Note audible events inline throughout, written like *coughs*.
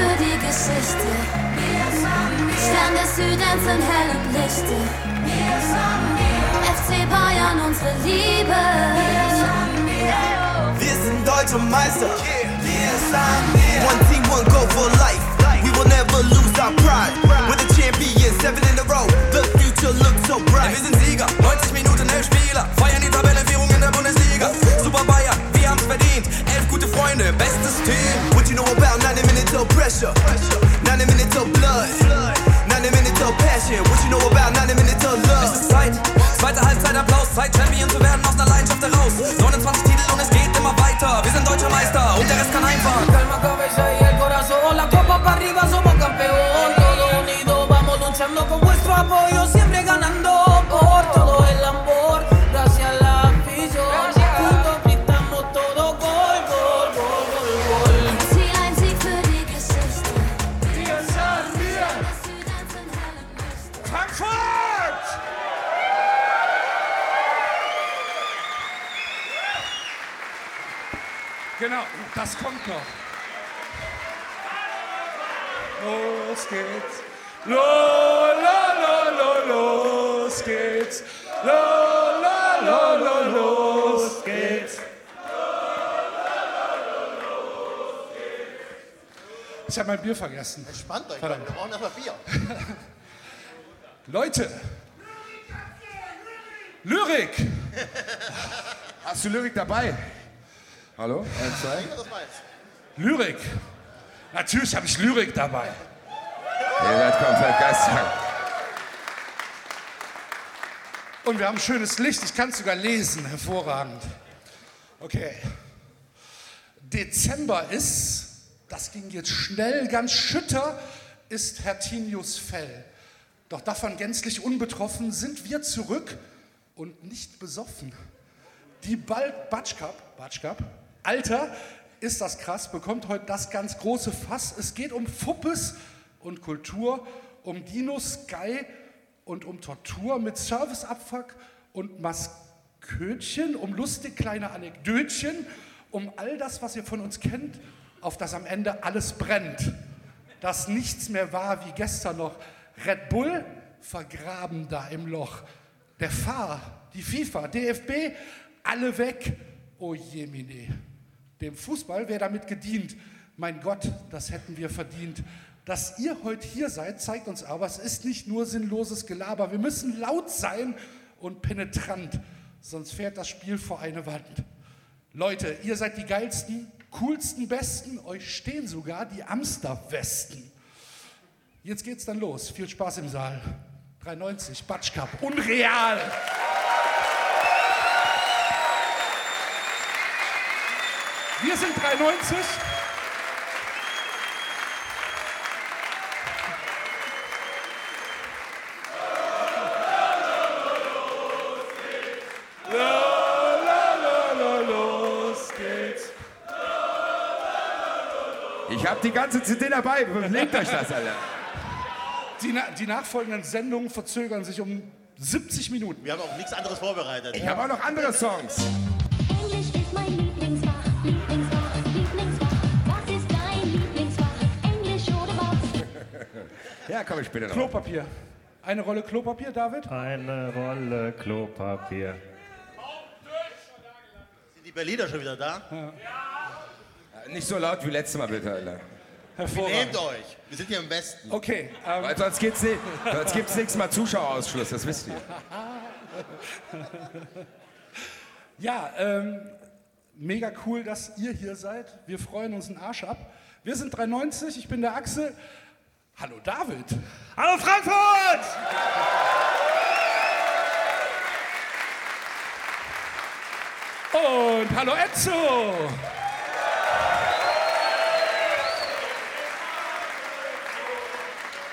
für die Geschichte. Stern des Südens in hellem Lichte. FC Bayern, unsere Liebe. Wir sind deutsche Meister. One team, one goal for life. We will never lose our pride. We're the champions, seven in a row. The future looks so bright. Wir sind Sieger, 90 Minuten, elf Spieler. Feiern die Tabellenführung in der Bundesliga. Super Bayern, wir haben's verdient. Elf gute Freunde, bestes Team. What you know about 90 minutes of pressure? 90 minutes of blood. 90 minutes of passion. What you know about 90 minutes of Es love? ist Zeit, zweite Halbzeit Applaus. Zeit, Champion zu werden aus einer Leidenschaft heraus. 29 Titel und es geht immer weiter. Wir sind deutscher Meister und der Rest kann heimfahren. Calma, cabeza y el corazón, la copa para arriba, somos campeón. Todos unidos vamos luchando con vuestro apoyo, siempre ganando por todo el amor. Geht's. Lo, lo, lo, lo, los geht's. Lo, lo, lo, lo, los geht's. Ich habe mein Bier vergessen. Entspannt euch, Verdammt. wir brauchen erstmal Bier. *laughs* Leute! Lyrik! Hast du Lyrik dabei? Hallo? Lyrik! Natürlich habe ich Lyrik dabei. Ihr seid komplett geisteskrank. Und wir haben schönes Licht, ich kann es sogar lesen, hervorragend. Okay. Dezember ist, das ging jetzt schnell, ganz schütter ist Hertinius Fell. Doch davon gänzlich unbetroffen sind wir zurück und nicht besoffen. Die Bald Batschkap, Batschkap, Alter, ist das krass, bekommt heute das ganz große Fass. Es geht um Fuppes und Kultur, um Dino Sky und um Tortur mit Serviceabfuck und Maskötchen, um lustig kleine Anekdötchen, um all das, was ihr von uns kennt, auf das am Ende alles brennt. Dass nichts mehr war wie gestern noch. Red Bull vergraben da im Loch. Der Fahr, die FIFA, DFB, alle weg. Oh jemine. Dem Fußball wäre damit gedient. Mein Gott, das hätten wir verdient. Dass ihr heute hier seid, zeigt uns aber, es ist nicht nur sinnloses Gelaber. Wir müssen laut sein und penetrant, sonst fährt das Spiel vor eine Wand. Leute, ihr seid die geilsten, coolsten, besten. Euch stehen sogar die Amster-Westen. Jetzt geht's dann los. Viel Spaß im Saal. 390, Batsch Cup, unreal. Wir sind 390. habe die ganze CD dabei. Legt euch das, Alter. Die, na- die nachfolgenden Sendungen verzögern sich um 70 Minuten. Wir haben auch nichts anderes vorbereitet. Ich habe auch noch andere Songs. Englisch ist mein Lieblingsfach, Lieblingsfach, Lieblingsfach. Was ist dein Lieblingsfach? Englisch oder was? Ja, komm ich später noch. Klopapier. Eine Rolle Klopapier, David? Eine Rolle Klopapier. Sind die Berliner schon wieder da? Nicht so laut wie letztes Mal, bitte, Alter. Hervorragend. Nehmt euch. Wir sind hier im Westen. Okay, ähm, Weil sonst nicht, sonst gibt's nächstes Mal Zuschauerausschluss, das wisst ihr. *laughs* ja, ähm, mega cool, dass ihr hier seid. Wir freuen uns einen Arsch ab. Wir sind 390, ich bin der Axel. Hallo David. Hallo Frankfurt! Und hallo Enzo.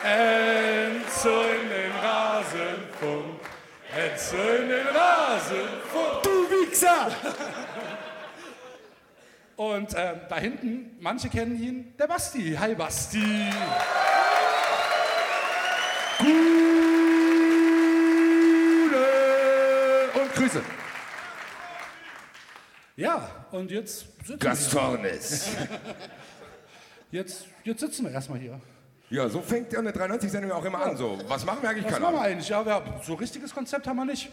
In den Rasenfunk. In den Rasenfunk. Du Wichser! Und ähm, da hinten, manche kennen ihn, der Basti. Hi Basti. Gute und Grüße. Ja, und jetzt wir hier. Gastornis. Jetzt, jetzt sitzen wir erstmal hier. Ja, so fängt ja eine 93-Sendung auch immer an. So, was machen wir eigentlich? Was Keine machen wir Ahnung. eigentlich? Ja, wir, so richtiges Konzept haben wir nicht.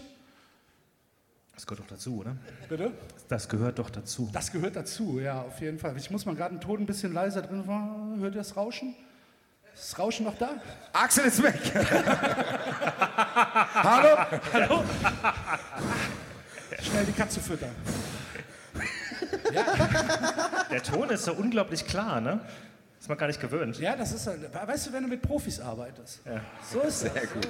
Das gehört doch dazu, oder? Bitte? Das gehört doch dazu. Das gehört dazu, ja, auf jeden Fall. Ich muss mal gerade einen Ton ein bisschen leiser drin war. Hört ihr das Rauschen? Ist das Rauschen noch da? Axel ist weg. *laughs* Hallo? Schnell die Katze füttern. Der Ton ist so unglaublich klar, ne? Ist man gar nicht gewöhnt. Ja, das ist, halt- weißt du, wenn du mit Profis arbeitest. So ist das. Sehr gut.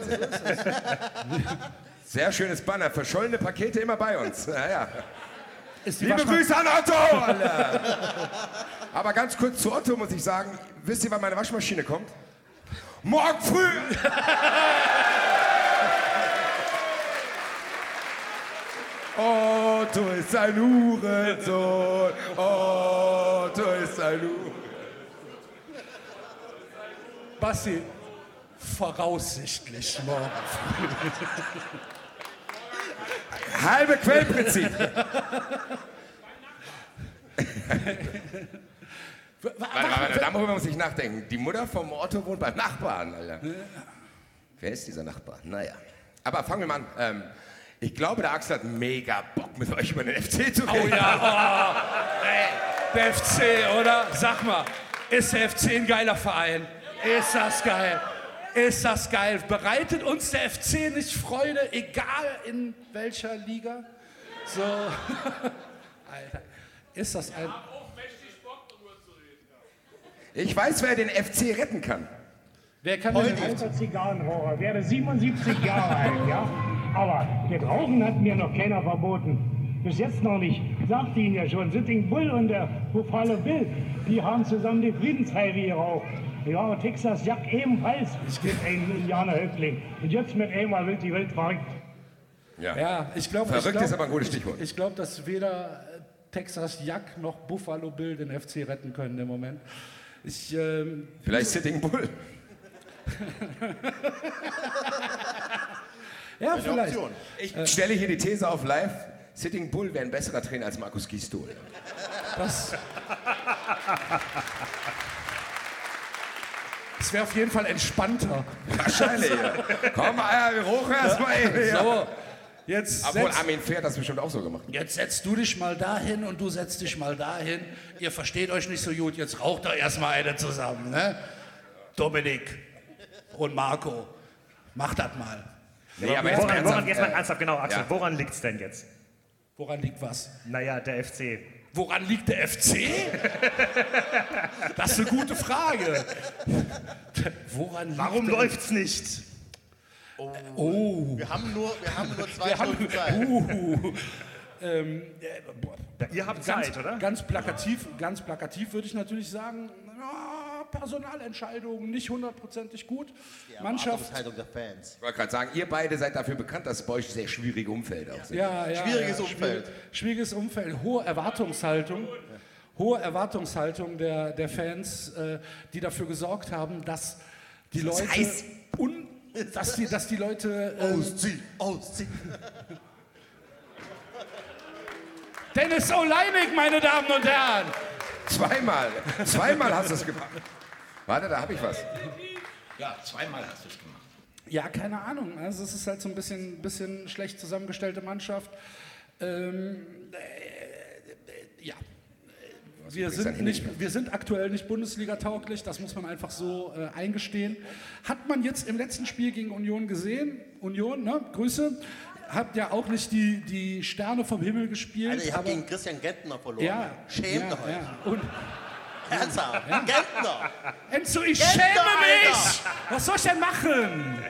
Sehr schönes Banner. Verschollene Pakete immer bei uns. Ja, ja. Ist Liebe Grüße an Otto! Alter. Aber ganz kurz zu Otto muss ich sagen, wisst ihr, wann meine Waschmaschine kommt? Morgen früh! Otto ist ein Hurensohn, Otto ist ein Hurensohn. Basti, voraussichtlich morgen. *laughs* Halbe Quellprinzip. *laughs* Warte, warte, warte, da muss ich nachdenken. Die Mutter vom Otto wohnt beim Nachbarn, Alter. Wer ist dieser Nachbar? Naja. Aber fangen wir mal an. Ähm, ich glaube, der Axel hat mega Bock, mit euch über den FC zu reden. Oh ja, *laughs* oh, ey, der FC, oder? Sag mal, ist der FC ein geiler Verein? Ist das geil? Ist das geil? Bereitet uns der FC nicht Freude, egal in welcher Liga? So, *laughs* Alter, ist das ein... Ich weiß, wer den FC retten kann. Wer kann denn... alter Zigarrenraucher, werde 77 Jahre alt, ja? Aber das Rauchen hat mir noch keiner verboten. Bis jetzt noch nicht. Sagte Ihnen ja schon, Sitting Bull und der Buffalo Bill, die haben zusammen die Friedensheide geraucht. Ja, Texas Jack ebenfalls mit einem Indianerhäuptling. Und jetzt mit einmal wird die Welt verrückt. Ja, ich glaube... Verrückt ich glaub, ist aber ein gutes Stichwort. Ich, ich glaube, dass weder äh, Texas Jack noch Buffalo Bill den FC retten können im Moment. Ich, ähm, Vielleicht Sitting Bull. *laughs* ja, vielleicht. Option. Ich stelle hier die These auf live. Sitting Bull wäre ein besserer Trainer als Markus Gisdol. Das, das *laughs* wäre auf jeden Fall entspannter. Wahrscheinlich. ja. Komm, Eier, wir hoch erstmal. Ja. So, jetzt, Obwohl setz, Armin Pferd das bestimmt auch so gemacht. jetzt setzt du dich mal dahin und du setzt dich mal dahin. Ihr versteht euch nicht so gut, jetzt raucht doch erstmal eine zusammen. Ne? Dominik und Marco, macht das mal. Nee, aber jetzt Woran, ernsthaft, woran, jetzt mal äh, ernsthaft, genau, Axel, ja. woran liegt's denn jetzt? Woran liegt was? Naja, der FC. Woran liegt der FC? Das ist eine gute Frage. Woran liegt Warum der läuft's nicht? Oh. Wir haben nur, wir haben nur zwei Wir haben, Stunden Zeit. *laughs* uh, ähm, äh, boah, Ihr habt ganz, Zeit, oder? Ganz plakativ, ganz plakativ würde ich natürlich sagen, Personalentscheidungen nicht hundertprozentig gut. Mannschaft, Erwartungshaltung der Fans. Ich wollte gerade sagen, ihr beide seid dafür bekannt, dass es bei euch sehr schwierige Umfelder auch sind. ja, ja, Schwieriges ja, Umfeld. schwierig- Schwieriges Umfeld, hohe Erwartungshaltung. Hohe Erwartungshaltung der, der Fans, äh, die dafür gesorgt haben, dass die Leute heiß. un, dass die, dass die Leute äh, Ausziehen, ausziehen. Dennis Oleinik, meine Damen und Herren. Zweimal. Zweimal hast du es gemacht. Warte, da habe ich was. Ja, zweimal hast du es gemacht. Ja, keine Ahnung. Also es ist halt so ein bisschen, bisschen schlecht zusammengestellte Mannschaft. Ähm, äh, äh, ja. Wir sind, nicht, wir sind aktuell nicht Bundesliga-tauglich, das muss man einfach so äh, eingestehen. Hat man jetzt im letzten Spiel gegen Union gesehen? Union, ne? Grüße. Habt ja auch nicht die, die Sterne vom Himmel gespielt. Alter, ihr habt aber- gegen Christian Gentner verloren. ja, Schämt ja, euch. ja. Und Ernsthaft. Gentner. Enzo, ich Gentner, schäme mich! Alter. Was soll ich denn machen?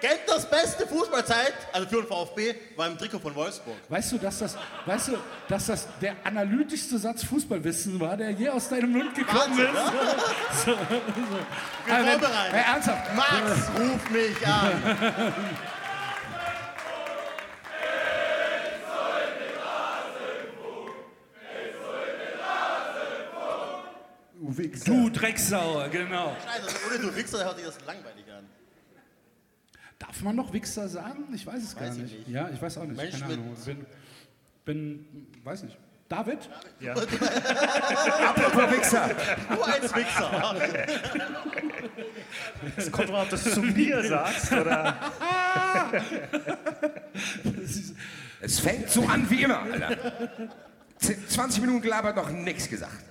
Gentners beste Fußballzeit, also für den VfB, war im Trikot von Wolfsburg. Weißt du, dass das, weißt du, dass das der analytischste Satz Fußballwissen war, der je aus deinem Mund gekommen Wahnsinn, ist? *laughs* So, so. Bin Aber wenn- vorbereitet. Hey, ernsthaft. Max, ruf mich an. *laughs* Du Drecksauer, genau. Scheiße, also ohne du Wichser hört sich das langweilig an. Darf man noch Wichser sagen? Ich weiß es gar Weiß ich nicht. nicht. Ja, ich weiß auch nicht. Mensch Keine mit- Ahnung. Bin, bin, weiß nicht. David? Ja. *laughs* Apropos Wichser. Nur ein Wichser. Es kommt drauf, ob du es zu mir sagst oder. *laughs* Es fängt so an wie immer, Alter. Z- 20 Minuten gelabert, noch nichts gesagt.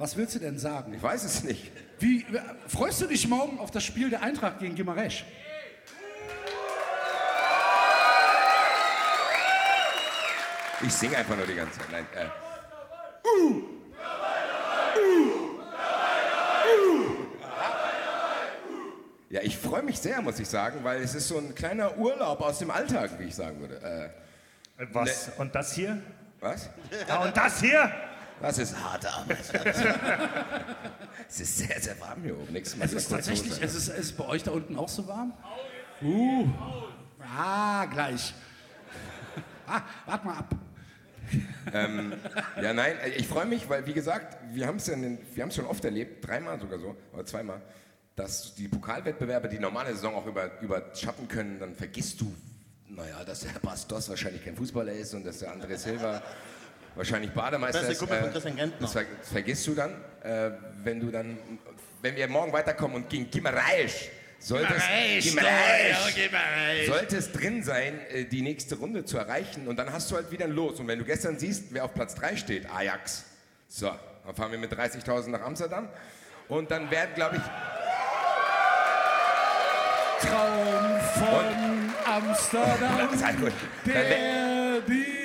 Was willst du denn sagen? Ich weiß es nicht. Wie, freust du dich morgen auf das Spiel der Eintracht gegen Gimaresch? Ich singe einfach nur die ganze Zeit. Nein, äh. Ja, ich freue mich sehr, muss ich sagen, weil es ist so ein kleiner Urlaub aus dem Alltag, wie ich sagen würde. Äh, Was? Und das hier? was? Ja, und das hier? Das ist harte Arbeit. *laughs* es ist sehr, sehr warm hier oben. Nichts Es ist tatsächlich, es ist, es ist bei euch da unten auch so warm? Uh. Ah, gleich. Ah, wart mal ab. Ja, nein, äh, ich freue mich, weil, wie gesagt, wir haben es ja wir schon oft erlebt, dreimal sogar so, oder zweimal, dass die Pokalwettbewerbe die normale Saison auch über, überschatten können. Dann vergisst du, naja, dass der Bastos wahrscheinlich kein Fußballer ist und dass der André Silva wahrscheinlich Bademeister Beste ist. Kumpel von äh, Christian Gentner. Das, ver das vergisst du dann, äh, wenn du dann, wenn wir morgen weiterkommen und gegen Gimareisch sollte es, Gimareisch, sollte es drin sein, äh, die nächste Runde zu erreichen und dann hast du halt wieder ein Los. Und wenn du gestern siehst, wer auf Platz 3 steht, Ajax, so, dann fahren wir mit 30.000 nach Amsterdam und dann werden, glaube ich, Traum von Amsterdam, Das *laughs* ist halt gut. Der die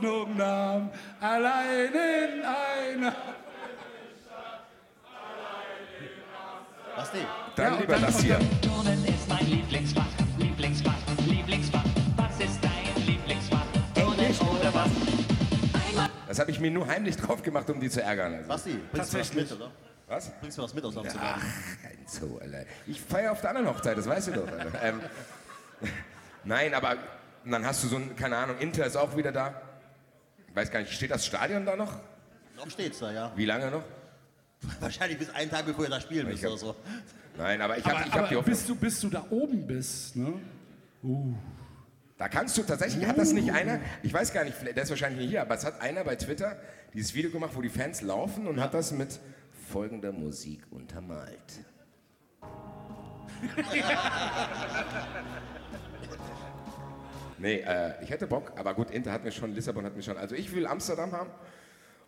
Hoffnung nahm, allein in einer... Was die? dann Ja, lieber dann- das hier. Turnen ist mein Lieblingsfach, Lieblingsfach, Lieblingsfach. Was ist dein Lieblingsfach? Turnen oder was? Das habe ich mir nur heimlich drauf gemacht, um die zu ärgern. Also. Basti, bringst du was mit, oder? Was? Bringst du was mit aus Amsterdam? Ach, kein Zoo, Alter. Ich feiere auf der anderen Hochzeit, das weißt du doch. Ähm, *laughs* nein, aber dann hast du so ein, keine Ahnung, Inter ist auch wieder da. Ich weiß gar nicht, steht das Stadion da noch? Noch steht's da, ja. Wie lange noch? Wahrscheinlich bis einen Tag, bevor ihr da spielen müsst hab- oder so. Nein, aber ich habe ich hab die Hoffnung. bis, du, bis du da oben bist, ne? Da kannst du tatsächlich, hat das nicht einer, ich weiß gar nicht, vielleicht- der ist wahrscheinlich nicht hier, aber es hat einer bei Twitter dieses Video gemacht, wo die Fans laufen und hat das mit folgender Musik untermalt. *laughs* nee, äh, ich hätte Bock, aber gut, Inter hat mir schon, Lissabon hat mir schon, also ich will Amsterdam haben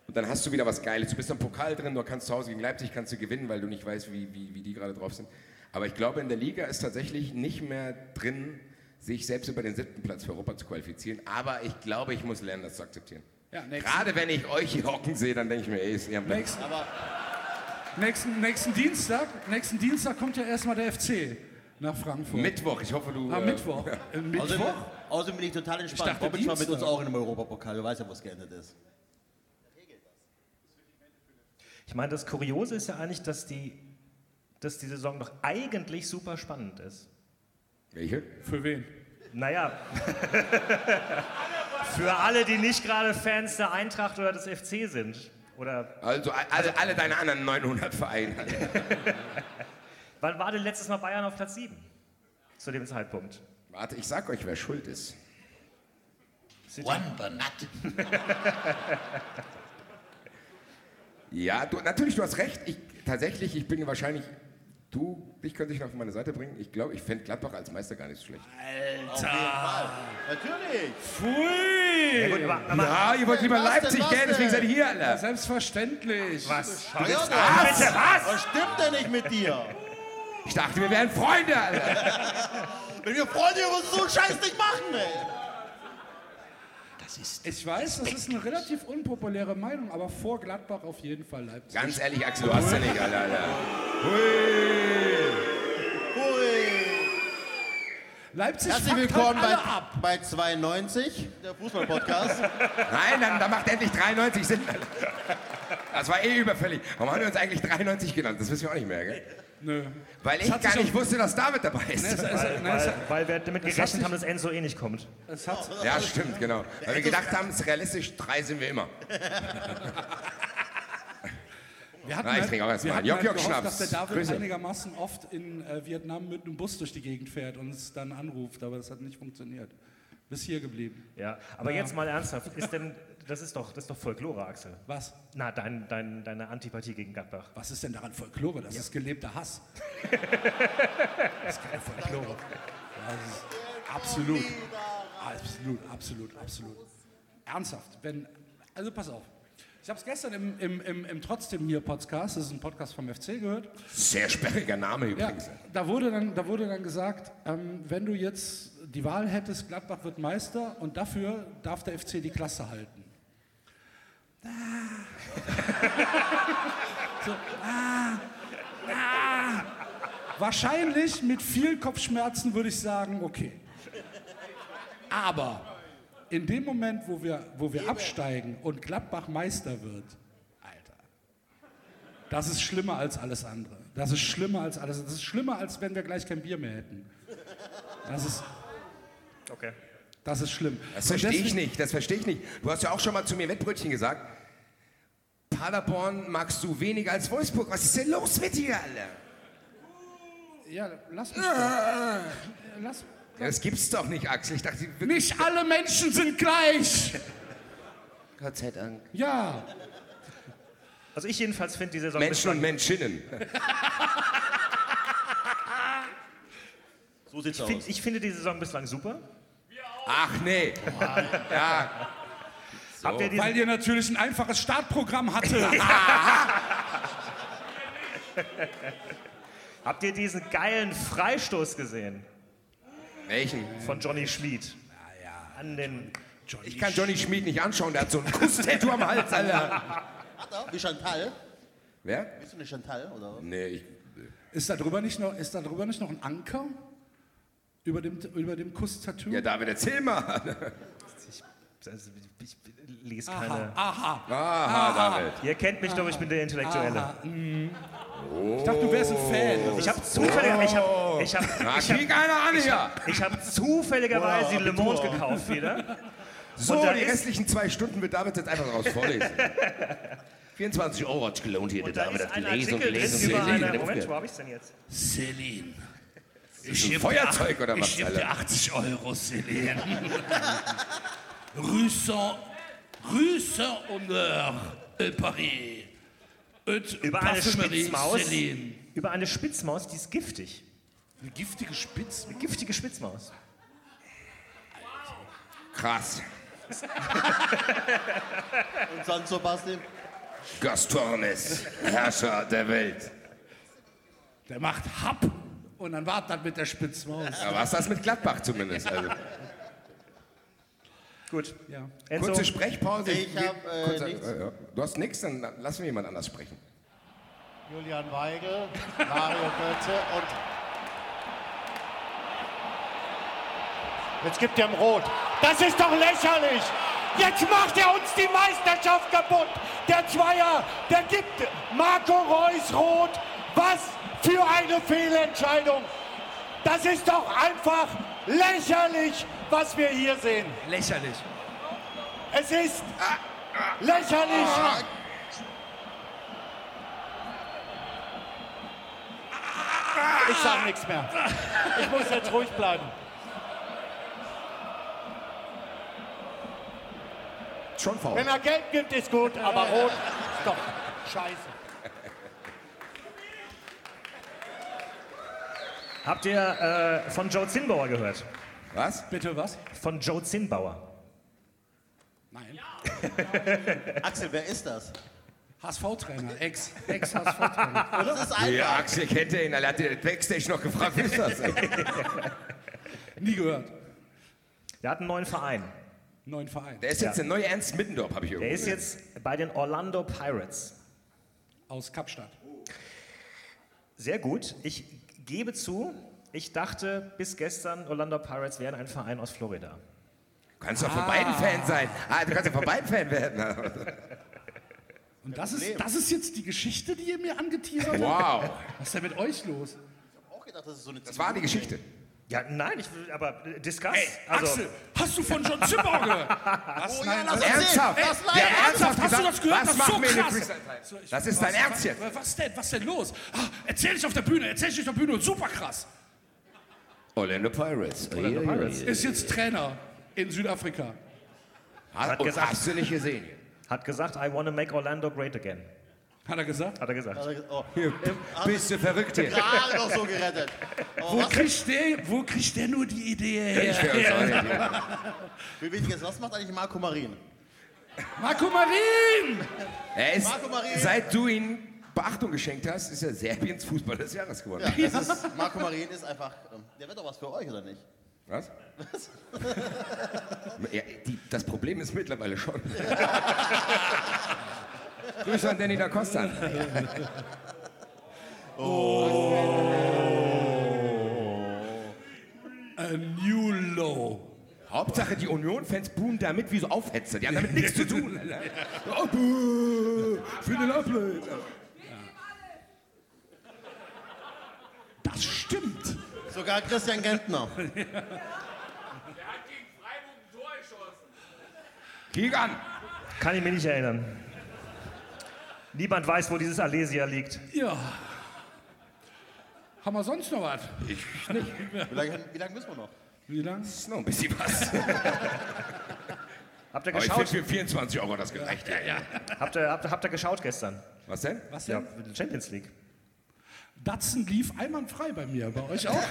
und dann hast du wieder was Geiles. Du bist im Pokal drin, du kannst zu Hause gegen Leipzig kannst du gewinnen, weil du nicht weißt, wie, wie, wie die gerade drauf sind. Aber ich glaube, in der Liga ist tatsächlich nicht mehr drin, sich selbst über den siebten Platz für Europa zu qualifizieren. Aber ich glaube, ich muss lernen, das zu akzeptieren. Ja, Gerade wenn ich euch hier hocken sehe, dann denke ich mir, ey, ist eher ein nächsten, nächsten, nächsten Dienstag, nächsten Dienstag kommt ja erstmal der FC nach Frankfurt. Mittwoch. Ich hoffe, du. Ah, äh, Mittwoch. Äh, Mittwoch? Außerdem, außerdem bin ich total entspannt. dachte Bobic war mit uns auch in einem Europapokal. Du weißt ja, wo es geendet ist. Ich meine, das Kuriose ist ja eigentlich, dass die, dass die Saison doch eigentlich super spannend ist. Welche? Für wen? Naja. *laughs* Für alle, die nicht gerade Fans der Eintracht oder des FC sind. Oder Also alle, alle deine anderen 900 Vereine. *laughs* wann war denn letztes Mal Bayern auf Platz 7? Zu dem Zeitpunkt. Warte, ich sag euch, wer schuld ist. One Banat. *laughs* Ja, du, natürlich, du hast recht. Ich, tatsächlich, ich bin wahrscheinlich. Du, dich könnte ich noch auf meine Seite bringen. Ich glaube, ich fände Gladbach als Meister gar nicht so schlecht. Natürlich. Pfui! Ja, gut, aber, aber, Ja, ihr wollt lieber Was Leipzig, was gell? Deswegen seid ihr hier, Alter. Selbstverständlich. was? Ja, Ah, bitte, was? Was stimmt denn nicht mit dir? Ich dachte, wir wären Freunde, Alter. *laughs* Wenn wir Freunde uns so einen Scheiß nicht machen, ey. Das ist Ich weiß, das ist eine relativ unpopuläre Meinung, aber vor Gladbach auf jeden Fall Leipzig. Ganz ehrlich, Axel, du hast ja nicht, Alter. Alter. Leipzig Herzlich fuckt willkommen halt bei, ab. bei 92, der Fußball-Podcast. Nein, dann, dann macht endlich 93 Sinn. Alter. Das war eh überfällig. Warum haben wir uns eigentlich 93 genannt? Das wissen wir auch nicht mehr, gell? Nö. Weil ich gar nicht wusste, dass David dabei ist. Es, es, es, Weil, weil wir damit gerechnet sich- haben, dass Enzo eh nicht kommt. es hat, Ja, stimmt, genau. Weil wir gedacht haben, es ist realistisch, drei sind wir immer. *laughs* wir hatten Na, ich halt- trinke auch erst wir mal. hatten Jock, halt gehofft, Schnaps. dass der David Grüße. einigermaßen oft in äh, Vietnam mit einem Bus durch die Gegend fährt und uns dann anruft, aber das hat nicht funktioniert. Bis hier geblieben. Ja, aber Ja. jetzt mal ernsthaft, ist denn, das ist doch, das ist doch Folklore, Axel. Was? Na, dein, dein, deine Antipathie gegen Gladbach. Was ist denn daran Folklore? Das ist gelebter Hass. *laughs* das ist kein Folklore. Das ist absolut. Absolut, absolut, absolut. Ernsthaft. Wenn, also pass auf. Ich habe es gestern im, im, im, im Trotzdem hier Podcast, das ist ein Podcast vom FC gehört. Sehr sperriger Name Ja, übrigens. da wurde dann, da wurde dann gesagt, ähm, wenn du jetzt die Wahl hättest, Gladbach wird Meister und dafür darf der FC die Klasse halten. Ah. so, ah, ah. Wahrscheinlich mit viel Kopfschmerzen würde ich sagen, okay. Aber in dem Moment, wo wir, wo wir absteigen und Gladbach Meister wird, Alter, das ist schlimmer als alles andere. Das ist schlimmer als alles. Das ist schlimmer, als wenn wir gleich kein Bier mehr hätten. Das ist, Okay. Das ist schlimm. Das verstehe ich nicht, das verstehe ich nicht. Du hast ja auch schon mal zu mir Wettbrötchen gesagt. Paderborn magst du weniger als Wolfsburg. Was ist denn los mit dir, Alter? Ja, lass mich doch. Lass, Ja, das gibt's doch nicht, Axel. Ich dachte, nicht alle Menschen sind gleich. *laughs* Gott sei Dank. Ja, Also ich jedenfalls finde die Saison Menschen und Menschinnen. *laughs* So sieht's ich, aus. find, ich finde die Saison bislang super. Ach nee. Ja, Habt ihr weil ihr natürlich ein einfaches Startprogramm hatte. *laughs* habt ihr diesen geilen Freistoß gesehen welchen? von Johnny Schmid? An den Ich kann Johnny Schmid nicht anschauen, der hat so ein *laughs* Kusstattoo am Hals, Alter. Hat er? Wie Chantal? Wer? Bist du eine Chantal? Oder? was? Nee, ich. Ist da drüber nicht noch, ist da drüber nicht noch ein Anker? Über dem, über dem Kuss-Tattoo? Ja, David, erzähl mal. also, ich lese aha, keine. aha. Aha, David. Ihr kennt mich doch, ich bin der Intellektuelle. aha mm. Ich dachte, du wärst ein Fan. Ich habe zufällig, ich habe, ich habe, ich habe, an hier. ich habe zufälligerweise die Le Monde gekauft wieder. So, die restlichen zwei Stunden wird David jetzt einfach raus vorlesen. *laughs* 24 Euro hat gelohnt hier. Der Da David hat ein gelesen und gelesen über eine, Moment, wo habe ich denn jetzt? Celine. Ist ein Feuerzeug oder was? Ich Alter? 80 Euro, Celine. Rue Saint-Honneur, äh, Paris. Et Über eine Spitzmaus. Celine. Über eine Spitzmaus, die ist giftig. Eine giftige Spitze. Eine giftige Spitzmaus. Krass. *laughs* Und San Sebastian? Gastornis, Herrscher der Welt. Der macht Happ und dann wartet er mit der Spitzmaus. Ja, was das mit Gladbach zumindest? Also, Gut. Ja. Enzo, kurze Sprechpause. Ich hab, äh, Kurzer- nichts. ja. Du hast nichts, dann lassen wir jemand anders sprechen. Julian Weigel, Mario Götze und jetzt gibt er ihm Rot. Das ist doch lächerlich. Jetzt macht er uns die Meisterschaft kaputt. Der Zweier, der gibt Marco Reus Rot. Was für eine Fehlentscheidung. Das ist doch einfach lächerlich, was wir hier sehen. Lächerlich. Es ist lächerlich. Ich sage nichts mehr. Ich muss jetzt ruhig bleiben. Schon faul. Wenn er Geld gibt, ist gut, aber rot ist doch scheiße. Habt ihr äh, von Joe Zinnbauer gehört? Was? Bitte was? Von Joe Zinnbauer. Nein. *laughs* Axel, wer ist das? HSV-Trainer, Ex- Ex-HSV-Trainer. *laughs* Das ist Ja, einfach. Axel kennt er ihn. Er hat den Backstage noch gefragt, wer ist das? *laughs* Nie gehört. Der hat einen neuen Verein. Neuen Verein. Der ist jetzt der neue Ernst Middendorf, habe ich irgendwo Der ist jetzt bei den Orlando Pirates. Aus Kapstadt. Sehr gut. Ich gebe zu, ich dachte bis gestern, Orlando Pirates wären ein Verein aus Florida. Du kannst doch von beiden Fan sein. Ah, du kannst ja von beiden Fan werden. *laughs* Und das ist, das ist jetzt die Geschichte, die ihr mir angeteasert habt? Wow. Was ist denn mit euch los? auch gedacht, das ist so eine Das war die Geschichte. Ja, nein, ich will, aber äh, discuss. Ey, also, Axel, hast du von John Zimmer gehört? *laughs* Was? Oh ja, Nein, uns Ernsthaft? Das haben live. ernsthaft Hast du gesagt, das gehört? was Das ist so krass. So, ich- Das ist dein Ernst jetzt. Was denn? Was denn los? Ah, erzähl dich auf der Bühne, erzähl dich auf der Bühne. Super krass. Orlando Pirates. Orlando Pirates. Ist jetzt Trainer. in Südafrika. Hat, oh, hast du nicht gesehen? Hat gesagt, I wanna make Orlando great again. Hat er gesagt? Hat er gesagt. Oh, Bist du verrückt hier? gerade noch so gerettet. Wo kriegt, der, wo kriegt der nur die Idee her? Ich höre uns auch nicht. hier. Wie wichtig ist, was macht eigentlich Marco Marin? Marco Marin! Er ist, Marco Marin. seit du ihm Beachtung geschenkt hast, ist er Serbiens Fußballer des Jahres geworden. Ja, das *laughs* ist, Marco Marin ist einfach, ähm, der wird doch was für euch, oder nicht? Was? *laughs* Ja, die, das Problem ist mittlerweile schon. *laughs* Grüße an Danny da Costa. *laughs* A new low. Hauptsache, die Union-Fans buhen damit wie so Aufhetzer. Die haben damit nichts zu tun. Alter. Oh, buh, für den Appel. Das stimmt. Sogar Christian Gentner. *laughs* Kick an. Kann ich mich nicht erinnern. Niemand weiß, wo dieses Alesia liegt. Ja. Haben wir sonst noch was? Ich nicht. Wie lange, wie lange müssen wir noch? Wie lang? ist noch ein bisschen was. *laughs* Habt ihr Aber ich geschaut? finde für 24 Euro das gereicht. Ja, ja. Habt ihr, habt, ihr- habt ihr geschaut gestern? Was denn? Was Ja, denn? Champions League. Datsen lief einwandfrei bei mir. Bei euch auch? *laughs*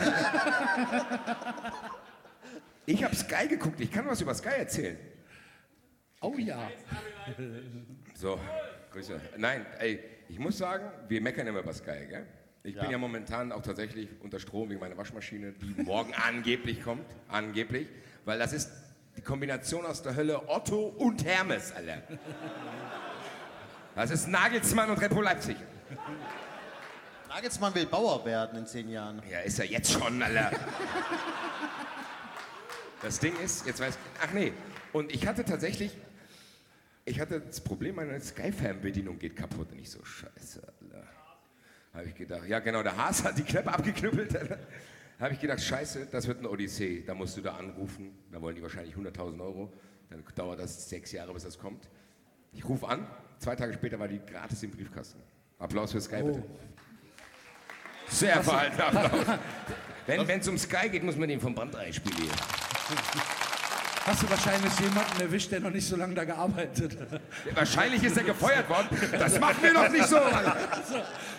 Ich habe Sky geguckt. Ich kann was über Sky erzählen. Oh ja. So, Grüße. Nein, ey, ich muss sagen, wir meckern immer über Sky, gell? Ich bin Ja. ja momentan auch tatsächlich unter Strom wegen meiner Waschmaschine, die morgen *laughs* angeblich kommt. Angeblich. Weil das ist die Kombination aus der Hölle Otto und Hermes, Alter. Das ist Nagelsmann und Repo Leipzig. Nagelsmann will Bauer werden in zehn Jahren. Ja, ist er jetzt schon, Alter. Das Ding ist, jetzt weiß ach nee, und ich hatte tatsächlich, ich hatte das Problem, meine Sky-Fernbedienung geht kaputt. Und ich so, scheiße, Alter. Habe ich gedacht, ja genau, der Haas hat die Klappe abgeknüppelt. *laughs* Habe ich gedacht, scheiße, das wird eine Odyssee. Da musst du da anrufen, da wollen die wahrscheinlich 100.000 Euro. Dann dauert das sechs Jahre, bis das kommt. Ich rufe an, zwei Tage später war die gratis im Briefkasten. Applaus für Sky, bitte. Sehr verhaltener Applaus. *laughs* Wenn es um Sky geht, muss man den vom Band einspielen. *laughs* Hast du wahrscheinlich jemanden erwischt, der noch nicht so lange da gearbeitet hat? Wahrscheinlich ist er gefeuert worden. Das machen wir doch nicht so. *laughs* Alter.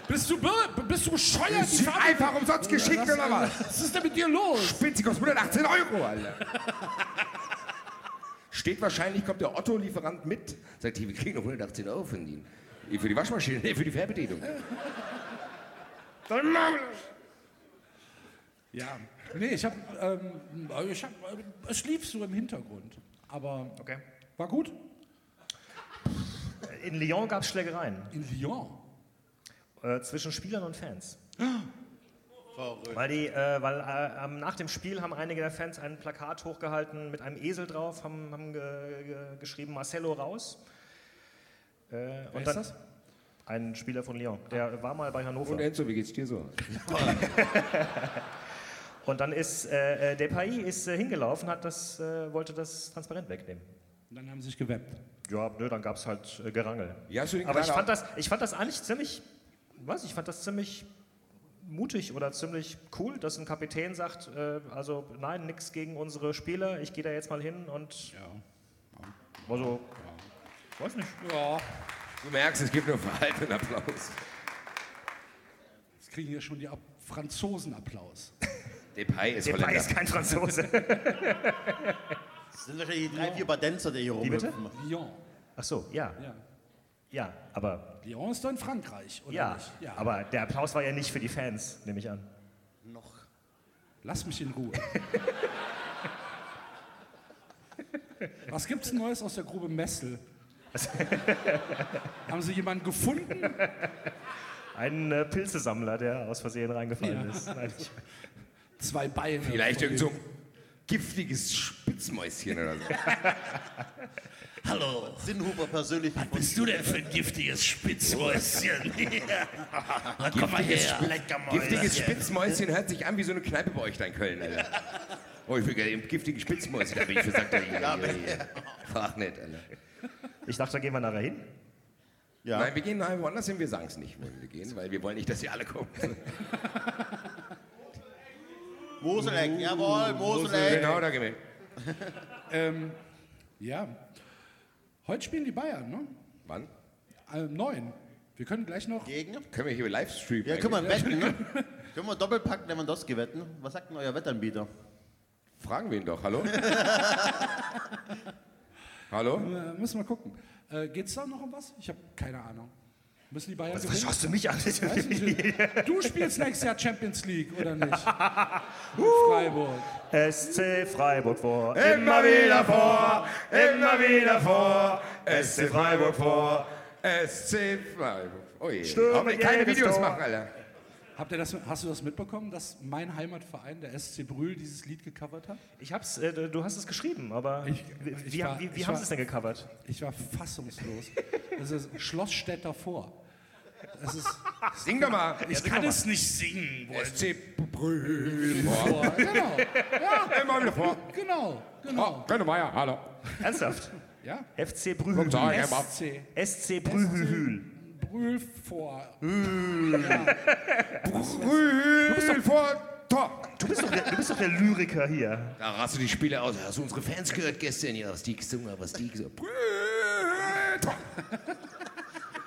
Bist du, bist du bescheuert? Ist sie einfach umsonst geschickt oder was? Was ist denn mit dir los? Spitze kostet 118 Euro, Alter. Steht wahrscheinlich, kommt der Otto-Lieferant mit, sagt, hier, wir kriegen noch 118 Euro von Ihnen. Für die Waschmaschine, nee, für die Fernbedienung. Dann machen wir das. Ja. Nee, ich hab, ähm, ich hab, äh, es lief so im Hintergrund. Aber Okay. war gut. In Lyon gab es Schlägereien In Lyon. äh, zwischen Spielern und Fans. Verrückt. Weil, die, äh, weil äh, nach dem Spiel haben einige der Fans ein Plakat hochgehalten mit einem Esel drauf, haben, haben ge, ge, geschrieben Marcelo raus. Äh, Wer und ist dann, das? Ein Spieler von Lyon, der war mal bei Hannover. Und Enzo, wie geht's dir so? *laughs* *laughs* Und dann ist äh, äh, Depay ist äh, hingelaufen, hat das, äh, wollte das Transparent wegnehmen. Und dann haben sie sich geweppt. Ja, nö, dann gab es halt äh, Gerangel. Du den Aber ich gerade fand, das, ich fand das eigentlich ziemlich, was, ich fand das ziemlich mutig oder ziemlich cool, dass ein Kapitän sagt, äh, also nein, nichts gegen unsere Spieler, ich gehe da jetzt mal hin und Ja. also, weiß nicht. Ja. Du merkst, es gibt nur verhaltenen Applaus. Jetzt kriegen hier schon die Ab Franzosen Applaus. *laughs* Depay ist Depay Holländer. ist kein Franzose. Das *laughs* sind wahrscheinlich die drei, vier Badenzer, die hier Wie bitte? rumhüpfen. Lyon. Ach so, ja, Ja. ja, aber Lyon ist doch in Frankreich, oder ja, nicht? Ja. aber der Applaus war ja nicht für die Fans, nehme ich an. Noch. Lass mich in Ruhe. Was gibt's Neues aus der Grube Messel? *laughs* Haben Sie jemanden gefunden? Ein äh, Pilzesammler, der aus Versehen reingefallen Ja. ist. Nein, ich, Zwei Beine. Vielleicht irgend so ein giftiges Spitzmäuschen oder so. *laughs* Hallo, Sinnhuber persönlich. was bist du denn für ein giftiges Spitzmäuschen? *laughs* Na, komm mal her, lecker Giftiges Mäuschen. Spitzmäuschen hört sich an wie so eine Kneipe bei euch da in Köln, Alter. Oh, ich will gerne ein giftiges Spitzmäuschen, da bin ich gesagt, *laughs* ja, ja, ja. Frag nicht, Alter. ich dachte, da gehen wir nachher hin. Ja. Nein, wir gehen nachher woanders hin, wir sagen es nicht, wo wir gehen, weil wir wollen nicht, dass ihr alle kommt. Moseleck, jawohl, Moseleck. Genau, da gehen wir *laughs* ähm, ja. Heute spielen die Bayern, ne? Wann? Äh, neun. Wir können gleich noch. Gegen? Können wir hier Livestream? Ja, können wir wetten, ne? *laughs* Können wir Doppelpack Lewandowski wetten? Was sagt denn euer Wettanbieter? Fragen wir ihn doch, hallo? *laughs* hallo? Äh, müssen wir gucken. Äh, geht's da noch um was? Ich habe keine Ahnung. Müssen die Bayern Was, was gewinnen? schaust du mich an? Weiß ich nicht. *laughs* Du spielst nächstes Jahr Champions League, oder nicht? *laughs* Mit Freiburg. SC Freiburg vor. Immer wieder vor, immer wieder vor, SC Freiburg vor, SC Freiburg. Oh je, Stürme Hoffentlich keine Videos machen, Alter. Habt ihr das, hast du das mitbekommen, dass mein Heimatverein, der SC Brühl, dieses Lied gecovert hat? Ich hab's, äh, du hast es geschrieben, aber Ich- wie, ich wie, war- wie, wie haben war- sie es denn gecovert? Ich war fassungslos. *laughs* Das ist Schlossstädter vor. Es ist, Sing doch mal. ich kann es nicht singen. SC Brühl. Genau. Ja, Immer wieder vor. genau. Oh, genau. Könnte Meier, hallo. Ernsthaft? Ja. FC Bob. SC SC Brühühül. Brühl vor. Brühl vor. Du bist, doch der, du bist doch der Lyriker hier. Da rast du die Spiele aus. Hast du unsere Fans gehört gestern? Ja, was die gesungen haben, was die gesungen haben.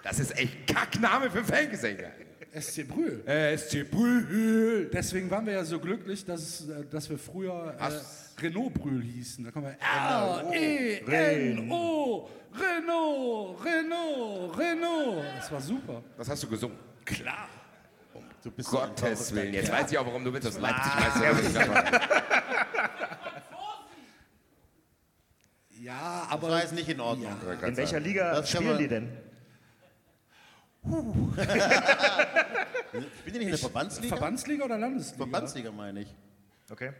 Das ist echt Kackname für Fangesänge. SC Brühl. Äh, SC Brühl. Deswegen waren wir ja so glücklich, dass, äh, dass wir früher äh? Renault Brühl hießen. Da kommen wir R-E-N-O. Renault, Renault, Renault. Das war super. Was hast du gesungen? Klar. Du bist Gottes Willen. Jetzt weiß ich auch, warum du willst, dass Leipzig Ah, Meister *laughs* Ja, Das aber war jetzt nicht in Ordnung. In welcher Liga Das spielen die denn? *laughs* Spielen die nicht in der Verbandsliga? Verbandsliga oder Landesliga? Verbandsliga meine ich. Okay.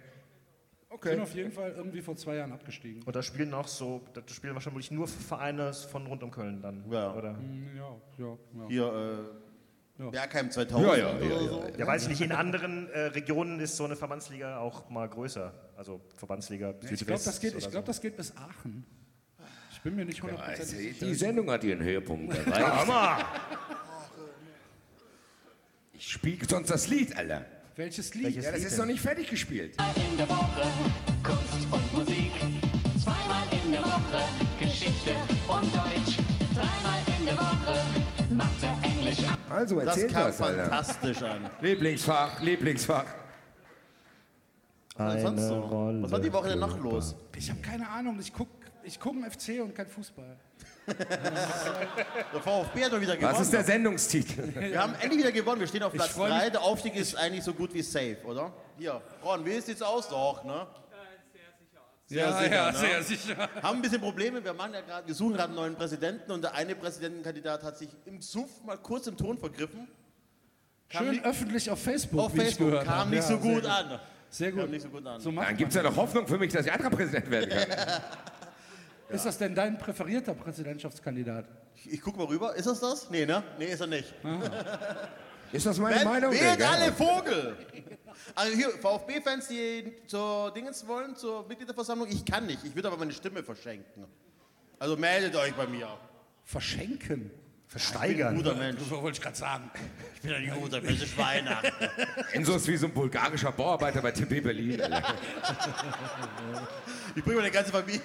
Sind auf jeden Fall irgendwie vor zwei Jahren abgestiegen. Und da spielen auch so, da spielen wahrscheinlich nur Vereine von rund um Köln dann. Ja. Oder? Ja, ja, ja. Hier, äh, Ja. Bergheim 2000 Ja, ja, oder ja, so. Ja, weiß ich nicht. In anderen äh, Regionen ist so eine Verbandsliga auch mal größer. Also Verbandsliga Ich glaube, das, geht- ich glaub, so. das geht bis Aachen. Ich bin mir nicht hundertprozentig sicher. Die Sendung hat ihren Höhepunkt erreicht. Ich spiele sonst das Lied, Alter. Welches Lied? Welches Ja, das Lied ist denn? noch nicht fertig gespielt. in der Woche Kunst und Musik. Zweimal in der Woche Geschichte und Deutsch. Dreimal in der Woche Mathe, Englisch. Also Das erzähl kam das, Alter. fantastisch an. Lieblingsfach, Lieblingsfach. Was, sonst Eine so? Rolle Was war die Woche denn noch los? Ich habe keine Ahnung. Ich gucke ich guck im FC und kein Fußball. Der VfB hat doch wieder gewonnen. Was ist der Sendungstitel? Wir haben endlich wieder gewonnen. Wir stehen auf Platz freu 3. mich- Der Aufstieg ist eigentlich so gut wie safe, oder? Hier, Ron, wie sieht's aus? Doch, ne? Sehr sicher, ne? sicher. Haben ein bisschen Probleme. Wir, machen ja grad, wir suchen gerade einen neuen Präsidenten und der eine Präsidentenkandidat hat sich im Suff mal kurz im Ton vergriffen. Kam Schön nicht- öffentlich auf Facebook, auf wie ich Facebook gehört kam habe. nicht Ja, so sehr gut an. Sehr gut. Kam nicht so gut an. So Dann gibt es ja noch Hoffnung für mich, dass ich anderer Präsident werden kann. *laughs* Ist das denn dein präferierter Präsidentschaftskandidat? Ich, ich guck mal rüber. Ist das das? Nee, ne? Nee, ist er nicht. *laughs* Ist das meine Wählt- Meinung? Wählt alle Vogel! Also hier, VfB-Fans, die zur Dingens wollen, zur Mitgliederversammlung, ich kann nicht. Ich würde aber meine Stimme verschenken. Also meldet euch bei mir. Verschenken. Versteigern. Guter Mensch. Das wollte ich gerade sagen. Ich bin ein guter Mensch, es ist Weihnachten. *laughs* Enzo ist wie so ein bulgarischer Bauarbeiter bei TB Berlin. *laughs* Ich bringe meine ganze Familie.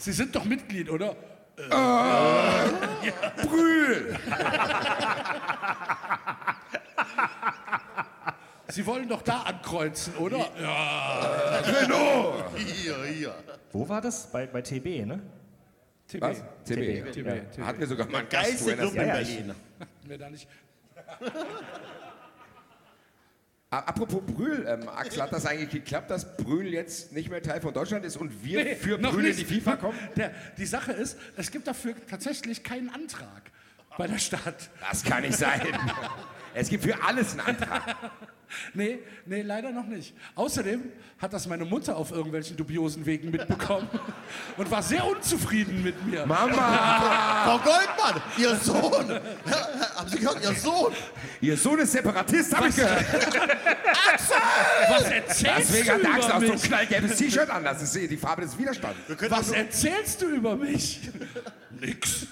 Sie sind doch Mitglied, oder? *laughs* Brühl! Sie wollen doch da ankreuzen, oder? Ja. Renault! Hier, hier. Wo war das? Bei, bei TB, ne? TB. Was? TB. TB. Ja. TB. Hatten wir sogar mal einen Gast. Erinnerst Club in ja, Berlin. Mir da nicht. Apropos Brühl, ähm, Axel, hat das eigentlich geklappt, dass Brühl jetzt nicht mehr Teil von Deutschland ist und wir Nee, für Brühl in die FIFA kommen? *laughs* Der, die Sache ist, es gibt dafür tatsächlich keinen Antrag bei der Stadt. Das kann nicht sein. Es gibt für alles einen Antrag. *laughs* *laughs* Nee, nee, leider noch nicht. Außerdem hat das meine Mutter auf irgendwelchen dubiosen Wegen mitbekommen *laughs* und war sehr unzufrieden mit mir. Mama! *laughs* Frau Goldmann, Ihr Sohn. Haben Sie gehört, Ihr Sohn? Ihr Sohn ist Separatist, hab ich gehört. Was erzählst Deswegen du hat der Axel über auch so ein knallgelbes T-Shirt an. Das ist die Farbe des Widerstands. Was erzählst du über mich? Nix.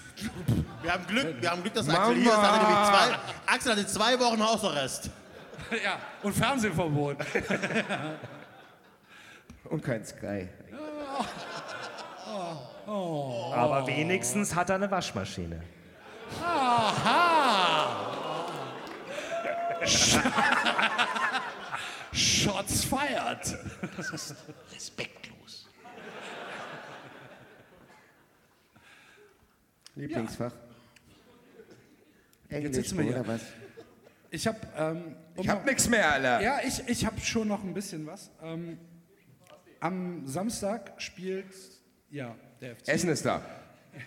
Wir haben Glück, wir haben Glück, dass Mama. Axel hier ist. Hatte nämlich zwei, Axel hatte zwei Wochen Hausarrest. *laughs* Ja, und Fernsehverbot. *laughs* Und kein Sky. Oh. Aber wenigstens hat er eine Waschmaschine. Aha! Shots fired. Respektlos. Lieblingsfach? Jetzt Englisch sitzen wir hier. oder was? Ich habe. Ähm, um Ich hab nix mehr, Alter. Ja, ich, ich habe schon noch ein bisschen was. Ähm, am Samstag spielt. Ja, der FC. Essen ist da.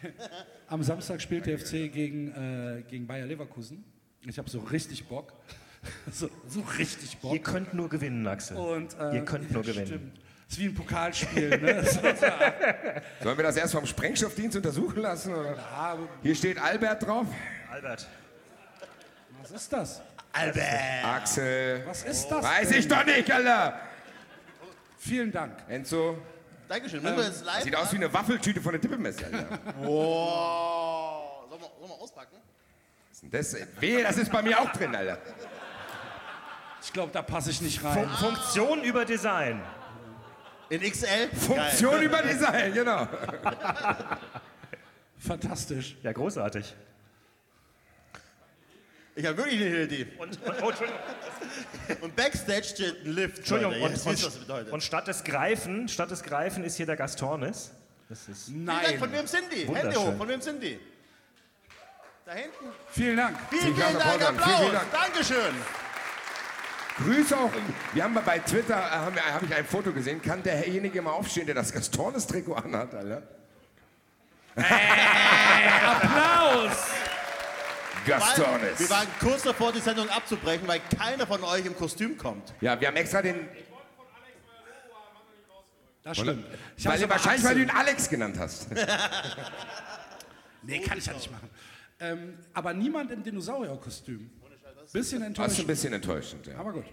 *laughs* Am Samstag spielt der FC gegen, äh, gegen Bayer Leverkusen. Ich habe so richtig Bock. *laughs* so, so richtig Bock. Ihr könnt nur gewinnen, Axel. Und, äh, Ihr könnt nur *laughs* ja, gewinnen. Stimmt. ist wie ein Pokalspiel. Ne? So, so, Sollen wir das erst vom Sprengstoffdienst untersuchen lassen? Oder? Hier steht Albert drauf. Albert. was ist das? Albert. Axel. Was ist das? Weiß denn? ich doch nicht, Alter. Vielen Dank. Enzo. Dankeschön. Müssen wir jetzt live Sieht aus wie eine Waffeltüte von der Tippemesse, Alter. *laughs* Wow. Sollen wir, sollen wir auspacken? Was ist denn das? Wehe, das ist bei mir auch drin, Alter. Ich glaube, da passe ich nicht Fun rein. Funktion über Design. In XL? Funktion Geil. über Design, genau. Fantastisch. Ja, großartig. Ich habe wirklich eine Idee. Und, und, oh, Entschuldigung. Und Backstage steht ein Lift. Entschuldigung, Leute. und, Jetzt wisst ihr, was das bedeutet. und, und statt des Greifen, statt des Greifen ist hier der Gastornis. Das ist Vielen Dank. Von Nein. wem sind die? Hände hoch. Von wem sind die? Da hinten. Vielen Dank. Vielen, Vielen vielen Dank, Dank. Applaus. Vielen, vielen Dankeschön. Grüße auch. Wir haben bei Twitter, äh, haben wir- habe ich ein Foto gesehen, kann derjenige mal aufstehen, der das Gastornes-Trikot anhat, Alter. Applaus! Gastornes. Wir waren kurz davor, die Sendung abzubrechen, weil keiner von euch im Kostüm kommt. Ja, wir haben extra den, Das stimmt. Ich weil wahrscheinlich, weil du ihn Alex genannt hast. *laughs* Nee, kann ich ja nicht machen. Ähm, aber niemand im Dinosaurierkostüm. Bisschen Das ist ein enttäuschend. bisschen enttäuschend, ja. Aber gut.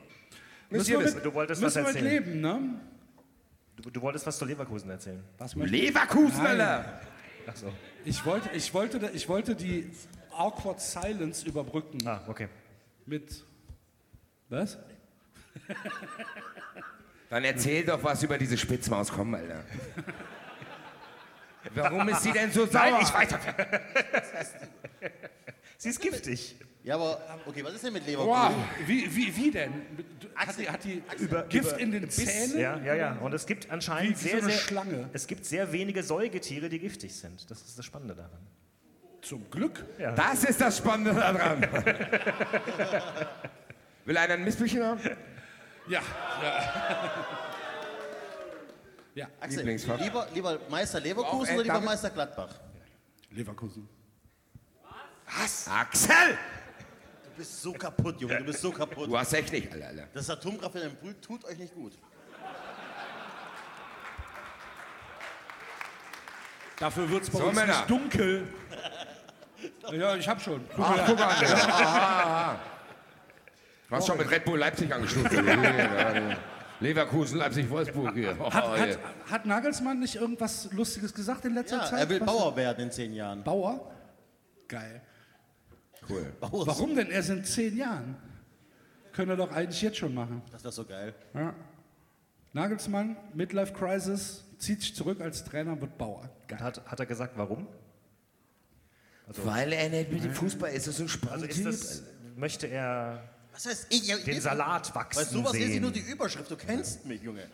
Müsst ihr wir mit, Du wolltest müssen was erzählen. leben, ne? Du, du wolltest was zu Leverkusen erzählen. Was? Leverkusen. Alter. Ach so. Ich wollte, ich, wollte, ich wollte die awkward silence überbrücken Ah, okay. mit. Was? Dann erzähl doch was über diese Spitzmaus, komm, Alter. Warum ist sie denn so sauer? Nein, ich weiß. *laughs* Sie ist giftig. Ja, aber okay, was ist denn mit Leverkusen? Wow. Wie, wie, wie denn? Hat die, hat die Über- Gift über- in den Zähnen? Ja, ja, ja. Und es gibt anscheinend Wie- wie so sehr, eine sehr, Schlange. Es gibt sehr wenige Säugetiere, die giftig sind. Das ist das Spannende daran. Zum Glück. Ja. Das ist das Spannende daran. *laughs* Will einer ein Missbüchchen haben? Ja. ja. Axel, Lieblingsfach. lieber, lieber Meister Auch, Leverkusen äh, oder lieber? Meister Gladbach? Leverkusen. Was? Axel! Du bist so kaputt, Junge, du bist so kaputt. Du hast echt nicht, Alter. Alter. Das Atomkraft in deinem Brüt tut euch nicht gut. Dafür wird es bei So, uns Männer. nicht dunkel. Ja, ich hab schon. Guck Ach, mal. guck an. Ja. *laughs* Aha, aha. Du hast schon mit Red Bull Leipzig angestoßen. *laughs* Leverkusen, Leipzig, Wolfsburg hier. Oh, Hat, hat, hat Nagelsmann nicht irgendwas Lustiges gesagt in letzter Ja, Zeit? er will Was- Bauer werden in zehn Jahren. Bauer? Geil. Cool. Bauer Warum denn erst in zehn Jahren? Können wir doch eigentlich jetzt schon machen. Das ist doch so geil. Ja. Nagelsmann, Midlife Crisis, zieht sich zurück als Trainer, wird Bauer. Geil. Hat, hat er gesagt, warum? Weil er nicht mit dem Fußball ist, das so ein Also spannender ist das, möchte er Was heißt ich? ich den Salat wachsen Weil sowas lese ich nur die Überschrift. Du kennst mich, Junge.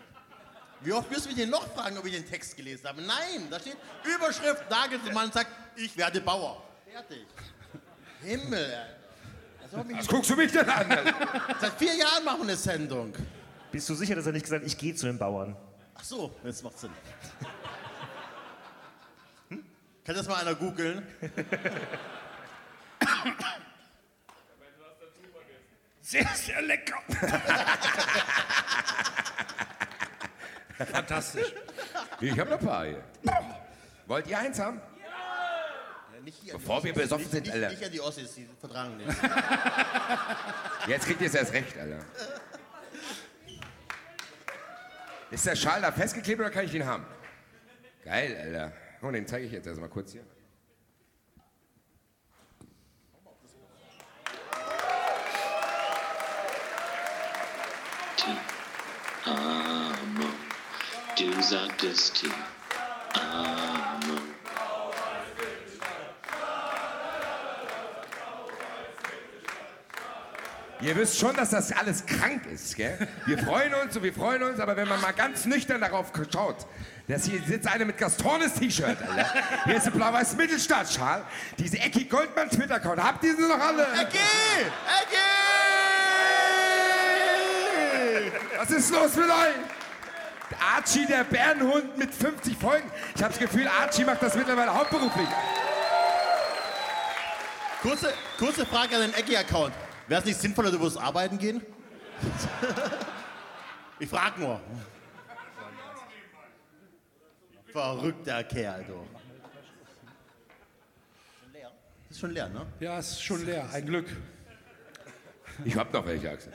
Wie oft wirst du mich denn noch fragen, ob ich den Text gelesen habe? Nein, da steht Überschrift, Nagelsmann sagt, ich werde Bauer. Fertig. Himmel, Alter. Also Was guckst du mich denn an? Seit vier Jahren machen wir eine Sendung. Bist du sicher, dass er nicht gesagt hat, ich gehe zu den Bauern? Ach so, das macht Sinn. Kann das mal einer googeln? Sehr, sehr lecker. Fantastisch. Ich hab noch ein paar hier. Wollt ihr eins haben? Ja, nicht hier Bevor wir besoffen sind, nicht, Alter. Nicht an die Ossis, die vertragen nicht. Jetzt kriegt ihr es erst recht, Alter. Ist der Schal da festgeklebt oder kann ich ihn haben? Geil, Alter. Oh, den zeige ich jetzt erstmal kurz hier. sagt das Team. Amen. Ihr wisst schon, dass das alles krank ist, gell? Wir freuen uns und wir freuen uns, aber wenn man mal ganz nüchtern darauf schaut, dass hier sitzt einer mit Gastornes T-Shirt, Alter. Hier ist ein blau-weiß Mittelstaatsschal, diese Ecki Goldmann Twitter-Account. Habt ihr sie noch alle? Ecki! Ecki! Was ist los mit euch? Archie, der Bärenhund mit 50 Folgen. Ich habe das Gefühl, Archie macht das mittlerweile hauptberuflich. Kurze, kurze Frage an den Ecki-Account. Wäre es nicht sinnvoller, du würdest arbeiten gehen? *laughs* ich frag nur. Verrückter Kerl, du. Ist schon leer, ne? Ja, ist schon leer, ein Glück. Ich hab noch welche, Axel.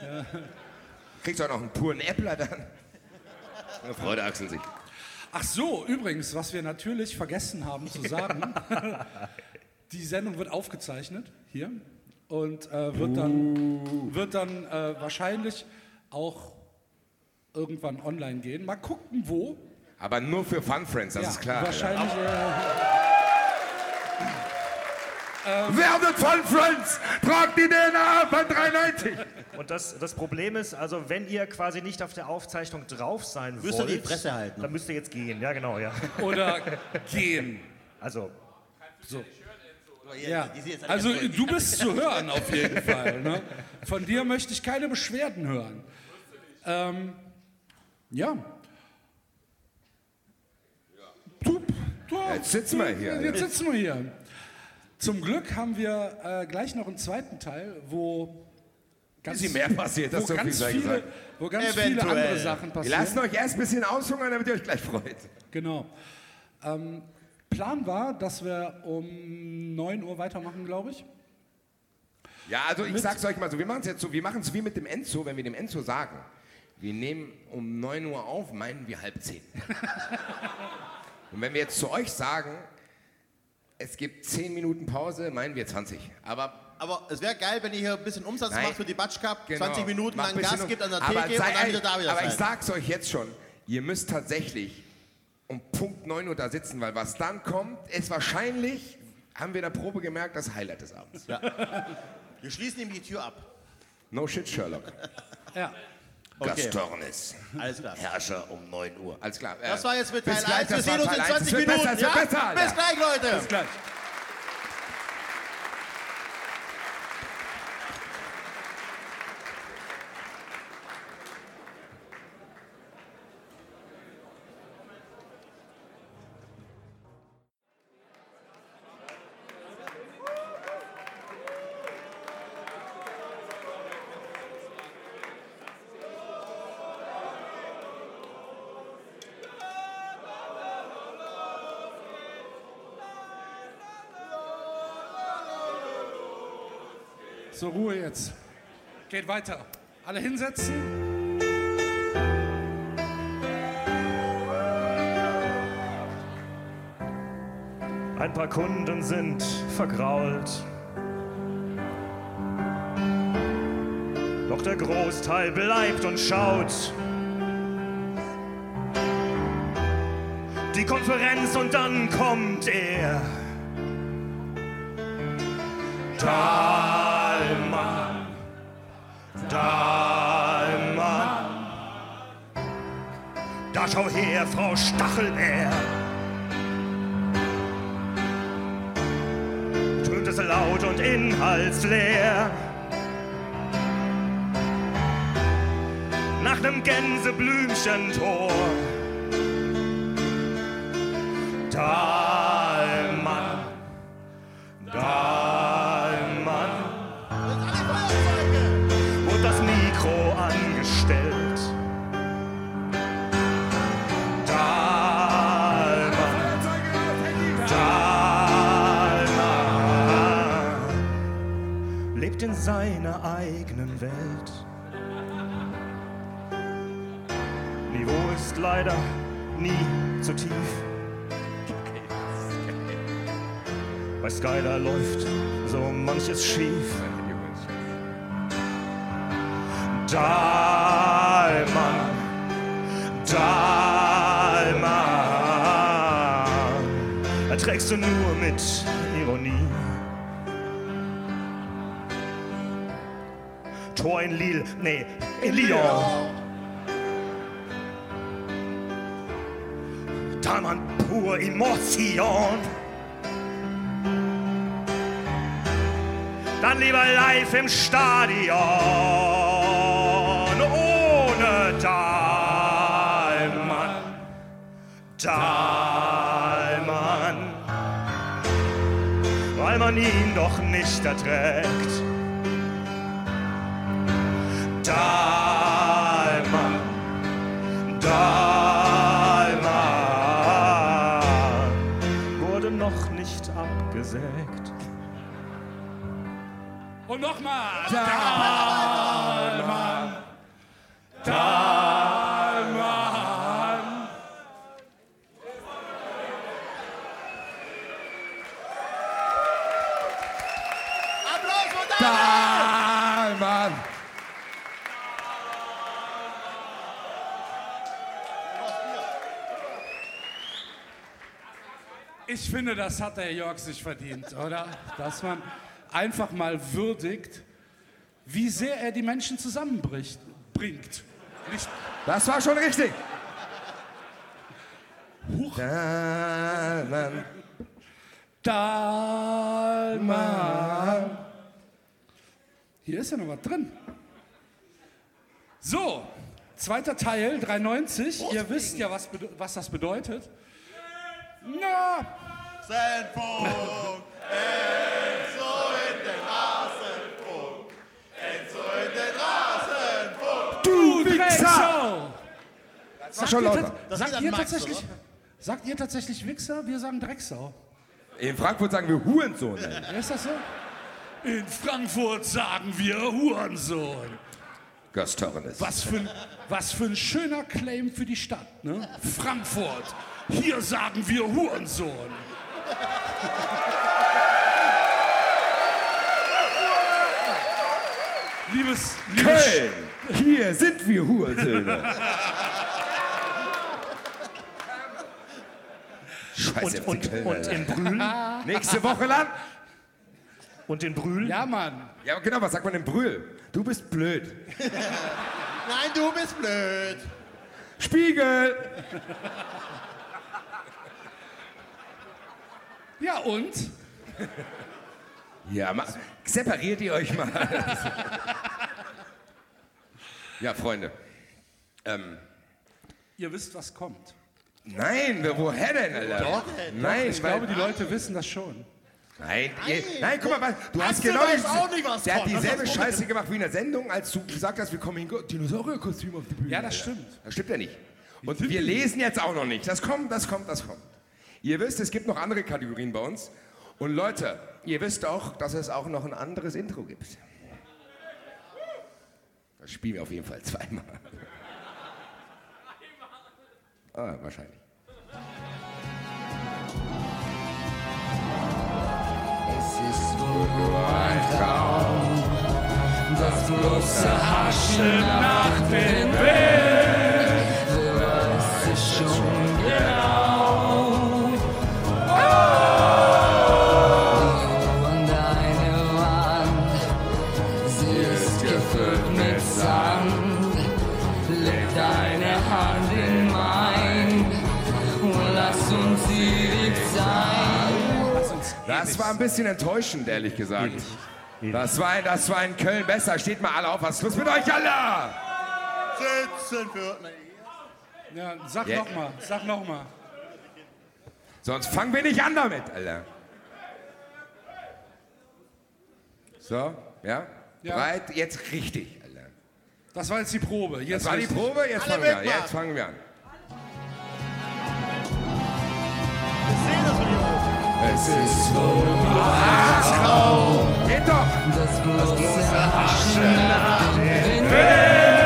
Kriegst du auch noch einen puren Äppler dann? Na, Freude, Axel, sich. Ach so, übrigens, was wir natürlich vergessen haben zu sagen, *laughs* die Sendung wird aufgezeichnet hier und äh, wird dann, wird dann äh, wahrscheinlich auch irgendwann online gehen. Mal gucken, wo. Aber nur für Fun Friends, das Ja, ist klar. Wahrscheinlich. Alter. Werdet Fun Friends! Tragt die DNA von 390! Und das, das Problem ist, also wenn ihr quasi nicht auf der Aufzeichnung drauf sein Müsst ihr wollt, die Fresse halten. dann müsst ihr jetzt gehen. Ja, genau, ja. Äh, oder *laughs* gehen. Also, So. Ja, also du bist zu hören auf jeden *laughs* Fall. Ne? Von dir möchte ich keine Beschwerden hören. Ähm, ja. Du, du, Jetzt sitzen wir hier. Jetzt sitzen wir hier. Zum Glück haben wir äh, gleich noch einen zweiten Teil, wo ganz, Bisschen mehr passiert, das so viel sei viele, gesagt. wo ganz viele Eventuell. andere Sachen Wir passieren. lassen euch erst ein bisschen aushungern, damit ihr euch gleich freut. Genau. Ähm, Plan war, dass wir um 9 Uhr weitermachen, glaube ich. Ja, also ich Mit- sag's euch mal so, wir machen es jetzt so, wir machen es wie mit dem Enzo, wenn wir dem Enzo sagen, wir nehmen um 9 Uhr auf, meinen wir halb 10. *laughs* Und wenn wir jetzt zu euch sagen, es gibt 10 Minuten Pause, meinen wir 20. Aber Aber es wäre geil, wenn ihr hier ein bisschen Umsatz Nein. macht für die Batsch Cup, Genau. 20 Minuten lang Gas um- gibt an der aber Theke und dann wieder da wieder Aber ich sein. sag's euch jetzt schon, ihr müsst tatsächlich um Punkt 9 Uhr da sitzen, weil was dann kommt, ist wahrscheinlich, haben wir in der Probe gemerkt, das Highlight des Abends. Wir schließen ihm die Tür ab. No shit, Sherlock. Ja. Okay. Gastornis. Alles klar. Herrscher um 9 Uhr. Alles klar. Das war jetzt mit bis Teil gleich, 1. Wir sehen uns in Teil 20 eins. Es wird Minuten. Besser, es ja? besser. Bis gleich, Leute. Bis gleich. So, Ruhe jetzt. Geht weiter. Alle hinsetzen. ein paar Kunden sind vergrault. Doch der Großteil bleibt und schaut. Die Konferenz und dann kommt er. Dahlmann, her, Frau Stachelbär. Tönt es laut und inhaltsleer. Nach nem Gänseblümchentor. Dahlmann, seiner eigenen Welt. Niveau ist leider nie zu tief. Bei Skyler läuft so manches schief. Da Dahlmann, Dahlmann, erträgst du nur Tor in Lille, nee, in Lyon. Talmann pur Emotion. Dann lieber live im Stadion. Ohne Dahlmann. Dahlmann. Weil man ihn doch nicht erträgt. Dahlmann. Dahlmann. Wurde noch nicht abgesägt. Und nochmal. Dahlmann. Finde, das hat der Jörg sich verdient, oder? Dass man einfach mal würdigt, wie sehr er die Menschen zusammenbricht, bringt. Nicht, Das war schon richtig. Dahlmann. Dahlmann. Hier ist ja noch was drin. So, zweiter Teil, 390. Ihr wisst ja, was, was das bedeutet. Na, Sendpunkt. Enzo in den Rasenfunk. Enzo in den Rasenfunk. du Wichser! Das war schon ihr, lauter. sagt, ihr Max, tatsächlich, oder? sagt ihr tatsächlich Wichser? Wir sagen Drecksau. In Frankfurt sagen wir Hurensohn. Ist das so? In Frankfurt sagen wir Hurensohn. Gastornis. Was für, ein, was für ein schöner Claim für die Stadt, ne? Frankfurt. Hier sagen wir Hurensohn. Liebes, liebes Köln. Hier sind wir Hurensöhne. Scheiße, Und, und, und in Brühl. Nächste Woche lang. Und in Brühl. Ja, Mann. Ja, genau, was sagt man in Brühl? Du bist blöd. Nein, du bist blöd. Spiegel. Ja, und? Ja, ma, separiert ihr euch mal. ja, Freunde. Ähm, Ihr wisst, was kommt. nein, woher denn, Alter? Doch, nein, Ich weil- glaube, die Leute wissen das schon. Nein, ihr, nein, guck mal, was, du hast genau diese- auch nicht, was Der hat dieselbe. Scheiße gemacht wie in der Sendung, als du gesagt hast, wir kommen in Dinosaurierkostüm auf die Bühne. Ja, das stimmt. Das stimmt ja nicht. Und wir lesen jetzt auch noch nicht. Das kommt, das kommt, das kommt. Ihr wisst, es gibt noch andere Kategorien bei uns. Und Leute, ihr wisst auch, dass es auch noch ein anderes Intro gibt. Das spielen wir auf jeden Fall zweimal. Ah, wahrscheinlich. Es ist wohl nur ein Traum, das bloße Haschen nach dem Wind. Das war ein bisschen enttäuschend, ehrlich gesagt. Das war, das war in Köln besser. Steht mal alle auf. Was ist los mit euch alle? Sitzen für. Nee. Ja, sag Ja. noch mal, sag noch mal. Sonst fangen wir nicht an damit, Alter. So, ja? Ja. Bereit? Jetzt richtig, Alter. Das war jetzt die Probe. Jetzt Das war die. Probe, jetzt fangen wir an. Jetzt fangen wir an. Narzissmus. Ach, oh, geht doch! Das bloße Aschen nach dem Wind.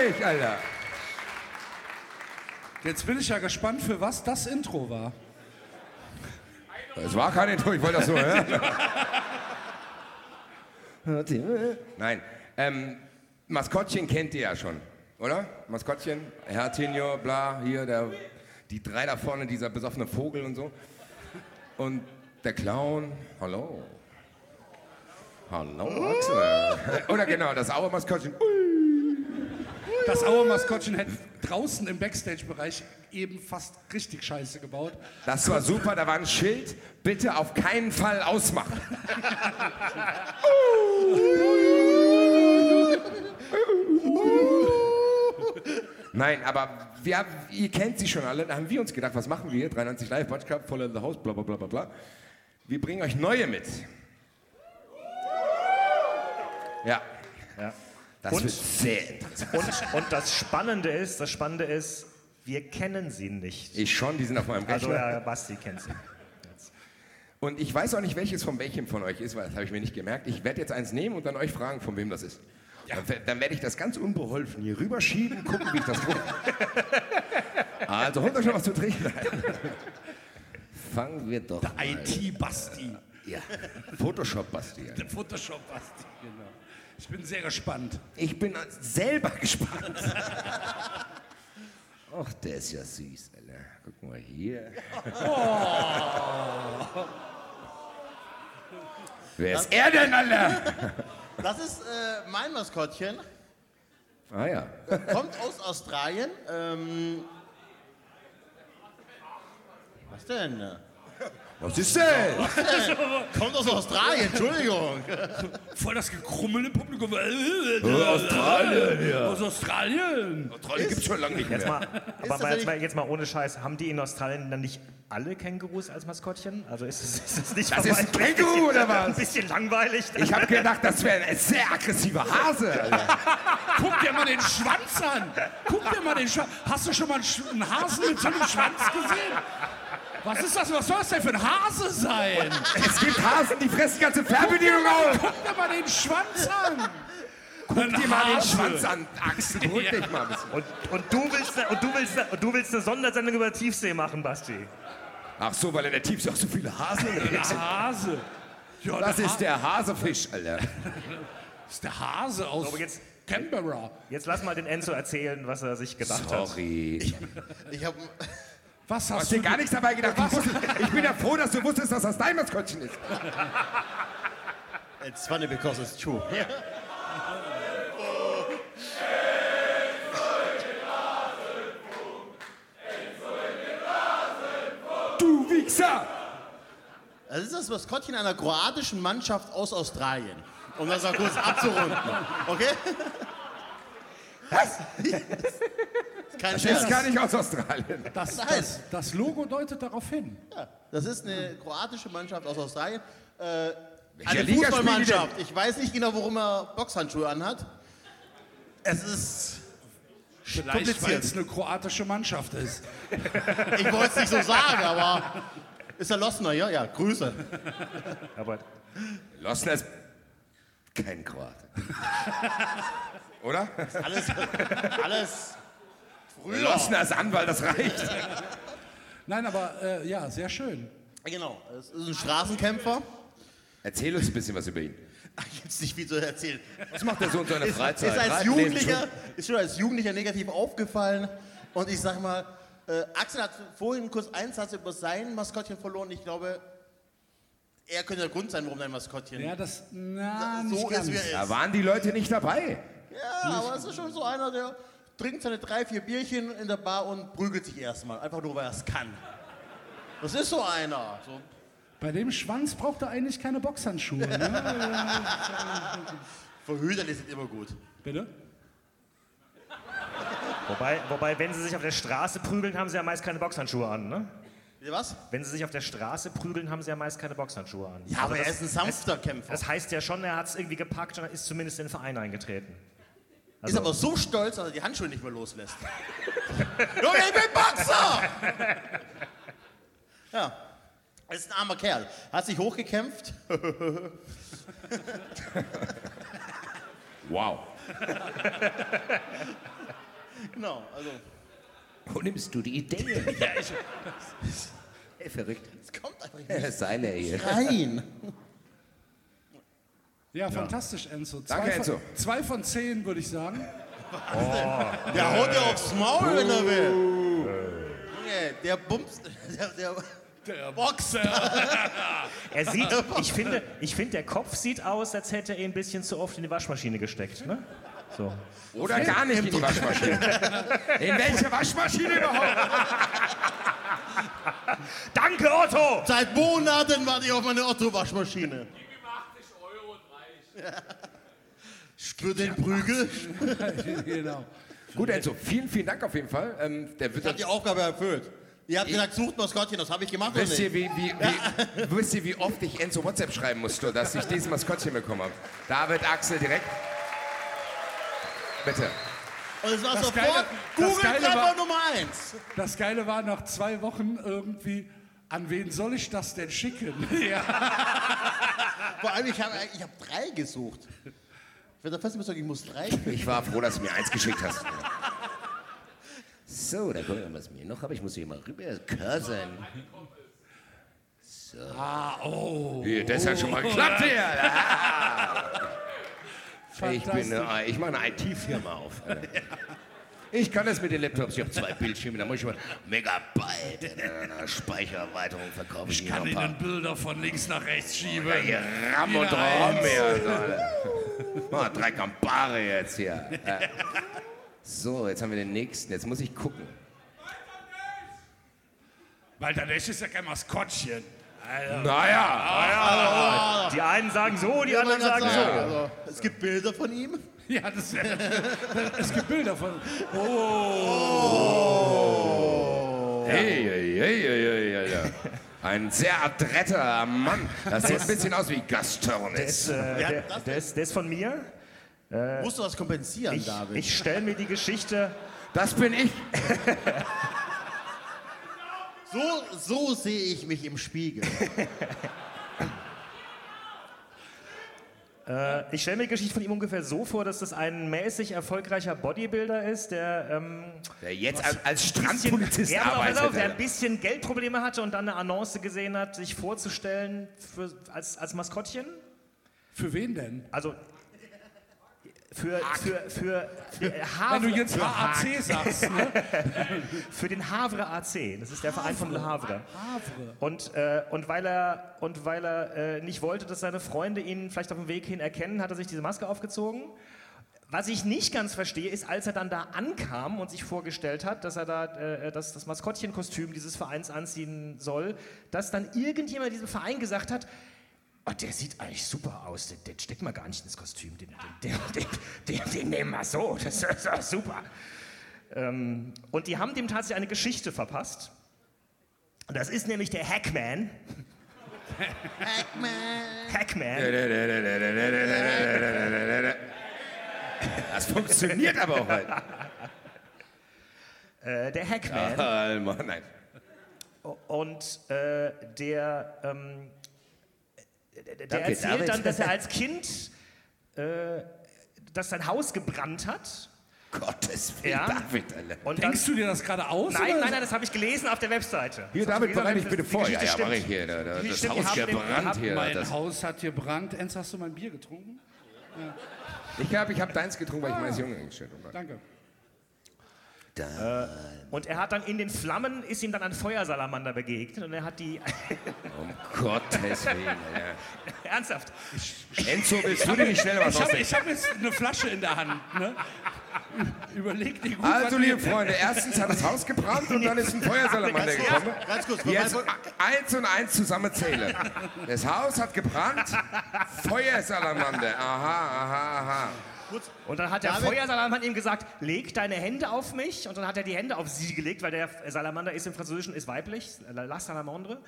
Endlich, Alter. Jetzt bin ich ja gespannt, für was das Intro war. Es war kein Intro, ich wollte das so hören. Nein, ähm, Maskottchen kennt ihr ja schon, oder? Maskottchen, Hertinho, bla, hier, der, die drei da vorne, dieser besoffene Vogel und so. Und der Clown, hallo. Hallo, Axel. Oder genau, das Auermaskottchen. Das Auermaskottchen hätte draußen im Backstage-Bereich eben fast richtig scheiße gebaut. Das war super, da war ein Schild, bitte auf keinen Fall ausmachen. Nein, aber wir, ihr kennt sie schon alle. Da haben wir uns gedacht, was machen wir? 93 Live, Watch Club, Follow the House, bla bla bla bla bla. Wir bringen euch neue mit. Ja. Ja. Das und, wird sehr interessant. Und, und das Spannende ist, das Spannende ist, wir kennen sie nicht. Ich schon, die sind auf meinem Rechner. Also ja, Basti kennt sie. Und ich weiß auch nicht, welches von welchem von euch ist, weil das habe ich mir nicht gemerkt. Ich werde jetzt eins nehmen und dann euch fragen, von wem das ist. Dann, wer- dann werde ich das ganz unbeholfen hier rüberschieben, gucken, wie ich das tue. *laughs* Also holt euch schon was zu trinken. Fangen wir doch Der. IT-Basti. Ja, Photoshop-Basti. ja. Der Photoshop-Basti, genau. Ich bin sehr gespannt. Ich bin selber *laughs* gespannt. Ach, der ist ja süß, Alter. Guck mal hier. Oh. Wer ist er denn, Alter? Das ist äh, mein Maskottchen. Ah ja. Kommt aus Australien. Ähm, was denn? Was ist denn? Was *laughs* denn? Kommt aus Australien, Entschuldigung. Voll das Gekrummel im Publikum. Australien, ja. Aus Australien. Australien gibt's schon lange nicht Jetzt mehr. mal, aber mal, jetzt, mal, jetzt mal ohne Scheiß, haben die in Australien dann nicht alle Kängurus als Maskottchen? Also ist es, ist es nicht Das ist ein Känguru, oder was? Ein bisschen langweilig. Ich habe gedacht, das wäre ein sehr aggressiver Hase. Guck dir mal den Schwanz an. Guck dir mal den Schwanz. Hast du schon mal einen Hasen mit so einem Schwanz gesehen? Was ist das? Was soll das denn für ein Hase sein? Es gibt Hasen, die fressen die ganze Fernbedienung auf. Guck dir mal den Schwanz an. Guck dir mal den Schwanz an, Axel. Beruhig dich mal ein bisschen. Und, und, du willst, und, du willst, und du willst eine Sondersendung über Tiefsee machen, Basti. Ach so, weil in der Tiefsee auch so viele Hasen unterwegs sind. Hase. Ja, Das der ist Ha- der Hasefisch, Alter. *laughs* Das ist der Hase aus Aber jetzt, Canberra. jetzt lass mal den Enzo erzählen, was er sich gedacht hat. Sorry. Ich habe Was Du hast hast dir du gar nichts dabei gedacht. *laughs* Du wusstest, ich bin ja froh, dass du wusstest, dass das dein Maskottchen ist. It's funny because it's true. Du Wichser! Das ist das Maskottchen einer kroatischen Mannschaft aus Australien. Um das mal kurz abzurunden. Okay? Was? Das Scherz. ist gar nicht aus Australien. Das, das, das Logo deutet darauf hin. Ja, das ist eine kroatische Mannschaft aus Australien. Äh, eine Liga Fußballmannschaft. Ich weiß nicht genau, warum er Boxhandschuhe anhat. Es ist Vielleicht, weil es eine kroatische Mannschaft ist. Ich wollte es nicht so sagen, aber ist er Lossner, ja? Ja, Grüße. Aber Losner ist kein Kroate. Oder? Alles, alles früher. Losner ist Anwalt, das reicht. Nein, aber äh, ja, sehr schön. Genau, es ist ein Straßenkämpfer. Erzähl uns ein bisschen was über ihn. Ach, Jetzt nicht viel zu erzählen. Was macht er so in seiner Ist, Freizeit? ist, als Reiten, Jugendlicher, ist schon als Jugendlicher negativ aufgefallen. Und ich sag mal, äh, Axel hat vorhin kurz einen Satz über sein Maskottchen verloren. Ich glaube, er könnte der Grund sein, warum dein Maskottchen. Ja, das, na, So nicht ist, ganz. wie er ist. Da waren die Leute nicht dabei. Ja, aber es ist schon so einer, der trinkt seine drei, vier Bierchen in der Bar und prügelt sich erstmal. Einfach nur, weil er es kann. Das ist so einer. So. Bei dem Schwanz braucht er eigentlich keine Boxhandschuhe. Ne? *laughs* Verhüterlich sind immer gut. Bitte? wobei, wobei, wenn sie sich auf der Straße prügeln, haben sie ja meist keine Boxhandschuhe an, ne? Wie, Was? Wenn sie sich auf der Straße prügeln, haben sie ja meist keine Boxhandschuhe an. Ja, aber er das- ist ein sanfter Kämpfer. Das heißt ja schon, er hat es irgendwie gepackt und ist zumindest in den Verein eingetreten. Ist aber so stolz, dass er die Handschuhe nicht mehr loslässt. *laughs* Junge, ich bin Boxer! ja. Er ist ein armer Kerl. Hat sich hochgekämpft. *laughs* Wow. *laughs* genau, also. Wo nimmst du die Idee? Ja, ich, Ey, verrückt. es kommt einfach nicht rein. Ja, fantastisch, Enzo. Zwei Danke, von, Enzo. Zwei von zehn, würde ich sagen. Der haut dir aufs Maul, wenn er will. Junge, der bumst. Der, der, Der Boxer. Er sieht, *laughs* ich finde, ich finde, der Kopf sieht aus, als hätte er ihn ein bisschen zu oft in die Waschmaschine gesteckt. Ne? So. Oder gar nicht in die Waschmaschine. *laughs* In welche Waschmaschine überhaupt? Danke, Otto! Seit Monaten warte ich auf meine Otto-Waschmaschine. *laughs* Für den Prügel. *laughs* genau. Gut, Enzo, vielen, vielen Dank auf jeden Fall. Ähm, der wird Ich habe die Aufgabe erfüllt. Ihr habt gesagt, sucht Maskottchen, das habe ich gemacht oder Wisst ihr, nicht? wie, wie, wie, *laughs* wisst ihr, wie oft ich Enzo WhatsApp schreiben musste, dass ich dieses Maskottchen bekommen habe? David, Axel, direkt. Bitte. Und es war Das sofort Geile- das Google Geile Treffer war- Nummer eins. Das Geile war nach zwei Wochen irgendwie, an wen soll ich das denn schicken? *laughs* ja. Vor allem, ich habe ich hab drei gesucht. Ich werde fest überzeugt, ich muss drei Ich war froh, dass du mir eins geschickt hast. So, dann gucken wir mal, was mir noch habe. Ich muss hier mal rüber cursern. So. Ah, oh. Hier, das hat schon mal geklappt hier. Ah. Ich, bin, Fantastisch. eine- ich mache eine IT-Firma auf. *laughs* Ich kann das mit den Laptops. Ich habe zwei Bildschirme, da muss ich mal Megabyte in einer Speichererweiterung verkaufen. Ich kann Ihnen Bilder von links nach rechts schieben. Ja, hier Ram und eins. hier. Mal drei Campari jetzt hier. So, jetzt haben wir den nächsten. Jetzt muss ich gucken. Weil der Nächste ist ja kein Maskottchen. Alter. Naja. Die einen sagen so, die Ja, anderen sagen so. also, es gibt Bilder von ihm. *laughs* Ja, das wäre. *laughs* es gibt Bilder von. Oh. Hey, hey, hey, hey, hey, hey, hey. Ein sehr adretter Mann. Das sieht ein bisschen aus wie Gastornis. Äh, Ja, der, das- ist, der ist von mir. Musst du was kompensieren, Ich, David? ich stelle mir die Geschichte. Das bin ich. *laughs* so so sehe ich mich im Spiegel. Äh, ich stelle mir die Geschichte von ihm ungefähr so vor, dass das ein mäßig erfolgreicher Bodybuilder ist, der ähm, Der jetzt als, als bisschen, Strandpolizist ja, auf, arbeitet. der ein bisschen Geldprobleme hatte und dann eine Annonce gesehen hat, sich vorzustellen für, als, als Maskottchen. Für wen denn? Also für, für, für, für Wenn Havre, du jetzt für AAC sagst, ne? *laughs* für den Havre AC. Das ist der Verein von Le Havre. Havre. Und, äh, und weil er, und weil er äh, nicht wollte, dass seine Freunde ihn vielleicht auf dem Weg hin erkennen, hat er sich diese Maske aufgezogen. Was ich nicht ganz verstehe, ist, als er dann da ankam und sich vorgestellt hat, dass er da äh, das, das Maskottchenkostüm dieses Vereins anziehen soll, dass dann irgendjemand diesem Verein gesagt hat, oh, der sieht eigentlich super aus, den, den steckt man gar nicht ins Kostüm, den, den, den, den, den, den nehmen wir so, das ist doch super. Ähm, und die haben dem tatsächlich eine Geschichte verpasst. Und das ist nämlich der Hackman. Hackman. Das funktioniert aber auch halt. Äh, der Hackman. Ah, Mann, nein. Und äh, der, ähm, der, der Danke, erzählt David. dann, dass er als *laughs* Kind, äh, dass sein Haus gebrannt hat. Gottes Willen, Ja. David, Alter. Und Denkst du dir das gerade aus? Nein, oder? nein, nein, das habe ich gelesen auf der Webseite. Hier, Das David, bereite ich bitte vor. Ja, ja, mache ich hier. Da, da, das stimmt, Haus gebrannt hier. Mein Das, Haus hat gebrannt. Enz, hast du mein Bier getrunken? ich glaube, ich habe deins getrunken, weil ich meines Jungen eingestellt habe. Danke. Da, Und er hat dann in den Flammen, ist ihm dann ein Feuersalamander begegnet und er hat die, *laughs* um Gottes Willen. Alter. ernsthaft, Enzo, willst du dir nicht schnell was Ich habe ausdenken? ich hab jetzt eine Flasche in der Hand. Ne? Überleg dir gut, Also, liebe Freunde, erstens hat das Haus gebrannt und dann ist ein Feuersalamander gekommen. Ganz kurz, Jetzt eins und eins zusammenzählen. Das Haus hat gebrannt, Feuersalamander. Aha, aha, aha. Und dann hat der David- Feuersalamander ihm gesagt, leg deine Hände auf mich. Und dann hat er die Hände auf sie gelegt, weil der Salamander ist im Französischen ist weiblich, la salamandre.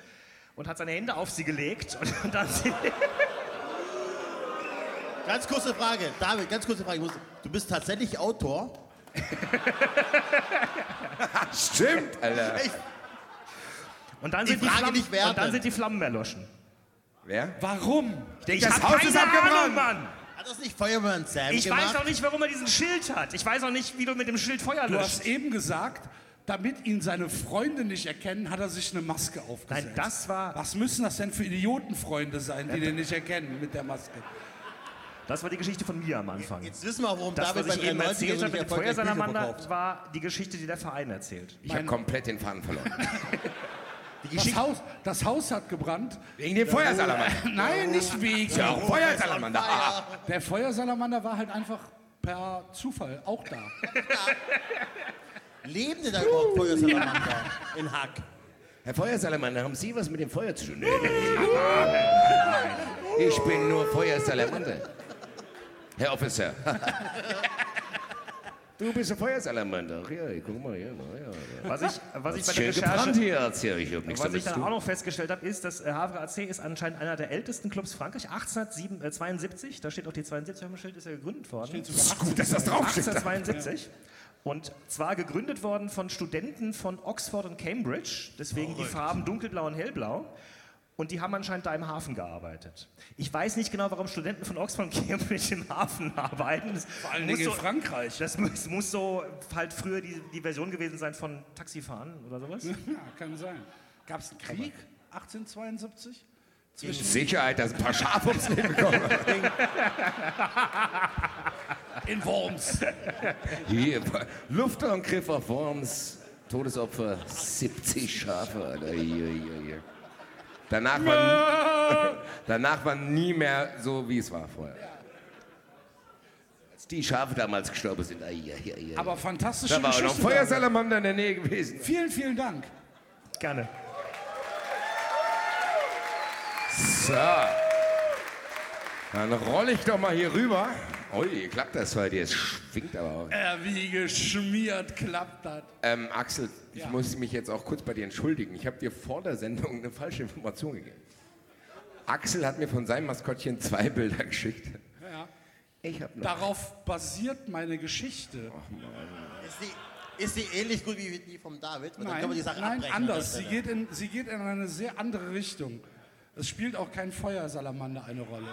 Und hat seine Hände auf sie gelegt. Und, *laughs* dann sie, Ganz kurze Frage, David, ganz kurze Frage. Du bist tatsächlich Autor? *laughs* Stimmt, Alter. Und, dann Die sind die Frage Flammen, nicht und dann sind die Flammen erloschen. Wer? Warum? Ich Ich das hab Haus keine ist abgebrannt. Ahnung, Mann. Hat das nicht Feuerwehrmann Sam Ich gemacht? weiß auch nicht, warum er diesen Schild hat. Ich weiß auch nicht, wie du mit dem Schild Feuer Du löscht. hast eben gesagt, damit ihn seine Freunde nicht erkennen, hat er sich eine Maske aufgesetzt. Nein, das war- Was müssen das denn für Idiotenfreunde sein, die den nicht erkennen mit der Maske? Das war die Geschichte von mir am Anfang. Jetzt wissen wir auch, warum Das, David was ich eben 93 erzählt habe mit dem Feuersalamander, war die Geschichte, die der Verein erzählt. Ich habe komplett den Faden verloren. *laughs* Das Haus, das Haus hat gebrannt. Wegen dem Feuersalamander. Nein, nicht wegen. Ist ja auch ein Feuersalamander. Ah. Der Feuersalamander war halt einfach per Zufall auch da. Leben denn da überhaupt Feuersalamander in Hack? Herr Feuersalamander, haben Sie was mit dem Feuer zu tun? Ich bin nur Feuersalamander. Herr Officer. Du bist ein Feuersalamander. Ach ja, guck mal ja, ja. Was ich, was ich bei der Recherche, hier, erzähl ich. Hab nichts was ich dann auch noch festgestellt habe, ist, dass äh, Havre AC ist anscheinend einer der ältesten Clubs Frankreich. 1872, da steht auch die 72 auf dem Schild, ist er gegründet worden. Ist gut, dass das draufsteht. 1872. Und zwar gegründet worden von Studenten von Oxford und Cambridge, deswegen die Farben dunkelblau und hellblau. Und die haben anscheinend da im Hafen gearbeitet. Ich weiß nicht genau, warum Studenten von Oxford und *laughs* Cambridge im Hafen arbeiten. Das Vor allen muss Dingen in so, Frankreich. Das muss, muss so halt früher die, die Version gewesen sein von Taxifahren oder sowas. *laughs* Ja, kann sein. Gab es einen Krieg 1872? Zwischen Sicherheit, dass ein paar Schafe ums Leben *laughs* kommen. in Worms. Hier, Luftangriff auf Worms, Todesopfer 70 Schafe. Alter. Hier, hier, hier. Danach war, *laughs* danach war nie mehr so, wie es war vorher. Als die Schafe damals gestorben sind. Ai, ai, ai, ai. Aber fantastische da war auch noch ein Geschichte. Feuersalamander in der Nähe gewesen. Vielen, vielen Dank. Gerne. So. Dann roll ich doch mal hier rüber. Ui, klappt das bei dir? Es schwingt aber auch. Äh, wie geschmiert klappt das. Ähm, Axel, ich Ja. muss mich jetzt auch kurz bei dir entschuldigen. Ich habe dir vor der Sendung eine falsche Information gegeben. Axel hat mir von seinem Maskottchen zwei Bilder geschickt. Ja. Ich noch. Darauf basiert meine Geschichte. Ist die, ist die ähnlich gut wie die vom David? Dann Nein, können wir die Sache nein abbrechen. anders. an Sie geht, in, sie geht in eine sehr andere Richtung. Es spielt auch kein Feuersalamander eine Rolle.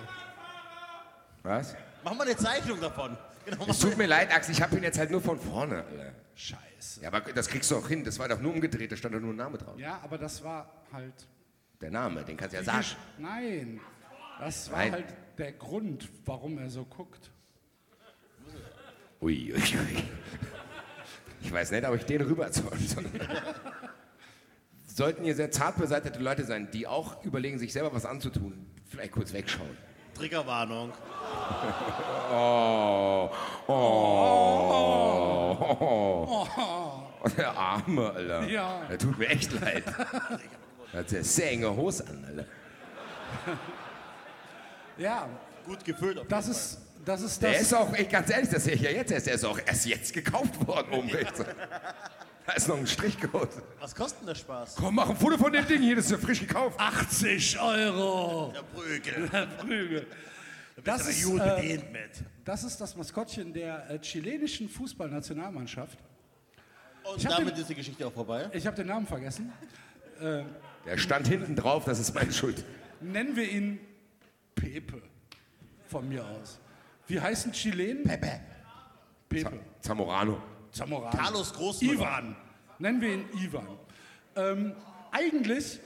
Was? Machen wir eine Zeichnung davon. Genau, Es tut mir leid, Axel, ich habe ihn jetzt halt nur von vorne. Alter. Scheiße. Ja, aber das kriegst du auch hin. Das war doch nur umgedreht, da stand doch nur ein Name drauf. Ja, aber das war halt. Der Name, den kannst du ja sagen. Nein. Das war Nein. halt der Grund, warum er so guckt. Ui, ui, ui. Ich weiß nicht, ob ich den rüberzeugen soll. Sollten hier sehr zart beseitete Leute sein, die auch überlegen, sich selber was anzutun, vielleicht kurz wegschauen. Triggerwarnung. Oh, oh, oh, oh. Der Arme, Alter. Ja. Der tut mir echt leid. Er hat ja sehr enge Hose an, Alter. Ja, Gut gefüllt. Auf das jeden ist, das ist Der das. ist auch, ey, ganz ehrlich, das sehe ich ja jetzt erst. Der ist auch erst jetzt gekauft worden, um sein. Da ist noch ein Strichcode. Was kostet denn der Spaß? Komm, mach ein Foto von dem Ding hier, das ist ja frisch gekauft. 80 Euro. Der Prügel. *laughs* Prügel. Das Aber ist, äh, das ist das Maskottchen der äh, chilenischen Fußballnationalmannschaft. Und damit den- ist die Geschichte auch vorbei. Ich habe den Namen vergessen. Äh, Der stand hinten drauf, das ist meine Schuld. nennen wir ihn Pepe. Von mir aus. Wie heißen Chilenen? Pepe. Pepe. Zamorano. Zamorano. Carlos Großmüller. Ivan. Nennen wir ihn Ivan. Ähm, eigentlich,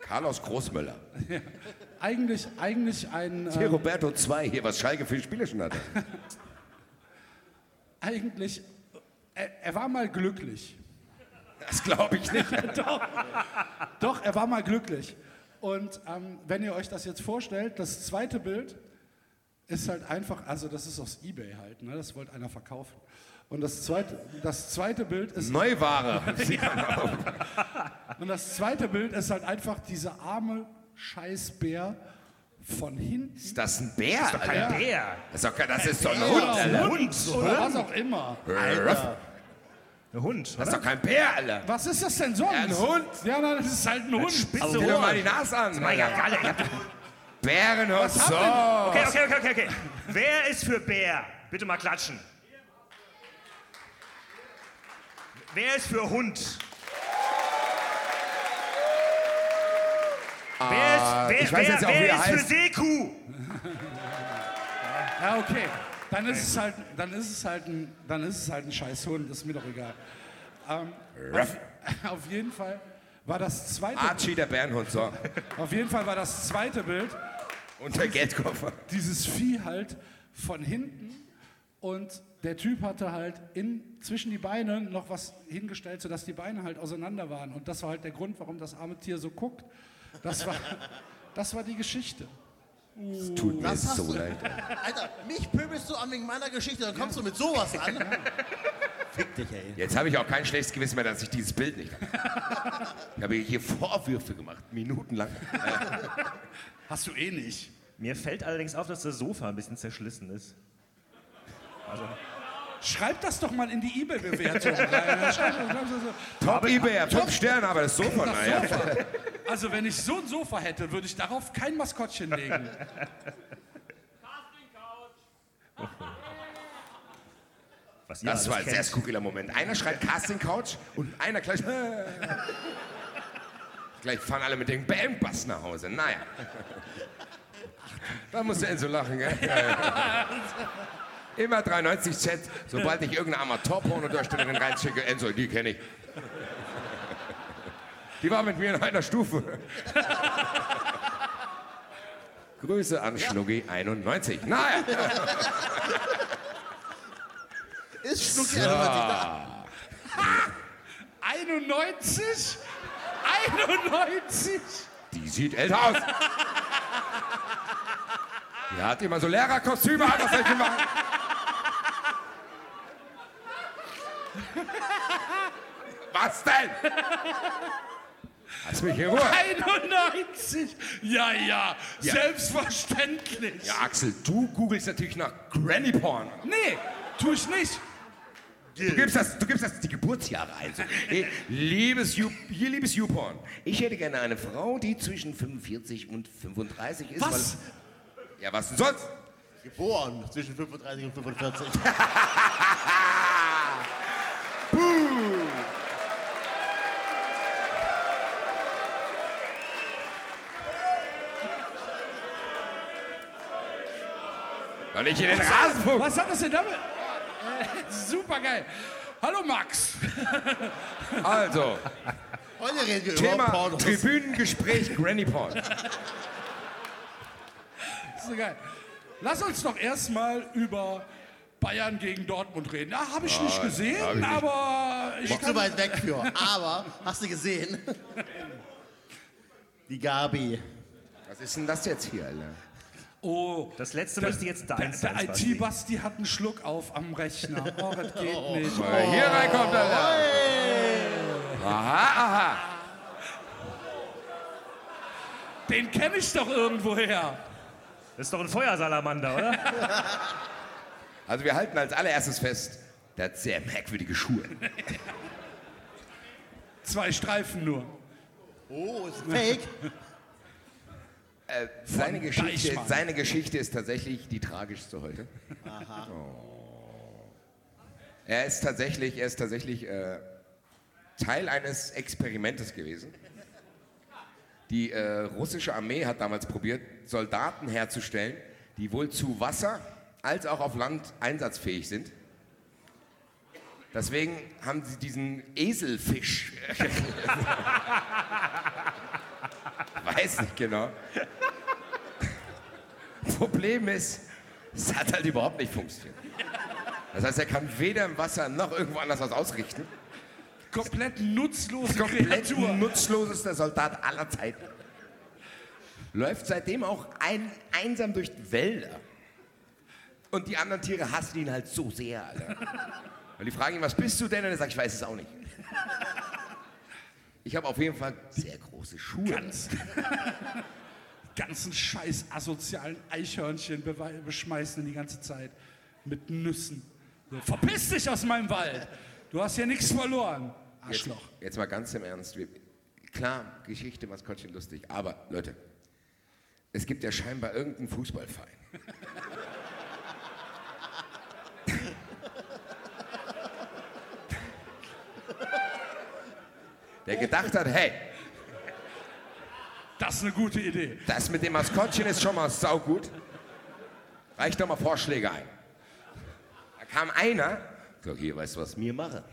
Carlos Großmüller. *laughs* eigentlich, eigentlich ein, Hier ähm, Roberto 2, hier was Schalke für Spiele schon hatte. *laughs* eigentlich, er, er war mal glücklich. Das glaube ich nicht. *laughs* Doch. Doch, er war mal glücklich. Und ähm, wenn ihr euch das jetzt vorstellt, das zweite Bild ist halt einfach, also das ist aus Ebay halt, ne? das wollte einer verkaufen. Und das zweite, das zweite Bild ist Neuware. *laughs* und das zweite Bild ist halt einfach dieser arme Scheißbär von hinten. Ist das ein Bär? Das ist doch kein Alter? Bär. Das ist doch kein, das ist doch ein Hund, Alter. Hund. Oder was auch immer. Alter. Ein Hund, Das ist doch kein Bär, Alter. Was ist das denn sonst? Ja, ein Hund. Ja, nein, das ist halt ein Hund. Spitze doch mal die. Nase an. Ja. Galle, ihr habt- Bärenhund. So. Okay, okay, okay, okay, okay. Wer ist für Bär? Bitte mal klatschen. Wer ist für Hund? Wer ist, wer, ich weiß wer, jetzt auch, wer wie er ist für. Seekuh? Ja, okay. Dann ist es halt, dann ist es halt ein, dann ist es halt ein scheiß Hund, ist mir doch egal. Ähm, auf, *laughs* auf jeden Fall war das zweite Archie, der Bärenhund, so. *laughs* Auf jeden Fall war das zweite Bild. Und der Geldkoffer. Dieses Vieh halt von hinten und der Typ hatte halt in, zwischen die Beine noch was hingestellt, sodass die Beine halt auseinander waren. Und das war halt der Grund, warum das arme Tier so guckt. Das war, *laughs* das war die Geschichte. Es tut mir Das so leid. Alter, mich pöbelst du an wegen meiner Geschichte, dann kommst du mit sowas an. Fick dich, ey. Jetzt habe ich auch kein schlechtes Gewissen mehr, dass ich dieses Bild nicht habe. Ich habe hier Vorwürfe gemacht, minutenlang. *laughs* Hast du eh nicht. Mir fällt allerdings auf, dass das Sofa ein bisschen zerschlissen ist. Also, Schreib das doch mal in die eBay-Bewertung. Ja, *laughs* Top eBay, fünf Sterne, aber das Sofa, Das naja. Sofa. *laughs* Also wenn ich so ein Sofa hätte, würde ich darauf kein Maskottchen legen. was Das war ein sehr skurriler Moment. Einer schreit Casting Couch und einer gleich. gleich fahren alle mit dem Bam-Bass nach Hause. Naja. *laughs* Da muss der Enzo lachen, gell? Immer 93 Z. Sobald ich irgendeine Amateur-Porno-Darstellerin reinschicke, Enzo, die kenne ich. Die war mit mir in einer Stufe. Grüße an Schnuggi 91. Naja. Ist Schnucki 91 da? 91? 91? Die sieht älter aus. Die hat immer so Lehrerkostüme an, was soll ich machen? *laughs* Was denn? Lass mich in Ruhe. 91? Ja, ja, Ja. selbstverständlich. Ja, Axel, du googelst natürlich nach Granny Porn. Nee, tu ich nicht. Du gibst, das, du gibst das die Geburtsjahre ein. So. Hey, liebes, You, hier, liebes YouPorn, ich hätte gerne eine Frau, die zwischen 45 und 35 ist. Was? Weil, ja, was denn sonst? Geboren zwischen 35 und 45. *laughs* Doch nicht in den Rasenfunk. Was hat das denn damit? Äh, Super geil. Hallo Max. Also, Heute reden wir über Thema Pornos. Tribünengespräch Granny Porn. So geil. Lass uns doch erstmal über Bayern gegen Dortmund reden. Ja, habe ich nicht Ah, gesehen, hab ich nicht. aber ich Ist zu kann, weit weg für. Aber, hast du gesehen? Die Gabi. Was ist denn das jetzt hier, Alter? Oh, Das letzte müsste jetzt der, deins sein. der Basti. IT-Basti hat einen Schluck auf am Rechner. Oh, das geht *laughs* nicht. Weil er hier reinkommt, Alter. Aha, aha. Den kenne ich doch irgendwoher. Das ist doch ein Feuersalamander, oder? *laughs* Also wir halten als allererstes fest, der hat sehr merkwürdige Schuhe. Zwei Streifen nur. Oh, ist fake. *laughs* Äh, seine, Geschichte, Deichmann. seine Geschichte ist tatsächlich die tragischste heute. Aha. Er ist tatsächlich, er ist tatsächlich äh, Teil eines Experimentes gewesen. Die äh, russische Armee hat damals probiert, Soldaten herzustellen, die wohl zu Wasser als auch auf Land einsatzfähig sind. Deswegen haben sie diesen Eselfisch. *laughs* Weiß nicht genau. Problem ist, es hat halt überhaupt nicht funktioniert. Das heißt, er kann weder im Wasser noch irgendwo anders was ausrichten. Komplett nutzlose Komplett Kreatur. nutzlosester Soldat aller Zeiten. Läuft seitdem auch ein, einsam durch die Wälder. Und die anderen Tiere hassen ihn halt so sehr, Alter. Weil die fragen ihn, was bist du denn? Und er sagt, ich weiß es auch nicht. Ich habe auf jeden Fall sehr große Schuhe. Ganz, *laughs* ganzen scheiß asozialen Eichhörnchen beschmeißen die ganze Zeit mit Nüssen. So, verpiss dich aus meinem Wald. Du hast hier nichts verloren. Jetzt, Arschloch. jetzt mal ganz im Ernst. Wir, klar, Geschichte, Maskottchen lustig. Aber Leute, es gibt ja scheinbar irgendeinen Fußballverein. Der gedacht hat, hey, Das ist eine gute Idee. das mit dem Maskottchen ist schon mal saugut. Reicht doch mal Vorschläge ein. Da kam einer, so hier, weißt du, was mir mache?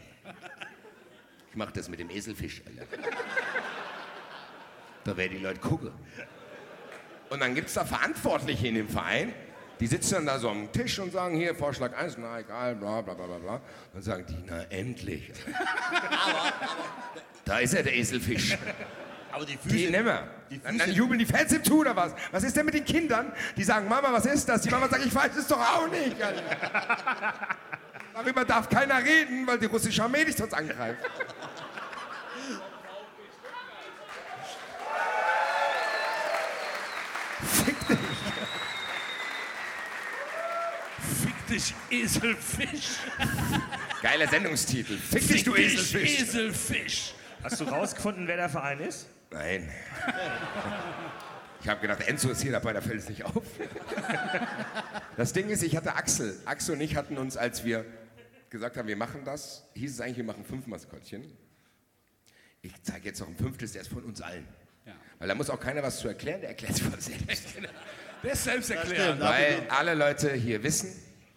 Ich mache das mit dem Eselfisch, Alter. Da werden die Leute gucken. Und dann gibt es da Verantwortliche in dem Verein, die sitzen dann da so am Tisch und sagen, hier, Vorschlag 1, na egal, bla bla bla bla bla. Dann sagen die, na endlich. *laughs* Da ist er, der Eselfisch. Aber die Die nehmen wir. Dann, dann jubeln die Fans im Tu oder was? Was ist denn mit den Kindern, die sagen, Mama, was ist das? Die Mama sagt, ich weiß es doch auch nicht. Alter. *laughs* Darüber darf keiner reden, weil die russische Armee dich sonst angreift. Fick dich, Eselfisch. Geiler Sendungstitel. Fick dich, du Eselfisch. Eselfisch. Hast du rausgefunden, wer der Verein ist? Nein. Ich habe gedacht, Enzo ist hier dabei, da fällt es nicht auf. Das Ding ist, ich hatte Axel. Axel und ich hatten uns, als wir gesagt haben, wir machen das, hieß es eigentlich, wir machen fünf Maskottchen. Ich zeige jetzt noch ein fünftes, der ist von uns allen. Weil da muss auch keiner was zu erklären, der erklärt sich von selbst. *laughs* Der ist selbsterklärend. Weil alle Leute hier wissen,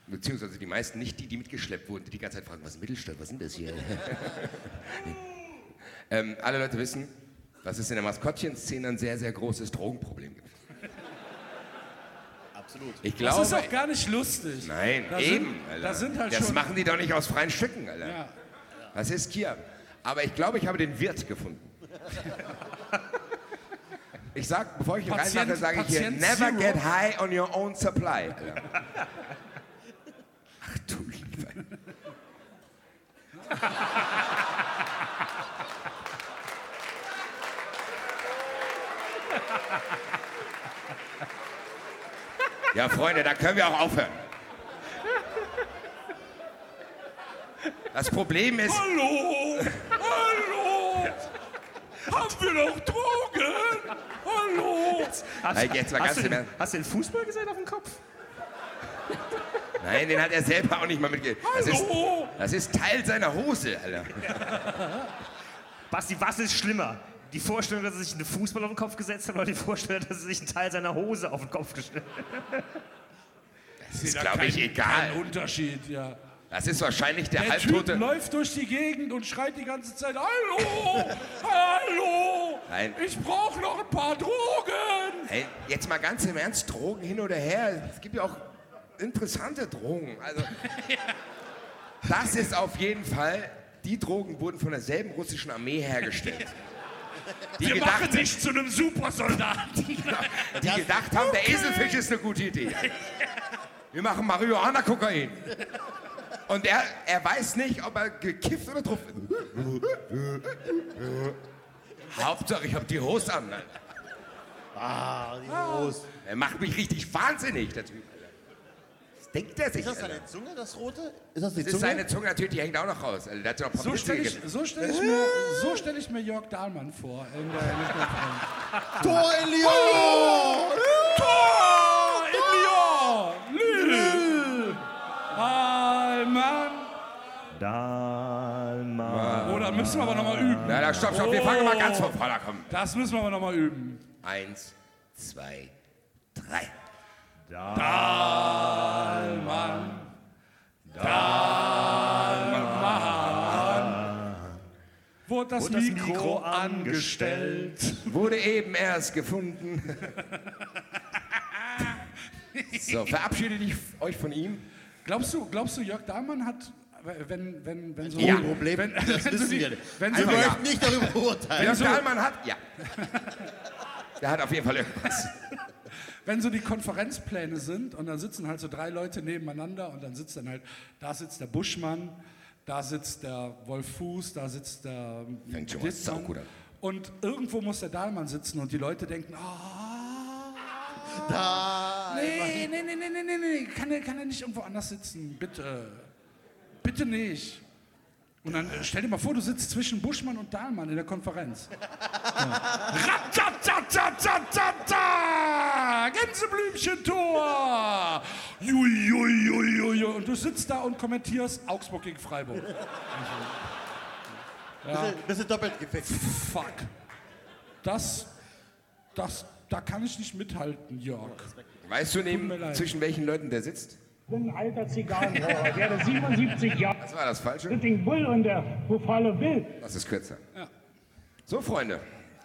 beziehungsweise die meisten nicht, die, die mitgeschleppt wurden, die die ganze Zeit fragen, was ist Mittelstand, was sind das hier? *laughs* ähm, alle Leute wissen, dass es in der Maskottchenszene ein sehr, sehr großes Drogenproblem gibt. Absolut. Ich glaube, das ist auch gar nicht lustig. Nein, da eben. Sind, Alter. da sind halt das schon, machen die doch nicht aus freien Stücken, Alter. Ja. Das ist hier. Aber ich glaube, ich habe den Wirt gefunden. Ich sag, bevor ich ihn Patient- reinmache, sage ich hier, never Zero. get high on your own supply. Alter. Du Lieber. Ja, Freunde, da können wir auch aufhören. Das Problem ist, Hallo! Hallo! Haben wir noch Drogen? Hallo! Hast, Hey, jetzt mal hast, ganz du den, hast du den Fußball gesehen auf dem Kopf? Nein, den hat er selber auch nicht mal mitgegeben. Das ist, Hallo! das ist Teil seiner Hose, Alter. Basti, was ist schlimmer? Die Vorstellung, dass er sich einen Fußball auf den Kopf gesetzt hat oder die Vorstellung, dass er sich einen Teil seiner Hose auf den Kopf gestellt hat? Das ist, glaube ich, egal. Kein Unterschied, ja. Das ist wahrscheinlich der, Der Typ halbtote. läuft durch die Gegend und schreit die ganze Zeit, Hallo! Hallo! Nein. Ich brauche noch ein paar Drogen! Hey, jetzt mal ganz im Ernst, Drogen hin oder her. Es gibt ja auch interessante Drogen. Also, *laughs* das ist auf jeden Fall. Die Drogen wurden von derselben russischen Armee hergestellt. Die Wir gedacht, machen dich zu einem Supersoldaten! *laughs* die gedacht haben, der Eselfisch ist eine gute Idee. Wir machen Marihuana-Kokain. Und er, er weiß nicht, ob er gekifft oder drauf Hauptsache, ich habe die Hose an. Ah, die Hose. Er macht mich richtig wahnsinnig, der Typ. Alter. Denkt er sich? Ist das Alter? seine Zunge, das rote? Ist das die Das ist Zunge? seine Zunge natürlich, die hängt auch noch raus. Alter. Der hat ja paar So stelle ich, so stell ich, mir, so stell ich mir Jörg Dahlmann vor. In der, in der Konferenz. *laughs* Tor in Lyon! Tor in Lyon! Lille! Dahlmann! Dahlmann. Oh, da müssen wir aber nochmal üben. Na, da stopp, stopp, wir fangen mal ganz von vorne an. Das müssen wir aber nochmal üben. Eins, zwei, drei. Dahlmann! Wurde das, Wurde das Mikro, Mikro angestellt? Wurde eben erst gefunden. *laughs* So, verabschiede dich euch von ihm. Glaubst du, glaubst du, Jörg Dahlmann hat, wenn, wenn, wenn so... Ja. Problem, Wenn, das *laughs* wenn wissen die, wir nicht. wenn so Wir ja. möchten nicht darüber beurteilen. Jörg Dahlmann hat, ja. *laughs* Der hat auf jeden Fall irgendwas. wenn so die Konferenzpläne sind und dann sitzen halt so drei Leute nebeneinander und dann sitzt dann halt, da sitzt der Buschmann, da sitzt der Wolf Fuß, da sitzt der an. und irgendwo muss der Dahlmann sitzen und die Leute denken, ah, Da, nee, nee, nee, nee, nee, nee, nee, kann er, kann er nicht irgendwo anders sitzen, bitte, bitte nicht. Und dann äh, stell dir mal vor, du sitzt zwischen Buschmann und Dahlmann in der Konferenz. Ratatatatata! Gänseblümchentor! Und du sitzt da und kommentierst Augsburg gegen Freiburg. bisschen, bisschen doppelt gefickt. Fuck. Das, das da kann ich nicht mithalten, Jörg. Weißt du, neben, zwischen welchen Leuten der sitzt? Ich bin ein alter Zigarrenraucher, ich werde 77 Jahre. Was war das Falsche? Sitting Bull und der Buffalo Bill. Das ist kürzer. Ja. So, Freunde.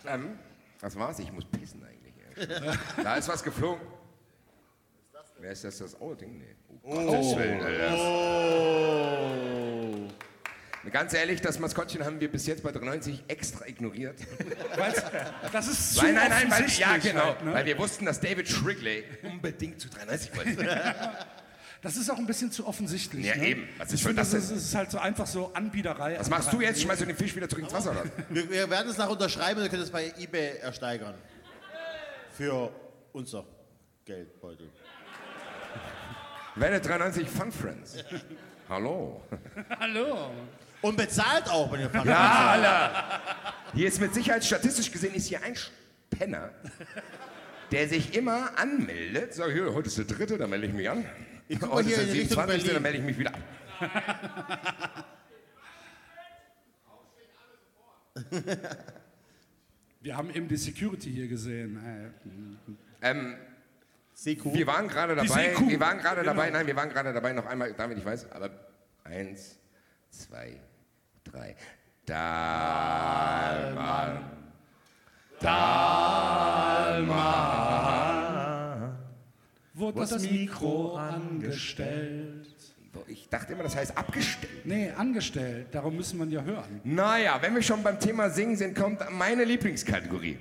Ähm, was war's? Ich muss pissen eigentlich. da ist was geflogen. Wer ist das? Das Auto-Ding? Nee. Oh, Gottes Willen, Alter. Ganz ehrlich, das Maskottchen haben wir bis jetzt bei 93 extra ignoriert. Weil's, das ist zu Nein, nein, nein, weil, ja genau, halt, ne? weil wir wussten, dass David Shrigley unbedingt zu 93 wollte. *laughs* Das ist auch ein bisschen zu offensichtlich. Ja, ne? eben. Ist ich für finde, das das ist, halt so einfach so Anbiederei. Was machst du jetzt? Schmeißt du den Fisch wieder zurück ins Wasser? Oder? *laughs* Wir, wir werden es nach unterschreiben und ihr könnt es bei eBay ersteigern. Für unser Geldbeutel. Werde 93 Fun Friends. Hallo. Hallo. Und bezahlt auch, wenn ihr Fun Ja. Alter. Hier ist mit Sicherheit statistisch gesehen ist hier ein Penner, der sich immer anmeldet. Sag hier, heute ist der dritte, dann melde ich mich an. Ich guck mal hier ist in Richtung 27. Berlin. dann melde ich mich wieder ab. *laughs* Wir haben eben die Security hier gesehen. Ähm, Seku. wir waren gerade dabei, wir waren gerade Genau. dabei, nein, wir waren gerade dabei, noch einmal, damit ich weiß, aber eins, zwei, drei. Dahlmann. Dahlmann. Wurde das Mikro angestellt? Ich dachte immer, das heißt abgestellt. Nee, angestellt. Darum müssen wir ja hören. Naja, wenn wir schon beim Thema Singen sind, kommt meine Lieblingskategorie.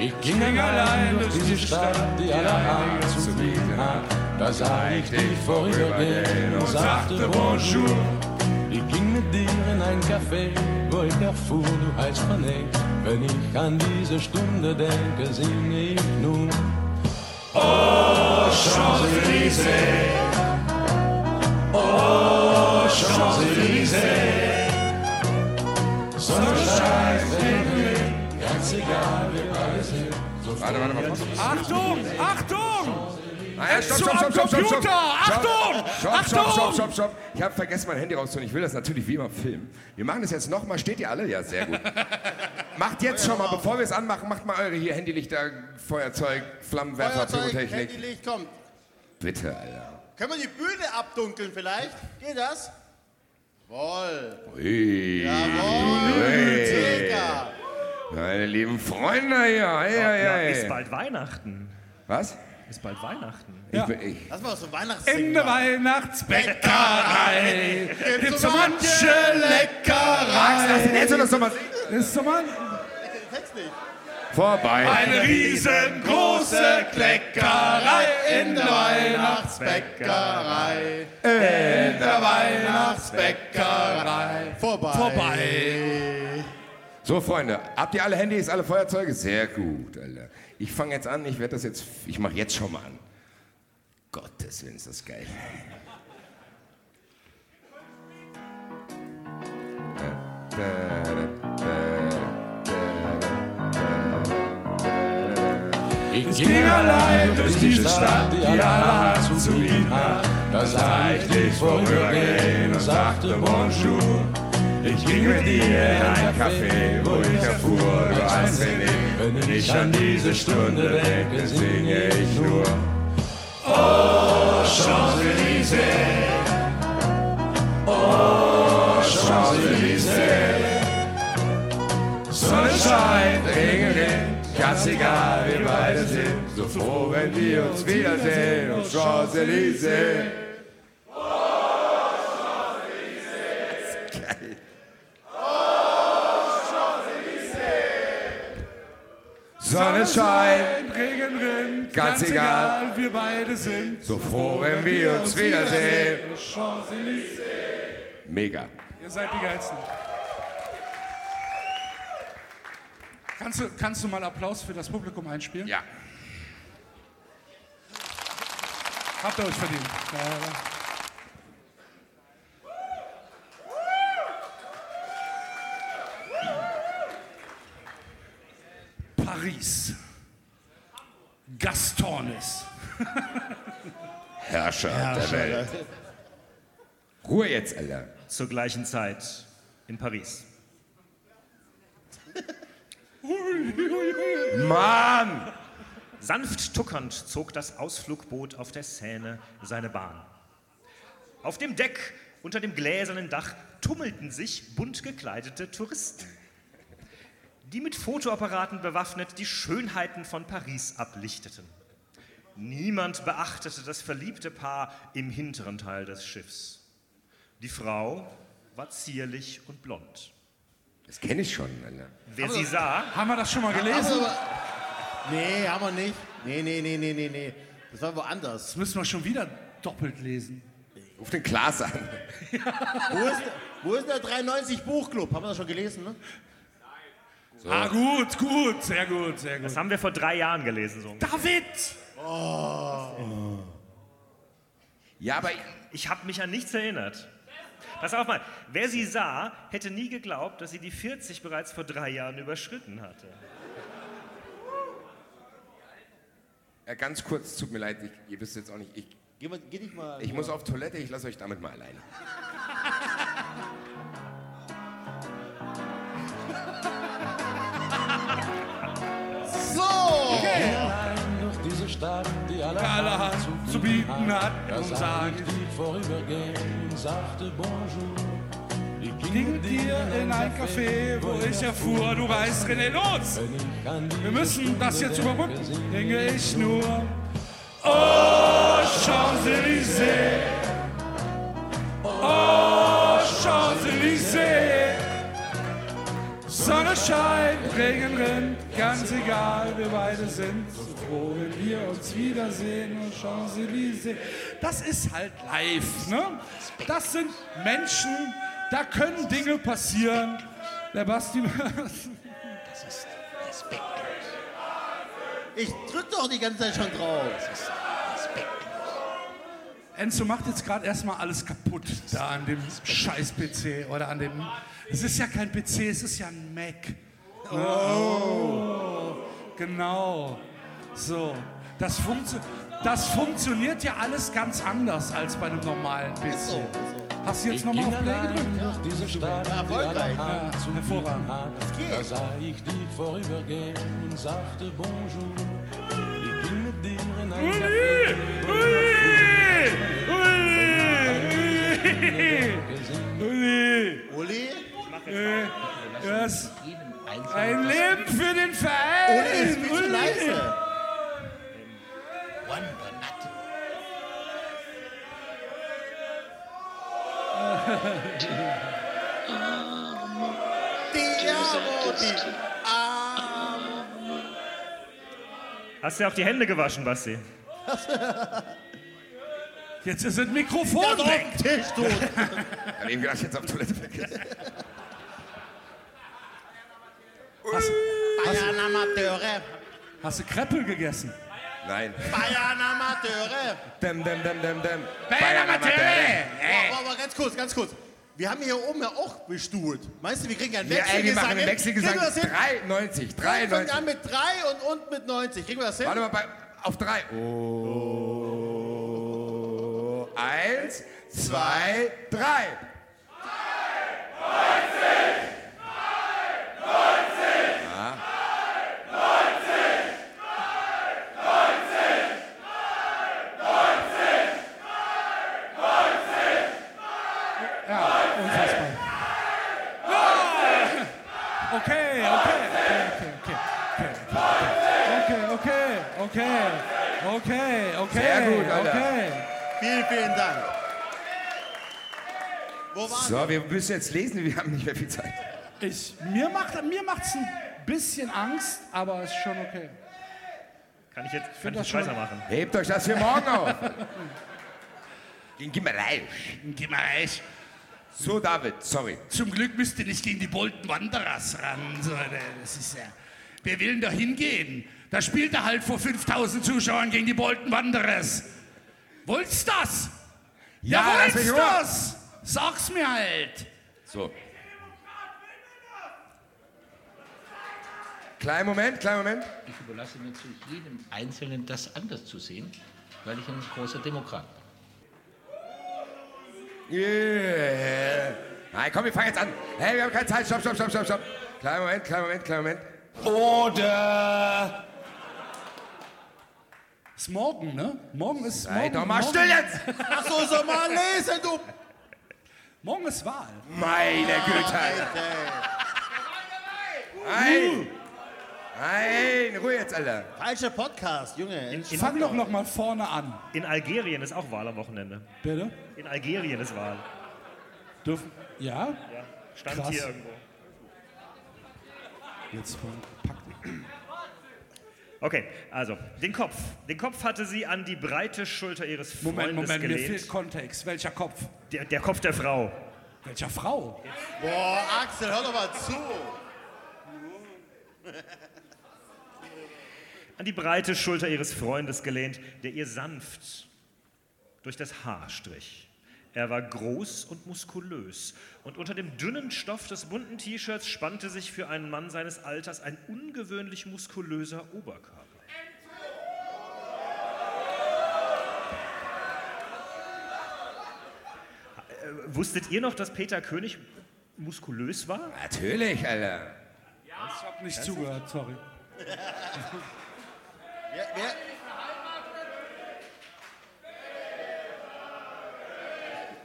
Ich ging allein durch diese Stadt, die allerhand zu bieten hat. Da sah ich dich vorübergehen und sagte Bonjour. Café, wo ich erfuhr, du heißt René. Wenn ich an diese Stunde denke, singe ich nun. Oh, Champs-Élysées. Oh, Champs-Élysées. Sonnenschein, Regen, ganz egal, wir beide sind. Warte, warte, warte. Achtung! Achtung! Achtung! Stopp, stopp, Achtung! stopp, stopp, stopp. Ich habe vergessen, mein Handy rauszuholen. Ich will das natürlich wie immer filmen. Wir machen das jetzt nochmal. Steht ihr alle? Ja, sehr gut. *laughs* macht jetzt schon mal, bevor wir es anmachen, macht mal eure hier Handylichter, Feuerzeug, Flammenwerfer, Feuerzeug, Pyrotechnik. Handylicht, kommt. Bitte, Alter. Können wir die Bühne abdunkeln vielleicht? Geht das? Jawohl. Ui. Jawohl. Ui. Circa. Meine lieben Freunde hier. Ja, ei. ist bald Weihnachten. Was? Ist bald Weihnachten. Ich bin, ich, Lass mal so In Weihnachtssingen. der. Weihnachtsbäckerei gibt's so manche Leckerei. Enzo das doch mal singen. Ist so man Text nicht. Vorbei. eine riesengroße Kleckerei in der Weihnachtsbäckerei. In der Weihnachtsbäckerei. Vorbei. Vorbei. So, Freunde, habt ihr alle Handys, alle Feuerzeuge? Sehr gut, Alter. Ich fange jetzt an, ich werde das jetzt, ich mache jetzt schon mal an. Gottes Willen, ist das geil. Ich ging allein durch diese Stadt, die allerhand zu bieten hat. Da sah ich dich vorübergehen und sagte Bonjour. Ich ging mit dir in ein Café, wo ich erfuhr, du René. Wenn ich an diese Stunde denke, singe ich nur. Oh, Champs-Élysées. Oh, Champs-Élysées. Sonnenschein, Regen, Regen, ganz egal, wir beide sind so froh, wenn wir uns wiedersehen. Und Champs-Élysées. Sonnenschein, Regen rinnt, Ganz egal. wir beide sind so froh, wenn wir uns wiedersehen. Mega. Ihr seid die Geilsten. Kannst du, kannst du mal Applaus für das Publikum einspielen? Ja. Habt ihr euch verdient. Paris. Gastones. Herrscher, der Welt. Ruhe jetzt, Alter. Zur gleichen Zeit in Paris. Mann! Sanft tuckernd zog das Ausflugboot auf der Seine seine Bahn. Auf dem Deck unter dem gläsernen Dach tummelten sich bunt gekleidete Touristen, die mit Fotoapparaten bewaffnet die Schönheiten von Paris ablichteten. Niemand beachtete das verliebte Paar im hinteren Teil des Schiffs. Die Frau war zierlich und blond. Das kenne ich schon, Alter. Wer sie sah, Haben wir das schon mal gelesen? aber- Nee, haben wir nicht. Nee, nee, nee, nee, nee, nee. Das war woanders. Das müssen wir schon wieder doppelt lesen. Ruf den Klaas an. Wo ist, wo ist der 93 Buchclub? Haben wir das schon gelesen, ne? Ah, gut, gut, sehr gut, sehr gut. das haben wir vor drei Jahren gelesen. So. David! Ja, aber Ich habe mich an nichts erinnert. Pass auf mal, wer sie sah, hätte nie geglaubt, dass sie die 40 bereits vor drei Jahren überschritten hatte. ja, ganz kurz, tut mir leid, ich, ihr wisst jetzt auch nicht, ich, Geh, mal, geh mal. ich muss auf Toilette, ich lasse euch damit mal alleine. Stadt, die zu bieten hat, Da und sah sag ich die vorübergehen sagte Bonjour. Ich ging dir in ein Café, wo ich erfuhr, du reist René los. Die Wir müssen das jetzt überbrücken, denke ich nur. Oh, Champs-Élysées. Oh, Champs-Élysées. Sonne scheint, Regen rinnt, ganz egal, wir beide sind wenn wir uns wiedersehen. Oh, Champs-Élysées. Das ist halt live, ne? Das sind Menschen, da können Dinge passieren. Der Basti. *laughs* Ich drück doch die ganze Zeit schon drauf. Enzo macht jetzt gerade erstmal alles kaputt da an dem scheiß PC oder an dem. Es ist ja kein PC, es ist ja ein Mac. Oh. Genau. So. Das, funktio das funktioniert ja alles ganz anders als bei einem normalen PC. Hast du jetzt nochmal auf Play gedrückt? durch diese Stadt, die erfolgreich. Ja, zu hervorragend. Da sah ich die vorübergehen und sagte Bonjour. Ich ging mit dir in ein Café. Uli, Uli? äh, das ein Leben für den Verein. Uli ist viel zu Uli. Leise. Die Amo, die Amo. Hast du auch die Hände gewaschen, Basti? *laughs* Jetzt ist das Mikrofon Ja, weg. Tisch, du. Ich hab eben gedacht, jetzt auf Toilette vergessen. Hast, Amateure. hast du Kreppel gegessen? Nein. Bayern Amateure. Dem, dem, dem, dem, dem. Bayern Amateure. Wow, wow, ganz kurz, ganz kurz. Wir haben hier oben ja auch bestuhlt. Meinst du, wir kriegen ja einen Wechselgesang? Ja, ey, wir Wechselgesang. 93, 93. Wir fangen an mit 3 und, unten mit 90. Kriegen wir das hin? Warte mal, bei, auf 3. Oh. 1, 2, 3. 93! Okay, okay, Sehr gut, Alter. okay. Vielen, vielen Dank. Wo waren So, wir müssen jetzt lesen, wir haben nicht mehr viel Zeit. Ich, mir macht mir macht's ein bisschen Angst, aber ist schon okay. Kann ich jetzt, kann ich das jetzt schon- weitermachen? Hebt euch das für morgen auf. *laughs* Gegen Gimmerei. Geh mal rein. So, David, sorry. Zum Glück müsst ihr nicht gegen die Bolton Wanderers ran. So, das ist ja. Wer will denn da hingehen? Da spielt er halt vor 5000 Zuschauern gegen die Bolton Wanderers. Wollt's das? Ja, Ja, wollt's Ruhe. das? Sag's mir halt. So. Kleinen Moment, kleinen Moment. Ich überlasse natürlich jedem Einzelnen, das anders zu sehen, weil ich ein großer Demokrat bin. Yeah. Nein, komm, wir fangen jetzt an. Hey, wir haben keine Zeit. Stopp, stopp, stopp, stopp, stopp. Kleinen Moment, kleinen Moment, kleinen Moment. Oder. Ist morgen, ne? Morgen ist. Sei morgen, doch mal morgen, still jetzt! Ach so, soll mal lesen, du. Morgen ist Wahl. Meine Güte. Nein! Nein, Ruhe jetzt, Alter. Falscher Podcast, Junge. Fang doch noch mal vorne an. In Algerien ist auch Wahl am Wochenende. Bitte? In Algerien ist Wahl. Dürfen. Ja? Ja, stand Krass. hier irgendwo. Jetzt packen. Okay, also den Kopf. Den Kopf hatte sie an die breite Schulter ihres Freundes Moment, Moment, mir gelehnt. fehlt Kontext. Welcher Kopf? Der, der Kopf der Frau. Welcher Frau? Boah, Axel, hör doch mal zu. An die breite Schulter ihres Freundes gelehnt, der ihr sanft durch das Haar strich. Er war groß und muskulös und unter dem dünnen Stoff des bunten T-Shirts spannte sich für einen Mann seines Alters ein ungewöhnlich muskulöser Oberkörper. Äh, Wusstet ihr noch, dass Peter König muskulös war? Natürlich, Alter. Ich hab nicht zugehört, sorry. Wer, wer?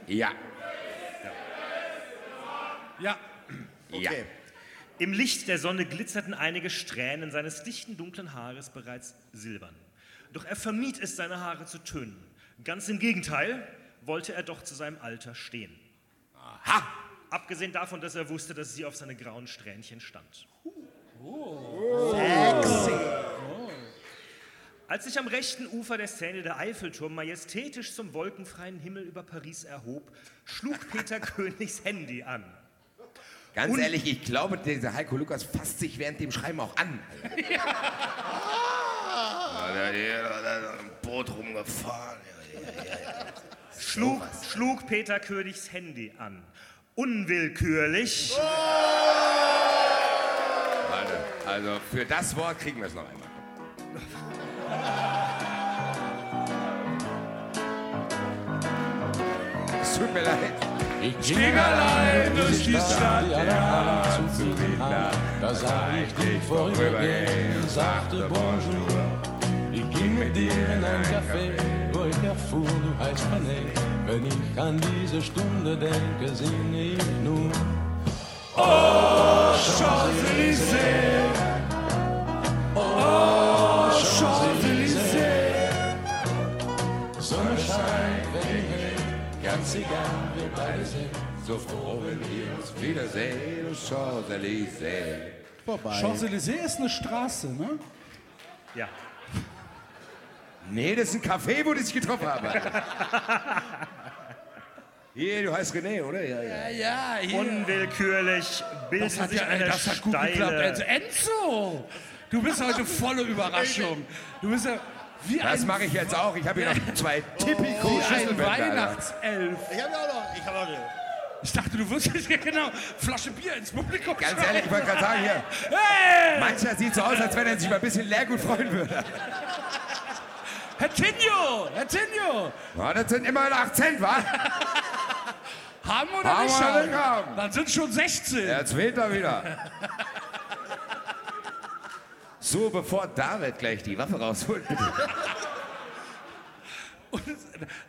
Ja. Ja. Ja. Im Licht der Sonne glitzerten einige Strähnen seines dichten dunklen Haares bereits silbern. Doch er vermied es, seine Haare zu tönen. Ganz im Gegenteil wollte er doch zu seinem Alter stehen. Aha! Abgesehen davon, dass er wusste, dass sie auf seine grauen Strähnchen stand. Sexy. Als sich am rechten Ufer der Szene der Eiffelturm majestätisch zum wolkenfreien Himmel über Paris erhob, schlug *laughs* Peter Königs Handy an. Ganz Und- ehrlich, ich glaube, dieser Heiko Lukas fasst sich während dem Schreiben auch an. Im Boot rumgefahren. Schlug, schlug Peter Königs Handy an. Unwillkürlich. Warte, also für das Wort kriegen wir es noch einmal. *laughs* Es tut mir leid. Ich ging allein durch die Stadt, ja, zu Wiener. Da sah ich dich vorübergehen und sagte Bonjour. Ich ging mit dir in ein Café, wo ich erfuhr, du heißt René. Wenn ich an diese Stunde denke, singe ich nur. Oh, Champs-Élysées. Oh, Champs-Élysées. Sonne scheint, Regen, ganz egal, wir beide sind. So froh, wenn wir uns wiedersehen. Champs-Élysées. Vorbei. Champs-Élysées ist eine Straße, ne? Ja. Nee, das ist ein Café, wo die sich getroffen haben. Hier, du heißt René, oder? Ja, ja. ja, hier. Unwillkürlich hat, sich ja, eine das hat gut steile... geklappt. Also, Enzo! Du bist heute volle Überraschung. Du bist ja wie Das ein, mache ich jetzt auch. Ich habe hier noch zwei wie typico ein Schlüsselbänder. Alter. Weihnachtself. Ich hab ja auch noch. Ich hab auch noch. Ich dachte, du wirst jetzt genau Flasche Bier ins Publikum Ganz schauen. ehrlich, ich wollte gerade sagen, hier, Hey! mancher sieht so aus, als wenn er sich mal ein bisschen Leergut freuen würde. Herr Tinio! Herr Tinio! Ja, das sind immerhin 8 Cent, wa? Haben oder Haben nicht haben? Dann sind schon 16. Jetzt wählt er wieder. So, bevor David gleich die Waffe rausholt, bitte. Und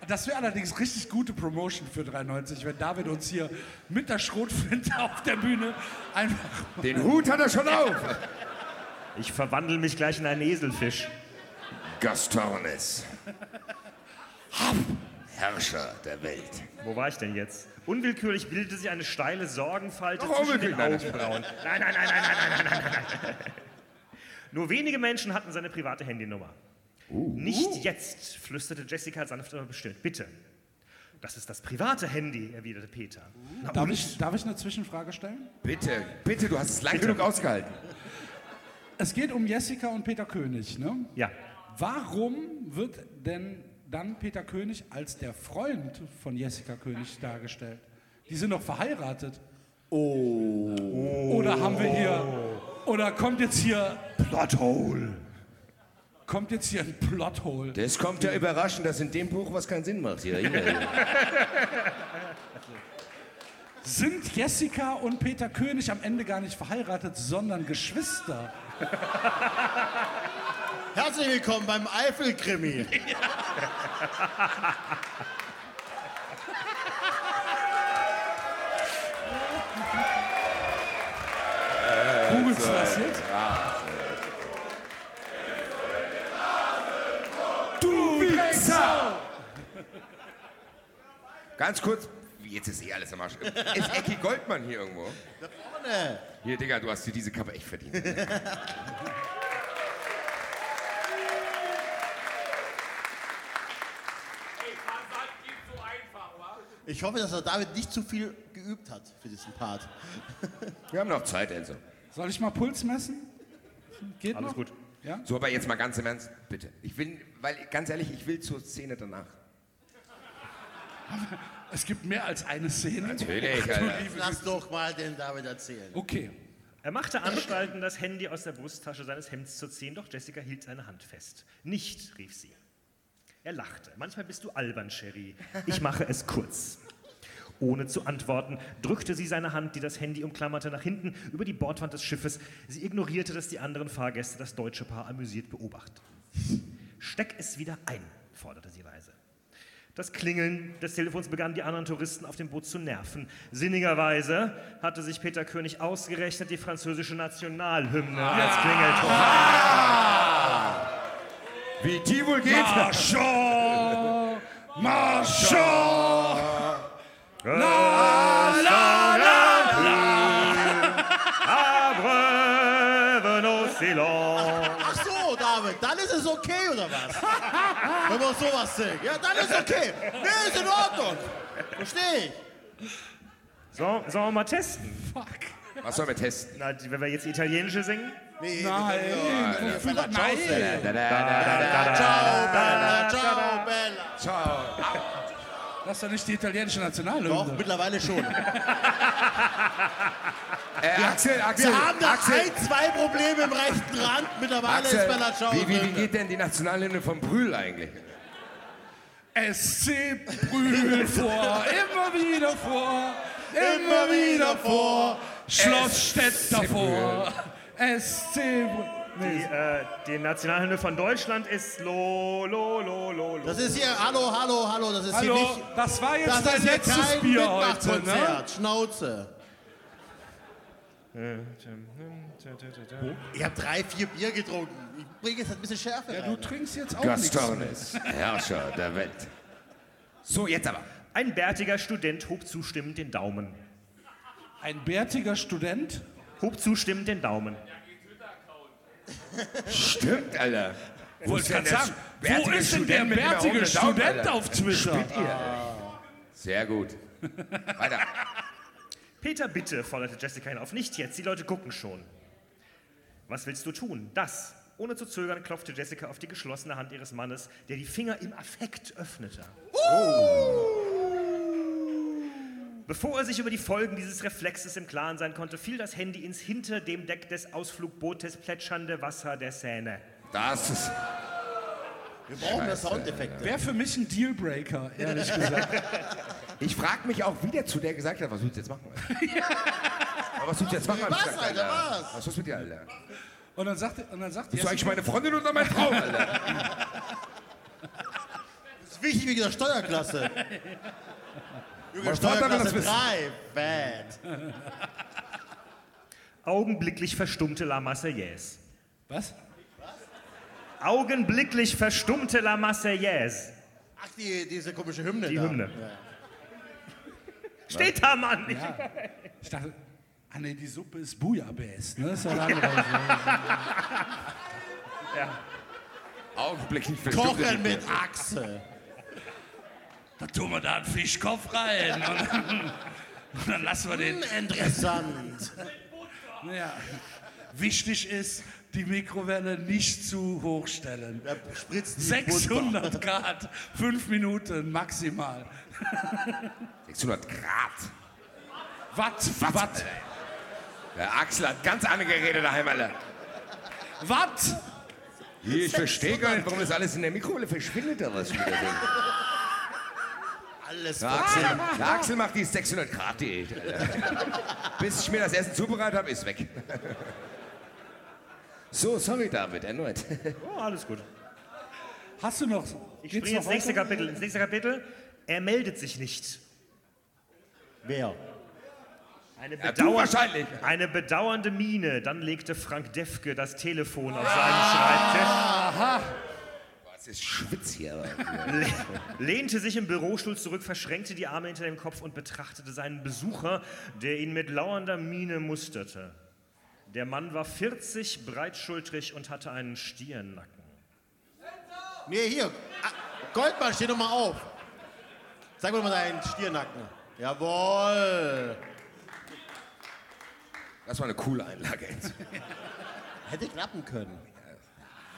das wäre allerdings richtig gute Promotion für 93, wenn David uns hier mit der Schrotflinte auf der Bühne einfach. Den Hut hat er schon auf. Ich verwandle mich gleich in einen Eselfisch. Gastornis. Herrscher der Welt. Wo war ich denn jetzt? Unwillkürlich bildete sich eine steile Sorgenfalte Doch, zwischen den. Augenbrauen. Nein, nein, nein, nein, nein, nein, nein, nein, nein. Nur wenige Menschen hatten seine private Handynummer. Nicht jetzt, flüsterte Jessica sanft aber bestimmt. Bitte. Das ist das private Handy, erwiderte Peter. Na, Darf ich, darf ich eine Zwischenfrage stellen? Bitte, bitte, du hast es lang genug ausgehalten. Es geht um Jessica und Peter König, ne? Ja. Warum wird denn dann Peter König als der Freund von Jessica König dargestellt? Die sind doch verheiratet. Oh. Oder haben wir hier. Oder kommt jetzt hier. Plothole. Kommt jetzt hier ein Plothole. Das kommt ja überraschend, dass in dem Buch was keinen Sinn macht. Hier, hier. *laughs* Sind Jessica und Peter König am Ende gar nicht verheiratet, sondern Geschwister? Herzlich willkommen beim Eifel-Krimi. Googelst *laughs* du das jetzt? Du Wichser! Ganz kurz, jetzt ist eh alles am Arsch. Ist Ecki Goldmann hier irgendwo? Da vorne. Hier, Digga, du hast dir diese Kappe echt verdient. Ich hoffe, dass der David nicht zu viel geübt hat für diesen Part. Wir haben noch Zeit, Enzo. Soll ich mal Puls messen? Geht Alles noch? gut. Ja? So, aber jetzt mal ganz im Ernst, bitte. Ich will, weil, ganz ehrlich, ich will zur Szene danach. Es gibt mehr als eine Szene. Natürlich, Alter. Lass doch mal den David erzählen. Okay. Er machte Anstalten, das Handy aus der Brusttasche seines Hemds zu ziehen, doch Jessica hielt seine Hand fest. Nicht, rief sie. Er lachte. Manchmal bist du albern, Sherry. Ich mache es kurz. Ohne zu antworten, drückte sie seine Hand, die das Handy umklammerte, nach hinten über die Bordwand des Schiffes. Sie ignorierte, dass die anderen Fahrgäste das deutsche Paar amüsiert beobachteten. Steck es wieder ein, forderte sie leise. Das Klingeln des Telefons begann die anderen Touristen auf dem Boot zu nerven. Sinnigerweise hatte sich Peter König ausgerechnet die französische Nationalhymne als Klingelton. Wie die wohl geht? Marchand, Marchand. La, la, la, la. Abreuve nos silences. Ach so, David, dann ist es okay, oder was? Wenn man sowas singt. Ja, dann ist okay. Nee, ist in Ordnung. Verstehe ich. So, sollen wir mal testen? Fuck. Was sollen wir testen? Na, wenn wir jetzt italienische singen? Nee, Nein, wofür- nein. Da, da, da, da, da, Ciao, Bella, ciao, Bella. Ciao. Das ist doch nicht die italienische Doch, Nationalhymne. mittlerweile schon. *laughs* Äh, Axel, Axel, Wir haben da Axel, ein, zwei Probleme im rechten Rand. Mittlerweile ist Axel, Bella Ciao. wie, wie, wie geht denn die Nationalhymne von Brühl eigentlich? SC Brühl *laughs* vor, immer wieder vor, immer wieder vor, Schloss Stett davor. SC Brühl. Die, äh, die Nationalhymne von Deutschland ist Lo, Lo, Lo, Lo, Lo. Das ist hier, hallo, hallo, hallo, das ist Hallo, hier nicht... das war jetzt das dein ist hier letztes kein Bier heute, ne? Schnauze. Ich habe drei, vier Bier getrunken. Ich bringe jetzt ein bisschen Schärfe Ja, rein. du trinkst jetzt auch nichts mehr. Gastornis, Herrscher der Welt. So, jetzt aber. Ein bärtiger Student hob zustimmend den Daumen. Ein bärtiger Student? Hob zustimmend den Daumen. Stimmt, Alter. Wo Wollte ist denn gerade der sagen, wo bärtige ist denn der bärtige Student auf Twitter? Ihr? Sehr gut. Weiter. Peter, bitte, forderte Jessica ihn auf. Nicht jetzt, die Leute gucken schon. Was willst du tun? Das. Ohne zu zögern klopfte Jessica auf die geschlossene Hand ihres Mannes, der die Finger im Affekt öffnete. Bevor er sich über die Folgen dieses Reflexes im Klaren sein konnte, fiel das Handy ins hinter dem Deck des Ausflugbootes plätschernde Wasser der Seine. Das ist. Wir brauchen mehr Scheiße, Soundeffekte. Wäre für mich ein Dealbreaker, ehrlich gesagt. *laughs* Ich frage mich auch, wie der zu der gesagt hat, was willst du jetzt machen? *laughs* Aber was willst du jetzt machen? Was, gesagt, Alter, was? Was ist mit dir, Alter? Und dann sagt, und dann sagt Bist du eigentlich meine Freundin oder meine Frau, Alter? Das ist wichtig wegen der Steuerklasse. *laughs* Junge, das Steuerklasse wissen. 3. Bad. *laughs* Augenblicklich verstummte La Marseillaise. Was? Augenblicklich verstummte La Marseillaise. Ach, die, diese komische Hymne Die da. Hymne. Ja. Steht da, Mann! Ja. Ich dachte, ah nee, die Suppe ist Bouillabaisse, ne? Ist ja andere. Ja. Augenblicklich Kochen mit Achse. Da tun wir da einen Fischkopf rein. Und dann, *laughs* und dann lassen wir den. Interessant. Naja, wichtig ist, die Mikrowelle nicht zu hoch stellen. Da spritzt die 600 Grad, fünf Minuten maximal. 600 Grad. Watt, Was? Watt, Der Axel hat ganz andere Geräte daheim, Alter. Watt. Hier, ich verstehe gar nicht, warum das alles in der Mikrowelle verschwindet, da was wieder drin. Alles Der Axel, *laughs* der Axel macht die 600 Grad Diät. Alter. *laughs* Bis ich mir das Essen zubereitet habe, ist weg. *laughs* So, sorry David, erneut. Oh, alles gut. Hast du noch. Ich springe ins nächste weiter? Kapitel. Ins nächste Kapitel. Er meldet sich nicht. Wer? Eine, Ja, bedauer- wahrscheinlich. eine bedauernde Miene. Dann legte Frank Defke das Telefon auf seinen Schreibtisch. Aha. Was ist Schwitz hier? *laughs* lehnte sich im Bürostuhl zurück, verschränkte die Arme hinter dem Kopf und betrachtete seinen Besucher, der ihn mit lauernder Miene musterte. Der Mann war 40, breitschultrig und hatte einen Stirnnacken. Nee, hier. Ah, Goldmann, steh doch mal auf. Zeig mir mal deinen Stiernacken. Jawohl. Das war eine coole Einlage jetzt. Hätte klappen können.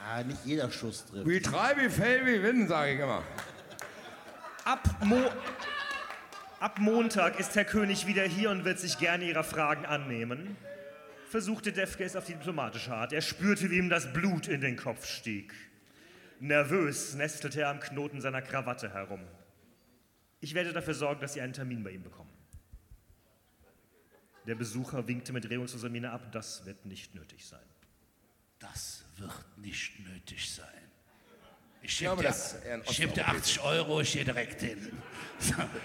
Ja, nicht jeder Schuss trifft. Wie drei, wie fell, wie Wind, sage ich immer. Ab, Mo Ab Montag ist Herr König wieder hier und wird sich gerne Ihrer Fragen annehmen. Versuchte Defke es auf die diplomatische Art. Er spürte, wie ihm das Blut in den Kopf stieg. Nervös nestelte er am Knoten seiner Krawatte herum. Ich werde dafür sorgen, dass Sie einen Termin bei ihm bekommen. Der Besucher winkte mit regungsloser Miene ab. Das wird nicht nötig sein. Das wird nicht nötig sein. Ich glaube, dir, geb dir Osteuropäer 80 Euro, ich gehe direkt hin. *laughs*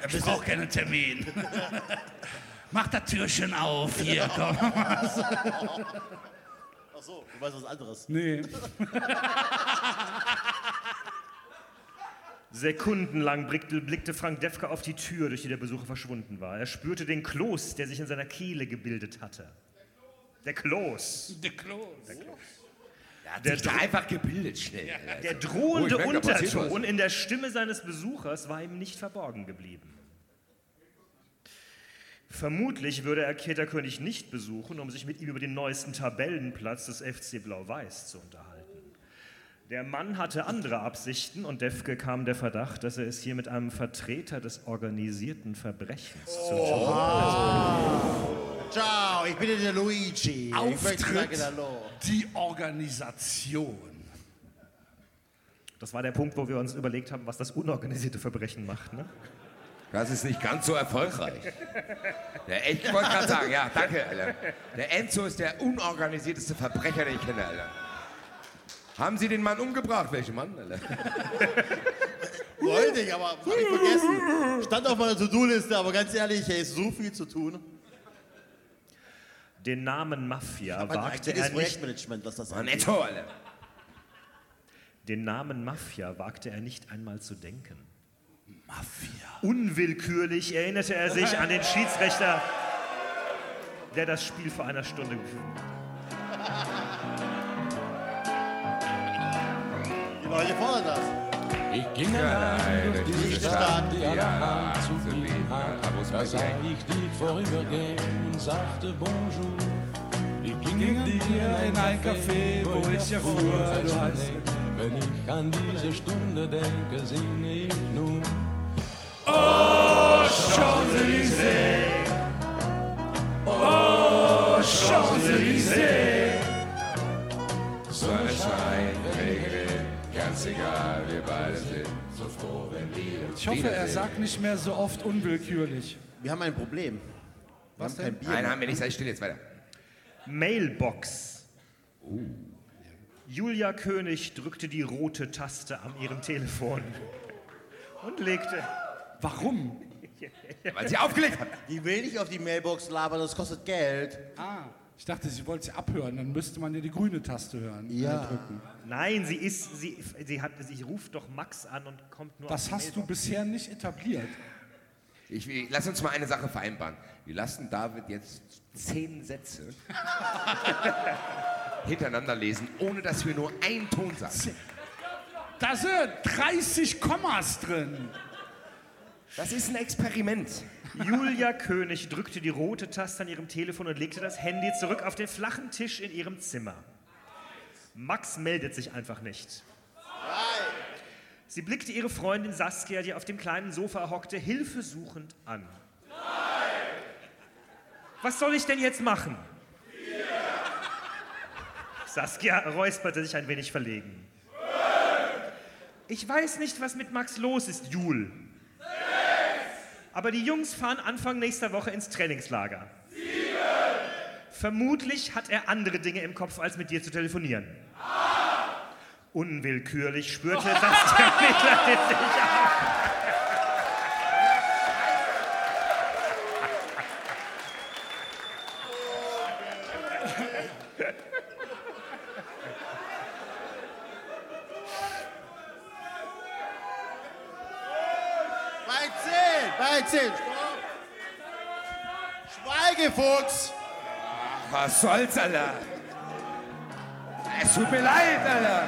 Ich brauche keinen Termin. *laughs* Mach das Türchen auf, hier, *laughs* komm. Ach so, du weißt was anderes. Nee. Sekundenlang blickte, Frank Defke auf die Tür, durch die der Besucher verschwunden war. Er spürte den Kloß, der sich in seiner Kehle gebildet hatte. Der Kloß. Der Klos. Er hat Der sich da einfach gebildet schnell. Der Oh, drohende ich merke, da passiert was. Unterton in der Stimme seines Besuchers war ihm nicht verborgen geblieben. Vermutlich würde er Keterkönig nicht besuchen, um sich mit ihm über den neuesten Tabellenplatz des FC Blau-Weiß zu unterhalten. Der Mann hatte andere Absichten und Defke kam der Verdacht, dass er es hier mit einem Vertreter des organisierten Verbrechens zu tun hat. Ciao, ich bin der Luigi. Ich möchte Auftritt sagen, hallo. Die Organisation. Das war der Punkt, wo wir uns überlegt haben, was das unorganisierte Verbrechen macht. Ne? Das ist nicht ganz so erfolgreich. Der, ich wollte gerade sagen, ja, danke, Alter. Der Enzo ist der unorganisierteste Verbrecher, den ich kenne, Alter. Haben Sie den Mann umgebracht? Welchen Mann, Alter? Wollte ich, aber hab ich vergessen. Stand auf meiner To-Do-Liste, aber ganz ehrlich, hier ist so viel zu tun. Den Namen Mafia Aber wagte er nicht. Projektmanagement, was das angeht. Den Namen Mafia wagte er nicht einmal zu denken. Mafia. Unwillkürlich erinnerte er sich an den *laughs* Schiedsrichter, der das Spiel vor einer Stunde geführt Die Leute fordern das. Ich ging allein durch diese Stadt, die allein zu lieben hat. Da sah ich dich vorübergehen und sagte Bonjour. Ich ging mit dir in ein Café, wo ich erfuhr, du heißt. Wenn ich an diese Stunde denke, singe ich nun. Oh, Champs-Élysées. Oh, Champs-Élysées. Sonnenschein, Regen, ganz egal, wir beide sind so froh, wenn wir uns Ich hoffe, er sagt nicht mehr so oft unwillkürlich. Wir haben ein Problem. Was denn? Bier. Nein, haben wir nicht, sei still jetzt weiter. Mailbox. Julia König drückte die rote Taste an ihrem Telefon und legte. Warum? *laughs* Weil sie aufgelegt hat. Die will nicht auf die Mailbox labern, das kostet Geld. Ah, ich dachte, sie wollte sie abhören, dann müsste man ja die grüne Taste hören. Ja. äh, drücken. Nein, sie ist, sie, sie hat, sie ruft doch Max an und kommt nur. auf Das hast du bisher nicht etabliert. Ich, will- lass uns mal eine Sache vereinbaren. Wir lassen David jetzt zehn Sätze *laughs* hintereinander lesen, ohne dass wir nur einen Ton sagen. Da sind 30 Kommas drin. Das ist ein Experiment. Julia König drückte die rote Taste an ihrem Telefon und legte das Handy zurück auf den flachen Tisch in ihrem Zimmer. Max meldet sich einfach nicht. Sie blickte ihre Freundin Saskia, die auf dem kleinen Sofa hockte, hilfesuchend an. Was soll ich denn jetzt machen? Saskia räusperte sich ein wenig verlegen. Aber die Jungs fahren Anfang nächster Woche ins Trainingslager. Vermutlich hat er andere Dinge im Kopf, als mit dir zu telefonieren. Unwillkürlich spürte Saskia Mittler sich an. Bei 10, bei 10, stopp. Schweigefuchs. Was soll's, Alter? Es tut mir leid, Alter.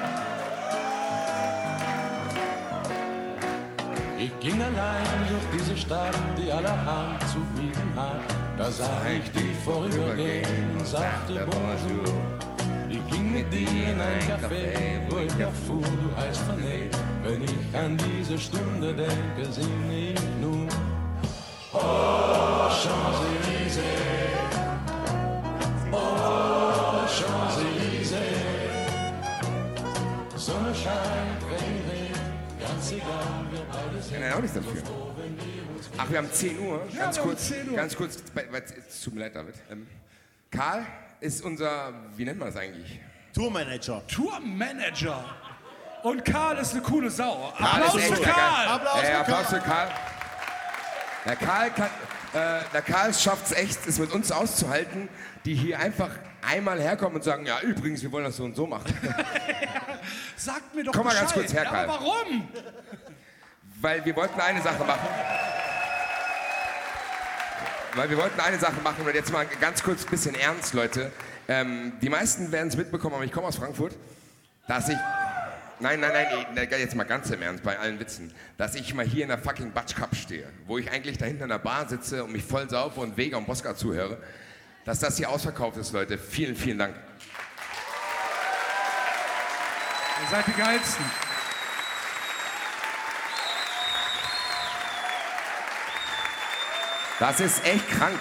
Ich ging allein durch diese Stadt, die allerhand zu bieten hat. Da sah ich dich vorübergehen und sagte Bonjour. Ich ging mit dir in ein Café, wo ich erfuhr, du heißt René. Wenn ich an diese Stunde denke, singe ich nun. Oh, Nein, auch nicht dafür. Ach, wir haben 10 Uhr. Ja, Ganz kurz, 10 Uhr. ganz kurz. Es tut mir leid, David. Ähm, Karl ist unser, wie nennt man das eigentlich? Tourmanager. Tourmanager. Und Karl ist eine coole Sau. Karl Applaus ist für Karl. Applaus für Applaus Karl. für Karl. Der Karl kann, äh, der Karl schafft es echt, es mit uns auszuhalten, die hier einfach einmal herkommen und sagen, ja, übrigens, wir wollen das so und so machen. *laughs* Sagt mir doch Komm mal Bescheid. ganz kurz her, ja, Karl. aber warum? Weil wir wollten eine Sache machen. Weil wir wollten eine Sache machen und jetzt mal ganz kurz ein bisschen ernst, Leute. Ähm, die meisten werden es mitbekommen, aber ich komme aus Frankfurt, dass ich. Nein, nein, nein, nein, jetzt mal ganz im Ernst, bei allen Witzen. Dass ich mal hier in der fucking Batsch Cup stehe, wo ich eigentlich da hinten in der Bar sitze und mich voll saufe und Vega und Bosca zuhöre. Dass das hier ausverkauft ist, Leute. Vielen, vielen Dank. Ihr seid die Geilsten. Das ist echt krank.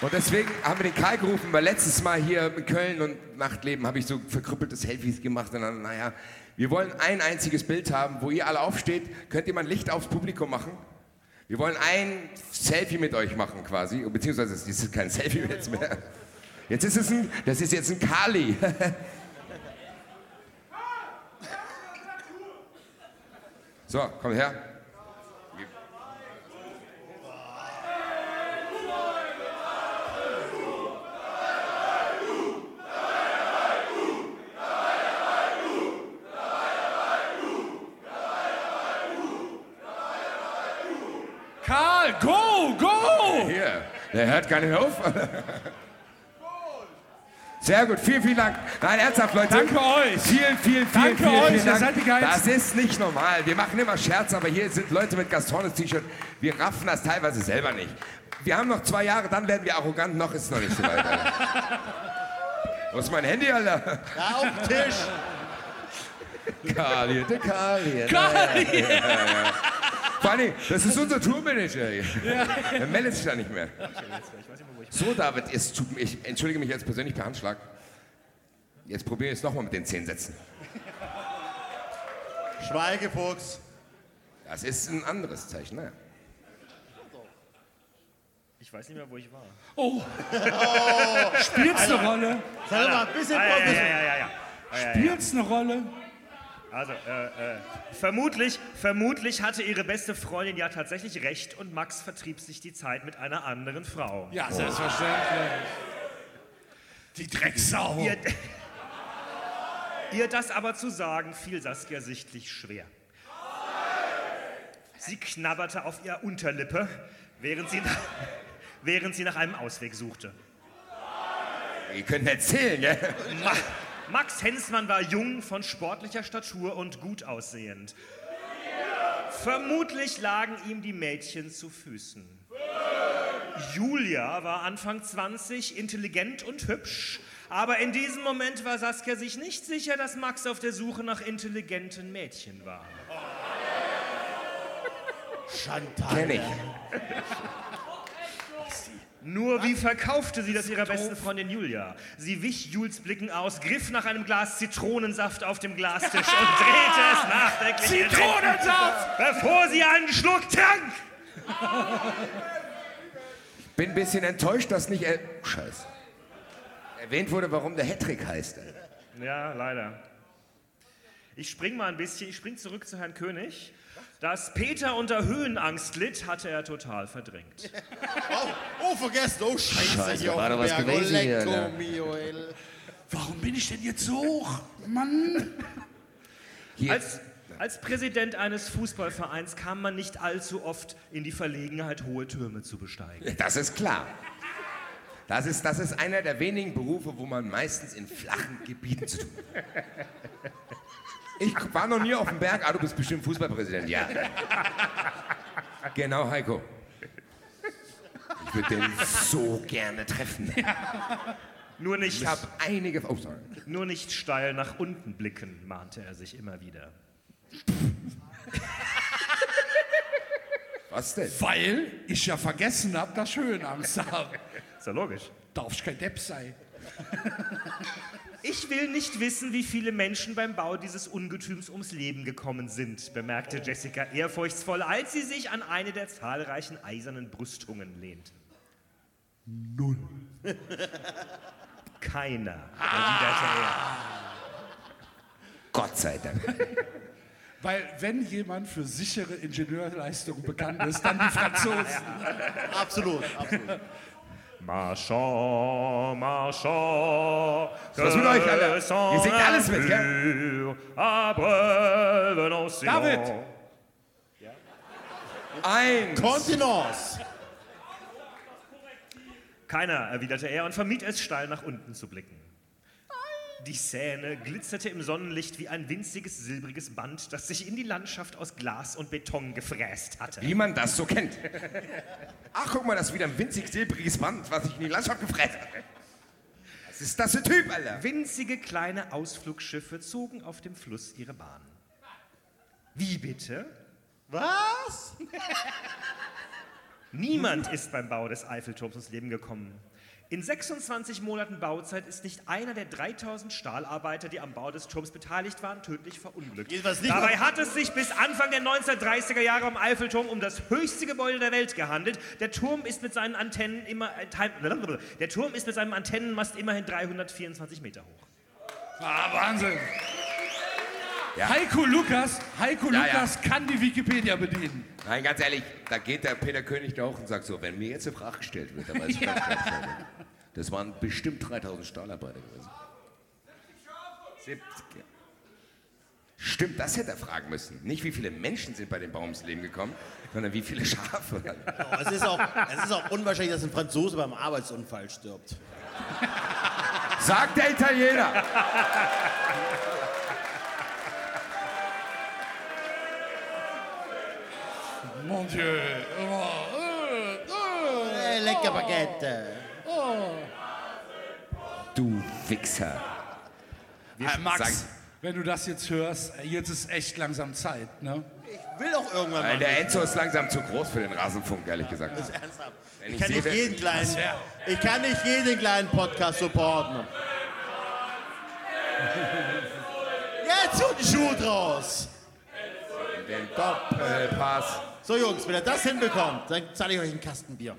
Und deswegen haben wir den Karl gerufen, weil letztes Mal hier in Köln und Nachtleben habe ich so verkrüppelte Selfies gemacht. Und dann, naja, wir wollen ein einziges Bild haben, wo ihr alle aufsteht. Könnt ihr mal ein Licht aufs Publikum machen? Wir wollen ein Selfie mit euch machen quasi. Beziehungsweise es ist kein Selfie jetzt mehr. Jetzt ist es ein, das ist jetzt ein Kali. *laughs* so, komm her. Karl, go, go! Hier, der hört gar nicht auf. *laughs* Sehr gut, vielen, vielen Dank. Nein, ernsthaft, Leute. Danke euch. Vielen, vielen, vielen, Danke vielen, euch, vielen ihr Dank. seid die Geilsten. Das ist nicht normal. Wir machen immer Scherz, aber hier sind Leute mit Gastones-T-Shirt. Wir raffen das teilweise selber nicht. Wir haben noch zwei Jahre, dann werden wir arrogant. Noch ist es noch nicht so weit. Alter. *laughs* Wo ist mein Handy, Alter? Ja, auf den Tisch. Kali, der Kali. Kali. Ja, ja. Vor allem, das ist unser Tourmanager. hier. Er meldet sich da nicht mehr. So, David, es tut, ich entschuldige mich jetzt persönlich per Handschlag. Jetzt probiere ich es nochmal mit den zehn Sätzen. Schweigefuchs. Das ist ein anderes Zeichen. Naja. Ich weiß nicht mehr, wo ich war. Oh. Spielt's eine Rolle? Sei doch mal ein bisschen Ah, ja, ja, ja, ja, ja, ja. Ja, ja, ja. Spielt's eine Rolle? Also, äh, äh, vermutlich, vermutlich hatte ihre beste Freundin ja tatsächlich recht und Max vertrieb sich die Zeit mit einer anderen Frau. Ja, selbstverständlich. Die Drecksau. Ihr, ihr das aber zu sagen, fiel Saskia sichtlich schwer. Sie knabberte auf ihrer Unterlippe, während sie, nach, während sie nach einem Ausweg suchte. Ihr könnt erzählen, gell? Ma Max Hensmann war jung, von sportlicher Statur und gut aussehend. Vermutlich lagen ihm die Mädchen zu Füßen. Julia war Anfang 20, intelligent und hübsch, aber in diesem Moment war Saskia sich nicht sicher, dass Max auf der Suche nach intelligenten Mädchen war. Chantal. Kenn ich. *laughs* Nur wie verkaufte sie das ihrer besten Freundin Julia? Sie wich Jules Blicken aus, griff nach einem Glas Zitronensaft auf dem Glastisch *laughs* und drehte es nachdenklich Zitronensaft! bevor sie einen Schluck trank. Bin ein bisschen enttäuscht, dass nicht er Scheiß. erwähnt wurde, warum der Hattrick heißt. Ja, leider. Ich spring mal ein bisschen, ich spring zurück zu Herrn König. Dass Peter unter Höhenangst litt, hatte er total verdrängt. Oh, vergessen. Oh, Scheiße. Scheiße, hier war auf da dem was Berg. gewesen oh, hier, ne? mio, ey. Warum bin ich denn jetzt so hoch? Mann. Als, als Präsident eines Fußballvereins kam man nicht allzu oft in die Verlegenheit, hohe Türme zu besteigen. Das ist klar. Das ist, das ist einer der wenigen Berufe, wo man meistens in flachen Gebieten zu tun hat. Ich war noch nie auf dem Berg. Ah, du bist bestimmt Fußballpräsident. Ja. Genau, Heiko. Ich würde den so gerne treffen. Nur nicht, Ich habe einige. Oh, sorry. nur nicht steil nach unten blicken, mahnte er sich immer wieder. Was denn? Weil ich ja vergessen habe, dass Höhenangst habe. Ist ja logisch. Darf ich kein Depp sein. Ich will nicht wissen, wie viele Menschen beim Bau dieses Ungetüms ums Leben gekommen sind, bemerkte Jessica ehrfurchtsvoll, als sie sich an eine der zahlreichen eisernen Brüstungen lehnte. Null. Keiner, erwiderte er. Gott sei Dank. Weil wenn jemand für sichere Ingenieurleistungen bekannt ist, dann die Franzosen. *laughs* Absolut, absolut. Marchand, Marchand. Was mit euch, Alter? Ihr singt alles mit, gell? David! Eins. Kontinence. Keiner, erwiderte er und vermied es, steil nach unten zu blicken. Die Seine glitzerte im Sonnenlicht wie ein winziges silbriges Band, das sich in die Landschaft aus Glas und Beton gefräst hatte. Wie man das so kennt. Ach, guck mal, das ist wieder ein winzig silbriges Band, was sich in die Landschaft gefräst hat. Was ist das für ein Typ, Alter? Winzige kleine Ausflugsschiffe zogen auf dem Fluss ihre Bahn. Wie bitte? Was? Niemand ist beim Bau des Eiffelturms ums Leben gekommen. In 26 Monaten Bauzeit ist nicht einer der 3000 Stahlarbeiter, die am Bau des Turms beteiligt waren, tödlich verunglückt. Dabei hat es sich bis Anfang der 1930er Jahre am Eiffelturm um das höchste Gebäude der Welt gehandelt. Der Turm ist mit seinen Antennen immer, äh, *laughs* der Turm ist mit seinem Antennenmast immerhin 324 Meter hoch. Ah, Wahnsinn. Ja. Heiko Lukas, Heiko Ja, ja. Lukas kann die Wikipedia bedienen. Nein, ganz ehrlich, da geht der Peter König da hoch und sagt so, wenn mir jetzt eine Frage gestellt wird, dann weiß ich Bescheid. Das waren bestimmt 3000 Stahlarbeiter gewesen. 70. ja. Stimmt, das hätte er fragen müssen. Nicht wie viele Menschen sind bei dem Baum ums Leben gekommen, sondern wie viele Schafe. Oh, es, ist auch, es ist auch unwahrscheinlich, dass ein Franzose beim Arbeitsunfall stirbt. Sagt der Italiener. Mon Dieu. Oh, äh, äh, Äh, lecker Baguette. Oh. Du Wichser. Ah, Max, Sag- wenn du das jetzt hörst, äh, jetzt ist echt langsam Zeit, ne? Will doch irgendwann mal. der Enzo ist langsam zu groß für den Rasenfunk, ehrlich gesagt. Wenn Ich ich kann, nicht jeden kleinen, ich kann nicht jeden kleinen Podcast supporten. Jetzt tut die Schuhe draus. Den Doppelpass. So Jungs, wenn ihr das hinbekommt, dann zahle ich euch einen Kasten Bier.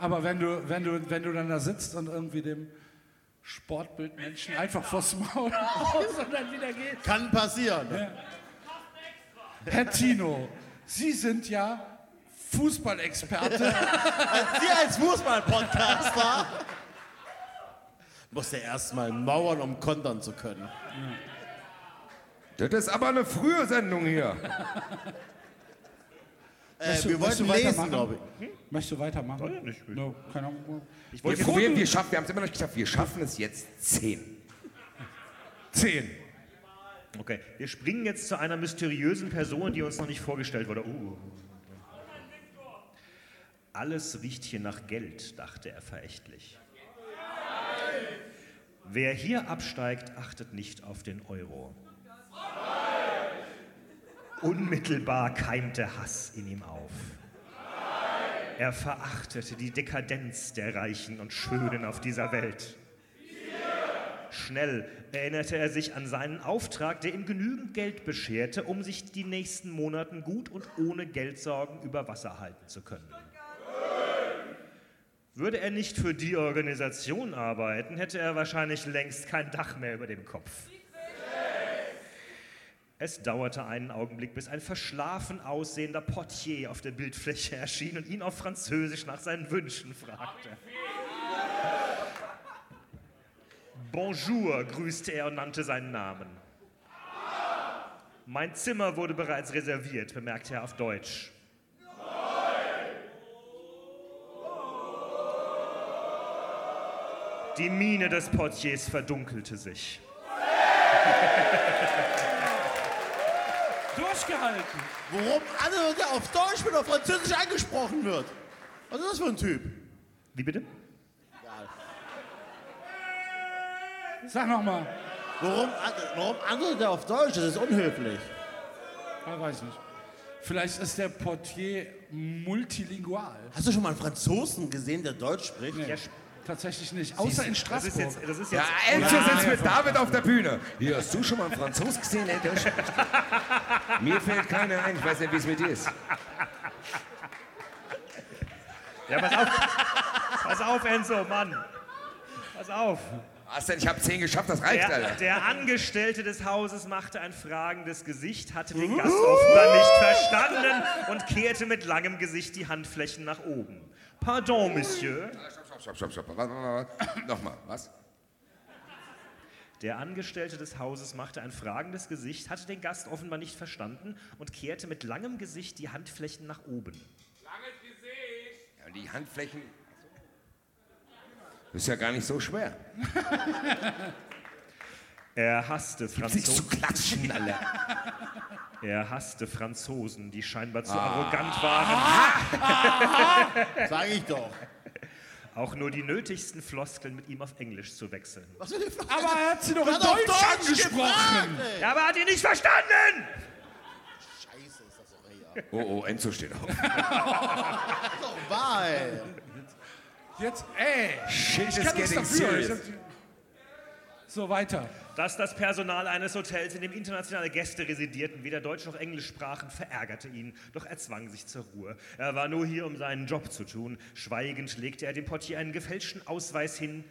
Aber wenn du, wenn du, wenn du dann da sitzt und irgendwie dem Sportbildmenschen einfach vors Maul haust und dann wieder geht. Kann passieren. Ja. Herr Tino, Sie sind ja Fußballexperte. Sie als Fußball-Podcaster muss ja erstmal mauern, um kontern zu können. Das ist aber eine frühe Sendung hier. Äh, Möchtest du- wir wollten lesen, weitermachen? glaube ich. Möchtest du weitermachen? Ja nicht. No, keine Ahnung. Ich Wir wollte probieren, wir schaffen, wir haben es immer noch nicht geschafft. Wir schaffen es jetzt zehn. Zehn. Okay, wir springen jetzt zu einer mysteriösen Person, die uns noch nicht vorgestellt wurde. Uh. Alles riecht hier nach Geld, dachte er verächtlich. Wer hier absteigt, achtet nicht auf den Euro. Unmittelbar keimte Hass in ihm auf. Er verachtete die Dekadenz der Reichen und Schönen auf dieser Welt. Schnell erinnerte er sich an seinen Auftrag, der ihm genügend Geld bescherte, um sich die nächsten Monaten gut und ohne Geldsorgen über Wasser halten zu können. Würde er nicht für die Organisation arbeiten, hätte er wahrscheinlich längst kein Dach mehr über dem Kopf. Es dauerte einen Augenblick, bis ein verschlafen aussehender Portier auf der Bildfläche erschien und ihn auf Französisch nach seinen Wünschen fragte. Bonjour, grüßte er und nannte seinen Namen. Mein Zimmer wurde bereits reserviert, bemerkte er auf Deutsch. Die Miene des Portiers verdunkelte sich. *laughs* Durchgehalten. Warum alle der auf Deutsch mit auf Französisch angesprochen wird? Was ist das für ein Typ? Wie bitte? Sag nochmal. Warum, warum antwortet er auf Deutsch? Das ist unhöflich. Ich weiß nicht. Vielleicht ist der Portier multilingual. Hast du schon mal einen Franzosen gesehen, der Deutsch spricht? Nee, tatsächlich nicht. Außer in Straßburg. Das ist jetzt, das ist Ja, jetzt Enzo sitzt mit David auf der Bühne. Hier, hast du schon mal einen Franzos gesehen, spricht? Mir fällt keiner ein, ich weiß nicht, wie es mit dir ist. Ja, pass auf. Pass auf, Enzo, Mann. Pass auf. Was denn? Ich habe zehn geschafft, das reicht, Der, Alter. der Angestellte des Hauses machte ein fragendes Gesicht, hatte den Gast offenbar nicht verstanden und kehrte mit langem Gesicht die Handflächen nach oben. Pardon, Monsieur. Stopp, stopp, stopp, stopp. Warte, warte, warte. *coughs* Nochmal, was? Der Angestellte des Hauses machte ein fragendes Gesicht, hatte den Gast offenbar nicht verstanden und kehrte mit langem Gesicht die Handflächen nach oben. Ja, die Handflächen. Das ist ja gar nicht so schwer. *laughs* Er hasste nichts zu Franzosen. klatschen, Alter. Er hasste Franzosen, die scheinbar zu Ah. arrogant waren. *laughs* Sag ich doch. Auch nur die nötigsten Floskeln mit ihm auf Englisch zu wechseln. Was für eine? Aber er hat sie doch in Deutsch Deutsch angesprochen. gefragt. Ja, aber er hat ihn nicht verstanden! Scheiße, ist das doch ey. Oh, oh, Enzo steht auf. Das ist doch wahr, ey. Jetzt, ey. Shit ich is getting dafür. Ich serious. hab- So, weiter. Dass das Personal eines Hotels, in dem internationale Gäste residierten, weder Deutsch noch Englisch sprachen, verärgerte ihn, doch er zwang sich zur Ruhe. Er war nur hier, um seinen Job zu tun. Schweigend legte er dem Portier einen gefälschten Ausweis hin.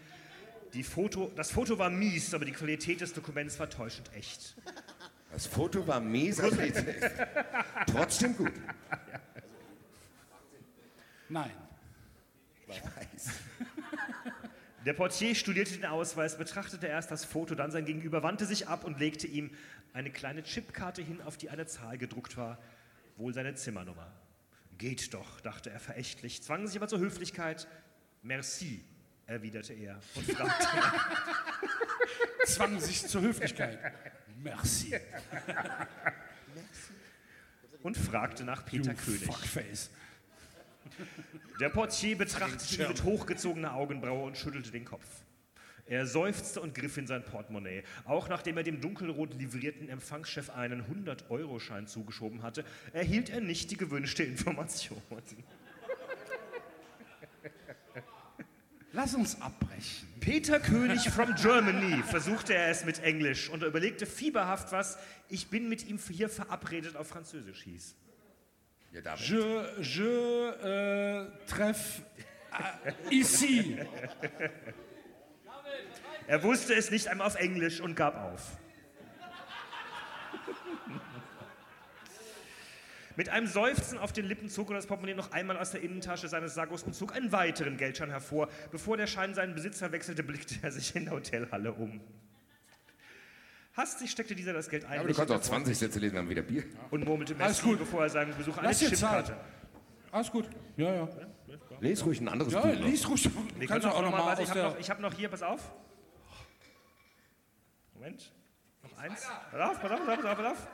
Die Foto, das Foto war mies, aber die Qualität des Dokuments war täuschend echt. Das Foto war mies, aber die- trotzdem gut. Nein. Ich weiß. Der Portier studierte den Ausweis, betrachtete erst das Foto, dann sein Gegenüber, wandte sich ab und legte ihm eine kleine Chipkarte hin, auf die eine Zahl gedruckt war, wohl seine Zimmernummer. Geht doch, dachte er verächtlich, zwang sich aber zur Höflichkeit. Merci, erwiderte er und fragte, *laughs* Zwang sich zur Höflichkeit. Merci. und fragte nach Peter König. Fuckface. Der Portier betrachtete ihn mit hochgezogener Augenbraue und schüttelte den Kopf. Er seufzte und griff in sein Portemonnaie. Auch nachdem er dem dunkelrot livrierten Empfangschef einen 100-Euro-Schein zugeschoben hatte, erhielt er nicht die gewünschte Information. Lass uns abbrechen. Peter König from Germany, versuchte er es mit Englisch und er überlegte fieberhaft, was ich bin mit ihm hier verabredet auf Französisch hieß. Ja, David. Je, je äh, treffe äh, ici. Er wusste es nicht einmal auf Englisch und gab auf. Mit einem Seufzen auf den Lippen zog er das Portemonnaie noch einmal aus der Innentasche seines Sackos und zog einen weiteren Geldschein hervor. Bevor der Schein seinen Besitzer wechselte, blickte er sich in der Hotelhalle um. Hastig steckte dieser das Geld ein. Aber du kannst auch 20 Sätze lesen, dann wieder Bier. Und murmelte Alles gut. bevor er seinem Besucher eine Lass dir Chipkarte. Alles gut. Ja, ja. Lies ruhig ein anderes Ja, Buch. noch. lies ruhig. Du Wir kannst können auch auch noch noch mal aus ich habe der... noch, ich hab noch hier, pass auf. Moment, noch eins. Pass auf, pass auf, pass auf, pass auf, pass auf.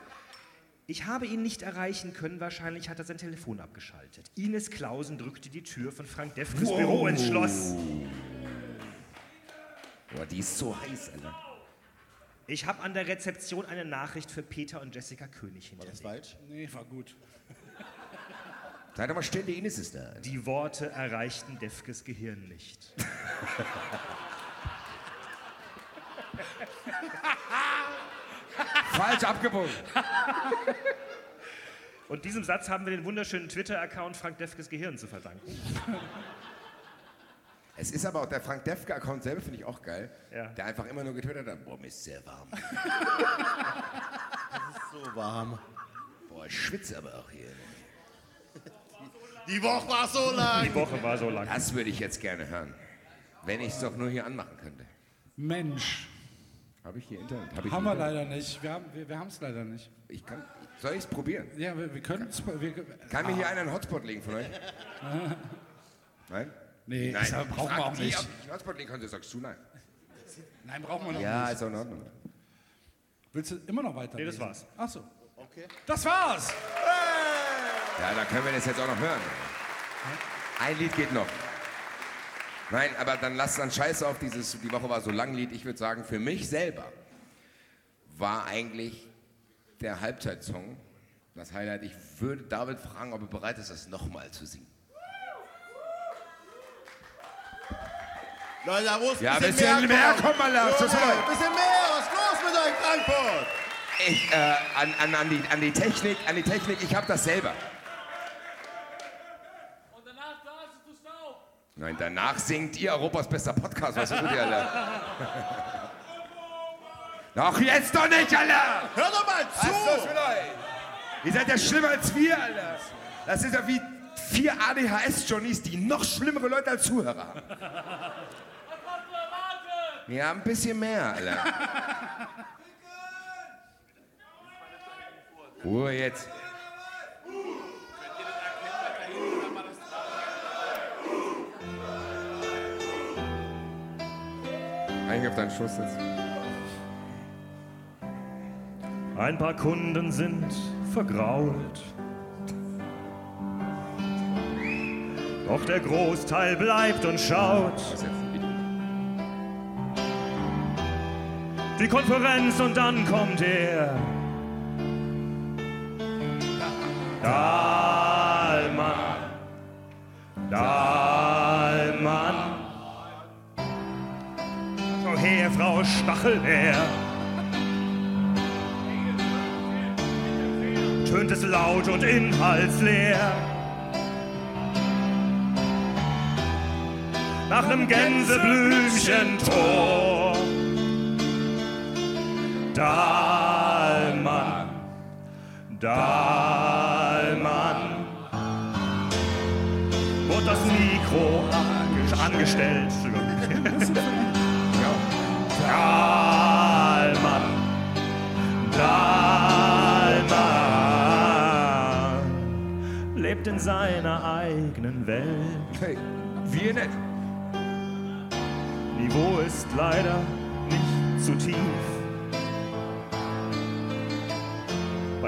Ich habe ihn nicht erreichen können, wahrscheinlich hat er sein Telefon abgeschaltet. Ines Klausen drückte die Tür von Frank Defkes Wow. Büro ins Schloss. Boah, die ist so heiß, Alter. Ich habe an der Rezeption eine Nachricht für Peter und Jessica König War das hinterlegt. falsch? Nee, war gut. *laughs* Sei doch mal still, die Ines ist da. Die Worte erreichten Defkes Gehirn nicht. *laughs* Falsch abgebogen. Und diesem Satz haben wir den wunderschönen Twitter-Account Frank Defkes Gehirn zu verdanken. *laughs* Es ist aber auch der Frank Defke-Account selber, finde ich auch geil. Ja. Der einfach immer nur getwittert hat: Boah, mir ist sehr warm. *laughs* So warm. Boah, ich schwitze aber auch hier. Die Woche war so lang. Die Woche war so lang. Das würde ich jetzt gerne hören. Wenn ich es doch nur hier anmachen könnte. Mensch, Habe ich hier Internet? Hab ich haben wir Internet? leider nicht. Wir haben wir, wir es leider nicht. Ich kann, soll ich es probieren? Ja, wir, wir können es. Wir, Kann mir hier Ah. einer einen Hotspot legen von euch? *laughs* Nein? Nee, Nein, das brauchen wir auch die, nicht. ich einen Hotspot legen kann, sagst du nein. Nein, brauchen wir noch Ja, nicht. ist auch in Ordnung. Willst du immer noch weiter? Nee, das war's. Ach so. Okay. Das war's. Ja, da können wir das jetzt auch noch hören. Ein Lied geht noch. Nein, aber dann lasst dann Scheiße auf dieses, die Woche war so lang Lied. Ich würde sagen, für mich selber war eigentlich der Halbzeitsong das Highlight. Ich würde David fragen, ob er bereit ist, das nochmal zu singen. Leute, da muss Ja, ein bisschen bisschen mehr, mehr komm mal, Lars, das Junge, läuft. bisschen mehr, was ist los mit euch, Frankfurt? Ich, äh, an, an, an, die, an die Technik, an die Technik, ich habe das selber. Nein, danach singt ihr Europas bester Podcast. Was tut ihr, Alter? Doch *laughs* jetzt doch nicht, Alter! Hör doch mal Was ist zu! mit euch? Ihr seid ja schlimmer als wir, Alter. Das ist ja wie vier ADHS-Johnnies, die noch schlimmere Leute als Zuhörer haben. Ja, ein bisschen mehr, Alter. Ruhe jetzt. Eigentlich auf deinen Schuss jetzt. Ein paar Kunden sind vergrault. Doch der Großteil bleibt und schaut. Die Konferenz und dann kommt er. Dahlmann. Dahlmann. Schau her, Frau Stachelbeer. Tönt es laut und inhaltsleer. Nach nem Gänseblümchentor. Dahlmann, Dahlmann. Wurde das Mikro ange- angestellt. Dahlmann, Dahlmann. Lebt in seiner eigenen Welt. Hey, wir nicht. Niveau ist leider nicht zu tief.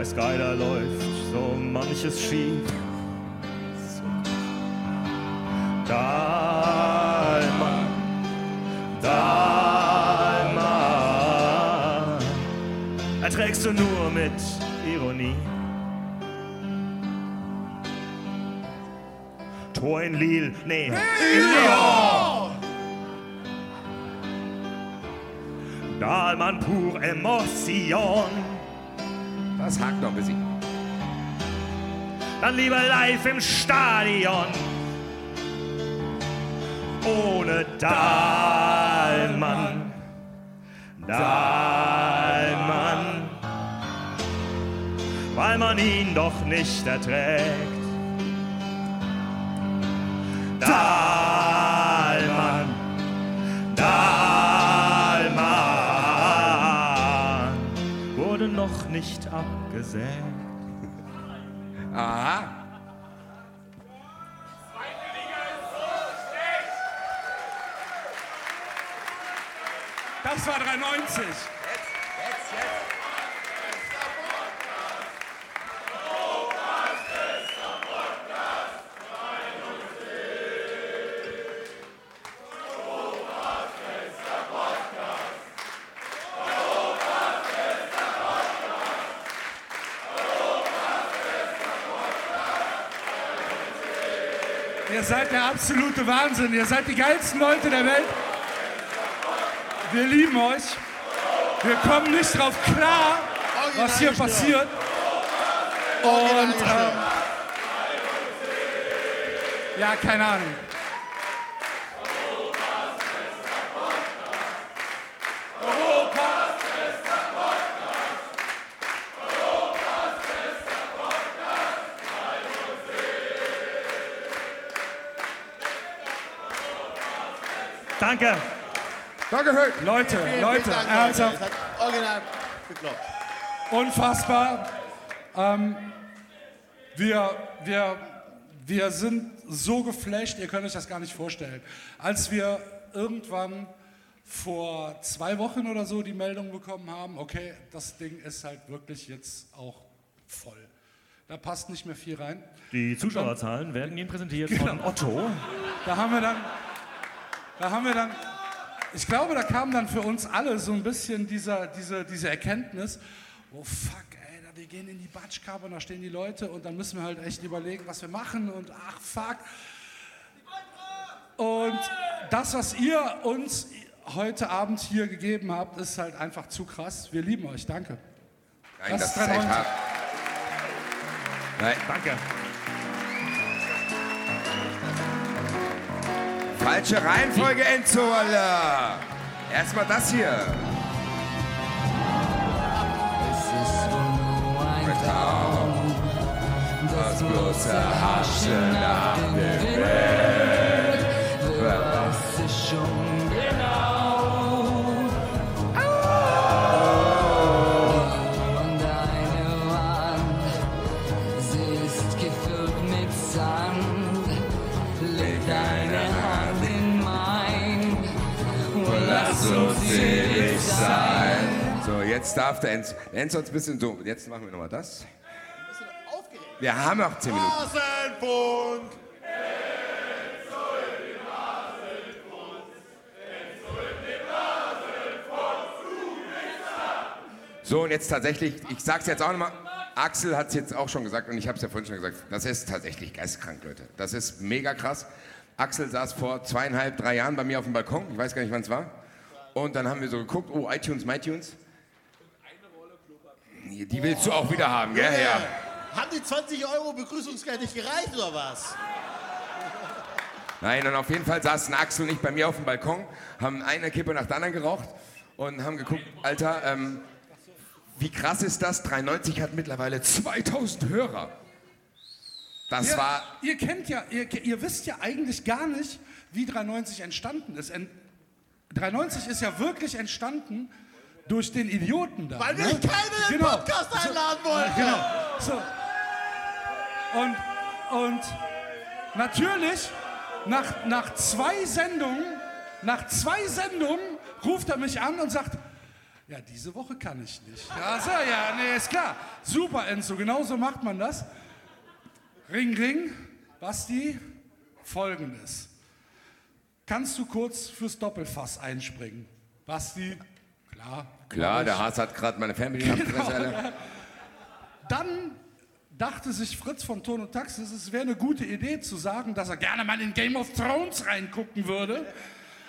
Bei Skyler läuft so manches schief. Dahlmann, Dahlmann, erträgst du nur mit Ironie. Tor in Lille, nee, in Lyon. Dahlmann pur Emotion. Das hakt noch ein bisschen. Dann lieber live im Stadion. Ohne Dahlmann. Dahlmann. Weil man ihn doch nicht erträgt. Dahlmann. Nicht abgesägt. Aha. Das war 390. Ihr seid der absolute Wahnsinn. Ihr seid die geilsten Leute der Welt. Wir lieben euch. Wir kommen nicht drauf klar, was hier passiert. Und ähm, ja, keine Ahnung. Danke. Danke, Höck. Leute, Vielen, Leute, vielen Dank, ernsthaft. Hat original geklappt. Unfassbar. Ähm, wir, wir, wir sind so geflasht, ihr könnt euch das gar nicht vorstellen. Als wir irgendwann vor zwei Wochen oder so die Meldung bekommen haben, okay, das Ding ist halt wirklich jetzt auch voll. Da passt nicht mehr viel rein. Die Zuschauerzahlen werden Ihnen präsentiert Genau. von Otto. Da haben wir dann, da haben wir dann, ich glaube, da kam dann für uns alle so ein bisschen dieser, diese, diese Erkenntnis, oh fuck, ey, da, wir gehen in die Batschkappe und da stehen die Leute und dann müssen wir halt echt überlegen, was wir machen und ach fuck. Und das, was ihr uns heute Abend hier gegeben habt, ist halt einfach zu krass. Wir lieben euch, danke. Nein, das ist echt 3,90. hart. Nein. Danke. Falsche Reihenfolge, Enzo, Alter. Erstmal das hier. Das bloße Haschen nach dem Welt. Jetzt darf der Enzo. Der Enzo ein bisschen so. Jetzt machen wir nochmal das. Wir haben noch 10 Minuten. Rasenfunk. So, und jetzt tatsächlich, ich sag's jetzt auch nochmal, Axel hat es jetzt auch schon gesagt und ich habe es ja vorhin schon gesagt, das ist tatsächlich geistkrank, Leute. Das ist mega krass. Axel saß vor zweieinhalb, drei Jahren bei mir auf dem Balkon, ich weiß gar nicht, wann es war. Und dann haben wir so geguckt, oh, iTunes, MyTunes. Die willst du auch wieder haben, gell? Ja. Haben die 20 Euro Begrüßungsgeld nicht gereicht oder was? Nein, und auf jeden Fall saßen Axel und ich bei mir auf dem Balkon, haben eine Kippe nach der anderen geraucht und haben geguckt, Alter, ähm, wie krass ist das? 93 hat mittlerweile 2000 Hörer. Das ihr, war Ihr kennt ja, ihr, ihr wisst ja eigentlich gar nicht, wie 93 entstanden ist. En, 93 ist ja wirklich entstanden durch den Idioten da. Weil ne? keiner in den Podcast einladen wollte. Genau. So. Und, und natürlich, nach, nach zwei Sendungen, nach zwei Sendungen ruft er mich an und sagt, ja, diese Woche kann ich nicht. Ja, so, ja, nee, ist klar. Super, Enzo, genau so macht man das. Ring, ring, Basti, folgendes. Kannst du kurz fürs Doppelfass einspringen? Basti, klar. Klar, der. Haas hat gerade meine Fernbedienung Genau. Dann dachte sich Fritz von Ton und Taxis, es wäre eine gute Idee zu sagen, dass er gerne mal in Game of Thrones reingucken würde.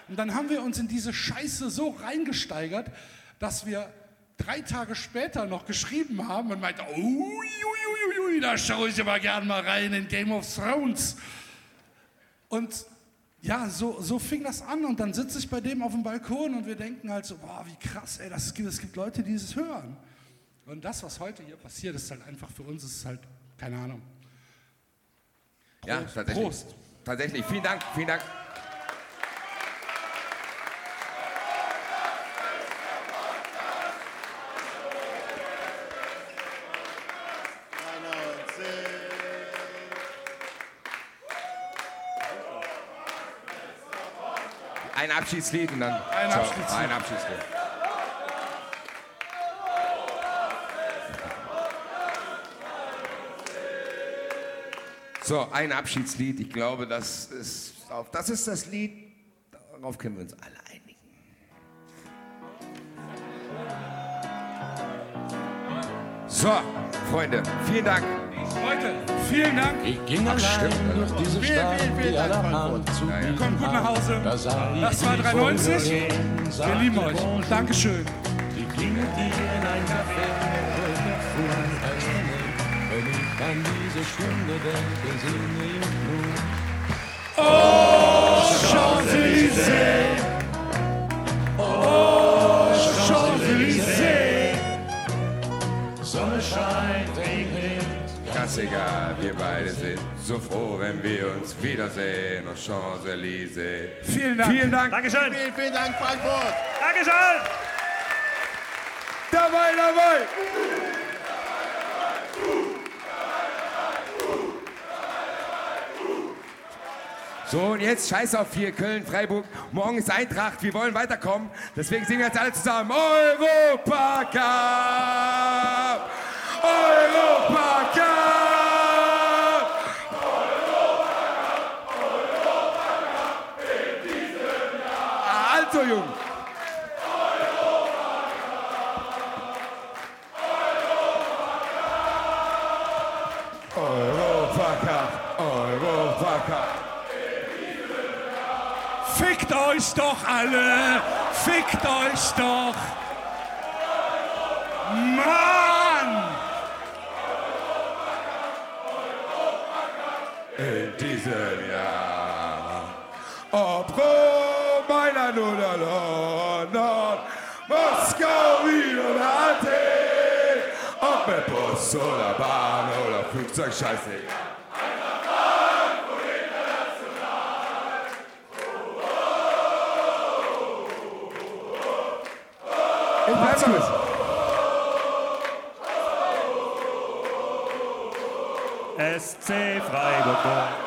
Und dann haben wir uns in diese Scheiße so reingesteigert, dass wir drei Tage später noch geschrieben haben und meinte, ui, ui, ui, ui, da schaue ich aber gern mal rein in Game of Thrones. Und ja, so, so fing das an und dann sitze ich bei dem auf dem Balkon und wir denken halt so, boah, wie krass, ey, das, gibt- es gibt Leute, die es hören. Und das, was heute hier passiert, ist halt einfach für uns, ist halt, keine Ahnung. Ja, Prost. tatsächlich. Prost. Tatsächlich. Vielen Dank, vielen Dank. Ein Abschiedslied und dann. Ein Ciao. Abschiedslied. Ein Abschiedslied. So, ein Abschiedslied. Ich glaube, das ist, das ist das Lied, darauf können wir uns alle einigen. So, Freunde, vielen Dank. Leute, vielen Dank. Ich ging Ach, stimmt, durch diese Vielen, Stadt, vielen, vielen die Dank, zu Ja, ja. Kommt gut nach. Hause. Das war die 93. vorübergehen, Wir lieben euch. Bonjour. Dankeschön. Die mit dir in ein Café. Wenn ich an diese Stunde denke, singe ich nur. Oh, Champs-Élysées. Egal, wir beide sind so froh, wenn wir uns wiedersehen. Und Champs-Élysées. Vielen Dank. Vielen Dank. Dankeschön. Vielen, vielen Dank, Frankfurt. Dankeschön. Dabei, dabei. So, und jetzt scheiß auf hier, Köln, Freiburg. Morgen ist Eintracht, wir wollen weiterkommen. Deswegen singen wir jetzt alle zusammen. Europa Cup! Europa Cup! Ah, Also, Jung. Europa Cup, Europa Cup. Fickt euch doch alle! Fickt euch doch! Mann! in diesem Jahr. Ob Mailand oder London, Moskau, Wien oder Athen, ob mit Bus oder Bahn oder Flugzeug, scheißegal. Mal mit. SC Freiburg.